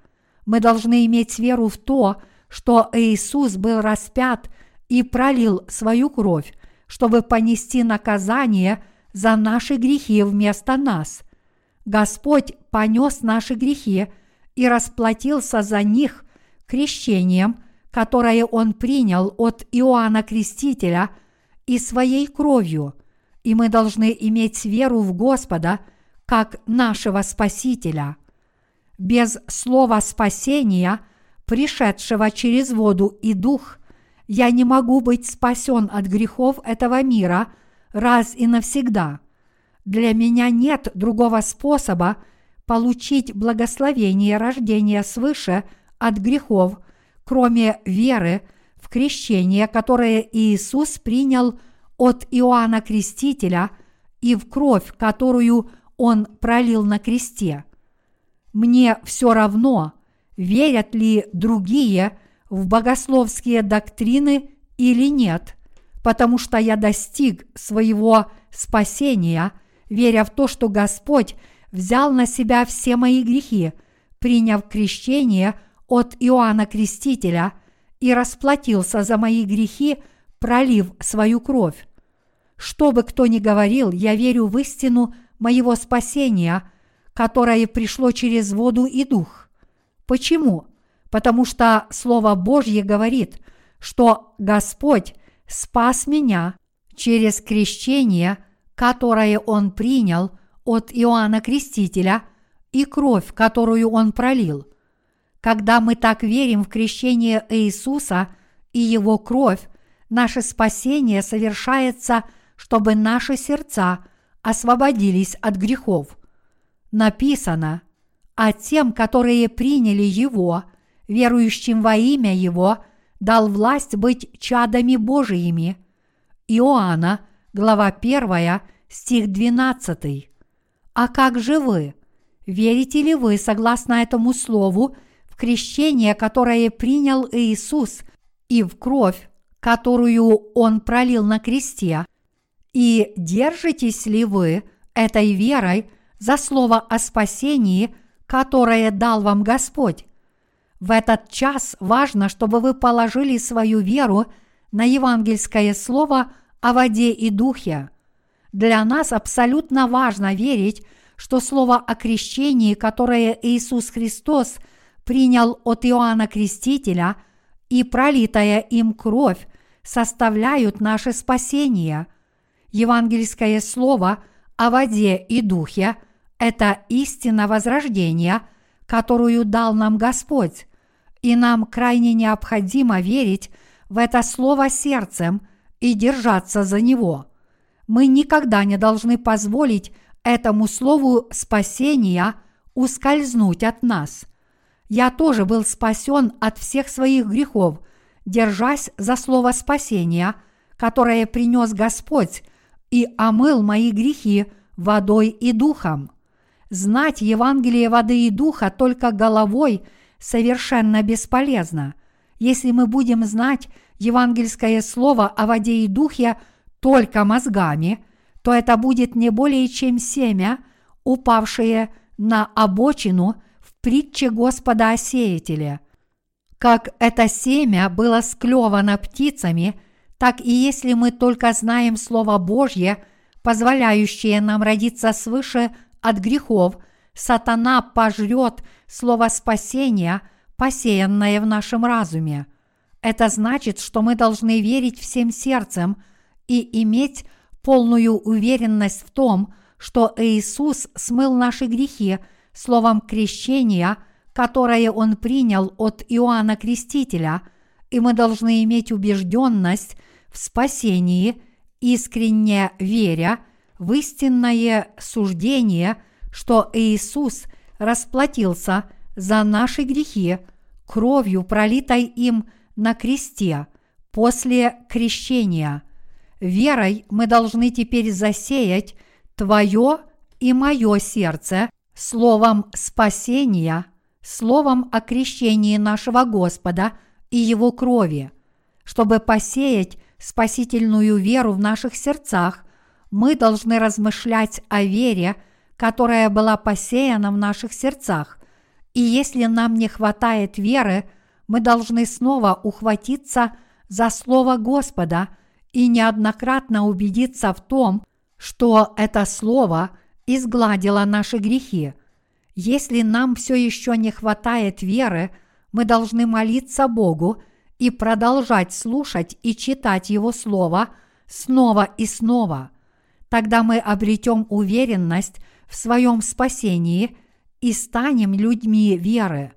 Мы должны иметь веру в то, что Иисус был распят и пролил свою кровь, чтобы понести наказание за наши грехи вместо нас. Господь понес наши грехи и расплатился за них крещением, которое Он принял от Иоанна Крестителя и своей кровью, и мы должны иметь веру в Господа как нашего Спасителя. Без слова спасения, пришедшего через воду и дух, я не могу быть спасен от грехов этого мира раз и навсегда. Для меня нет другого способа получить благословение рождения свыше от грехов, кроме веры в крещение, которое Иисус принял от Иоанна Крестителя и в кровь, которую Он пролил на кресте. Мне все равно, верят ли другие в богословские доктрины или нет, потому что я достиг своего спасения – веря в то, что Господь взял на себя все мои грехи, приняв крещение от Иоанна Крестителя и расплатился за мои грехи, пролив свою кровь. Что бы кто ни говорил, я верю в истину моего спасения, которое пришло через воду и дух. Почему? Потому что Слово Божье говорит, что Господь спас меня через крещение – которое он принял от Иоанна Крестителя и кровь, которую он пролил. Когда мы так верим в крещение Иисуса и его кровь, наше спасение совершается, чтобы наши сердца освободились от грехов. Написано, а тем, которые приняли Его, верующим во имя Его, дал власть быть чадами Божиими. Иоанна, глава 1, стих 12. А как же вы? Верите ли вы, согласно этому слову, в крещение, которое принял Иисус, и в кровь, которую Он пролил на кресте? И держитесь ли вы этой верой за слово о спасении, которое дал вам Господь? В этот час важно, чтобы вы положили свою веру на евангельское слово о воде и духе. Для нас абсолютно важно верить, что слово о крещении, которое Иисус Христос принял от Иоанна Крестителя и пролитая им кровь, составляют наше спасение. Евангельское слово о воде и духе – это истина возрождения, которую дал нам Господь, и нам крайне необходимо верить в это слово сердцем – и держаться за него. Мы никогда не должны позволить этому слову спасения ускользнуть от нас. Я тоже был спасен от всех своих грехов, держась за слово спасения, которое принес Господь и омыл мои грехи водой и духом. Знать Евангелие воды и духа только головой совершенно бесполезно. Если мы будем знать евангельское слово о воде и духе только мозгами, то это будет не более чем семя, упавшее на обочину притче Господа о сеятеле. Как это семя было склевано птицами, так и если мы только знаем Слово Божье, позволяющее нам родиться свыше от грехов, сатана пожрет Слово спасения, посеянное в нашем разуме – это значит, что мы должны верить всем сердцем и иметь полную уверенность в том, что Иисус смыл наши грехи словом крещения, которое Он принял от Иоанна Крестителя, и мы должны иметь убежденность в спасении, искренне веря в истинное суждение, что Иисус расплатился за наши грехи кровью, пролитой им – на кресте после крещения. Верой мы должны теперь засеять твое и мое сердце словом спасения, словом о крещении нашего Господа и Его крови. Чтобы посеять спасительную веру в наших сердцах, мы должны размышлять о вере, которая была посеяна в наших сердцах. И если нам не хватает веры – мы должны снова ухватиться за Слово Господа и неоднократно убедиться в том, что это Слово изгладила наши грехи. Если нам все еще не хватает веры, мы должны молиться Богу и продолжать слушать и читать Его Слово снова и снова. Тогда мы обретем уверенность в своем спасении и станем людьми веры.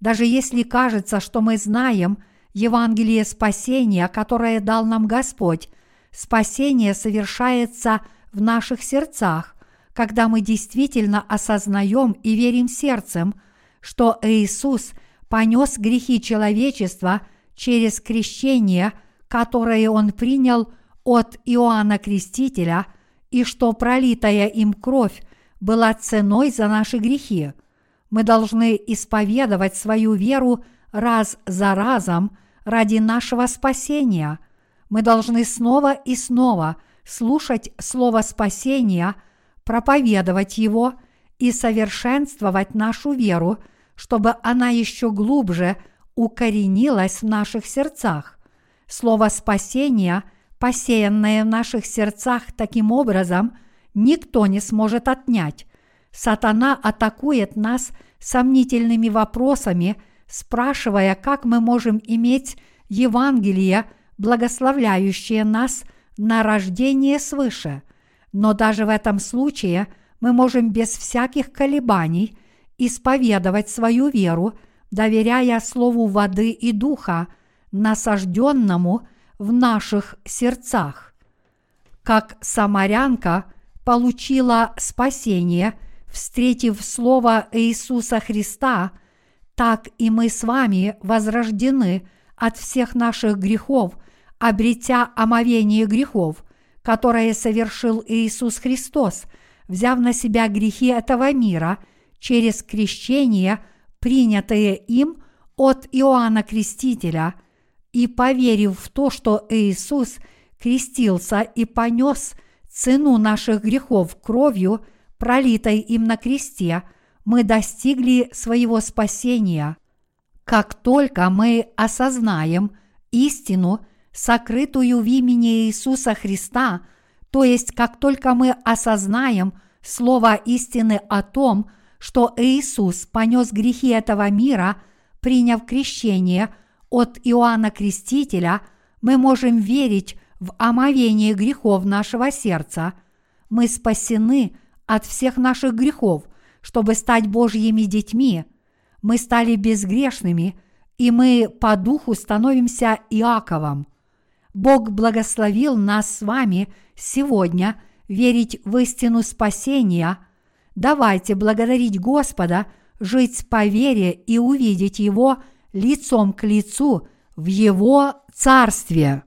Даже если кажется, что мы знаем Евангелие спасения, которое дал нам Господь, спасение совершается в наших сердцах, когда мы действительно осознаем и верим сердцем, что Иисус понес грехи человечества через крещение, которое Он принял от Иоанна Крестителя, и что пролитая им кровь была ценой за наши грехи. Мы должны исповедовать свою веру раз за разом ради нашего спасения. Мы должны снова и снова слушать Слово спасения, проповедовать его и совершенствовать нашу веру, чтобы она еще глубже укоренилась в наших сердцах. Слово спасения, посеянное в наших сердцах таким образом, никто не сможет отнять. Сатана атакует нас сомнительными вопросами, спрашивая, как мы можем иметь Евангелие, благословляющее нас на рождение свыше. Но даже в этом случае мы можем без всяких колебаний исповедовать свою веру, доверяя Слову воды и духа, насажденному в наших сердцах. Как самарянка получила спасение – встретив Слово Иисуса Христа, так и мы с вами возрождены от всех наших грехов, обретя омовение грехов, которое совершил Иисус Христос, взяв на себя грехи этого мира через крещение, принятое им от Иоанна Крестителя, и поверив в то, что Иисус крестился и понес цену наших грехов кровью – пролитой им на кресте, мы достигли своего спасения. Как только мы осознаем истину, сокрытую в имени Иисуса Христа, то есть как только мы осознаем слово истины о том, что Иисус понес грехи этого мира, приняв крещение от Иоанна Крестителя, мы можем верить в омовение грехов нашего сердца. Мы спасены от всех наших грехов, чтобы стать Божьими детьми. Мы стали безгрешными, и мы по духу становимся Иаковом. Бог благословил нас с вами сегодня верить в истину спасения. Давайте благодарить Господа, жить по вере и увидеть Его лицом к лицу в Его Царстве.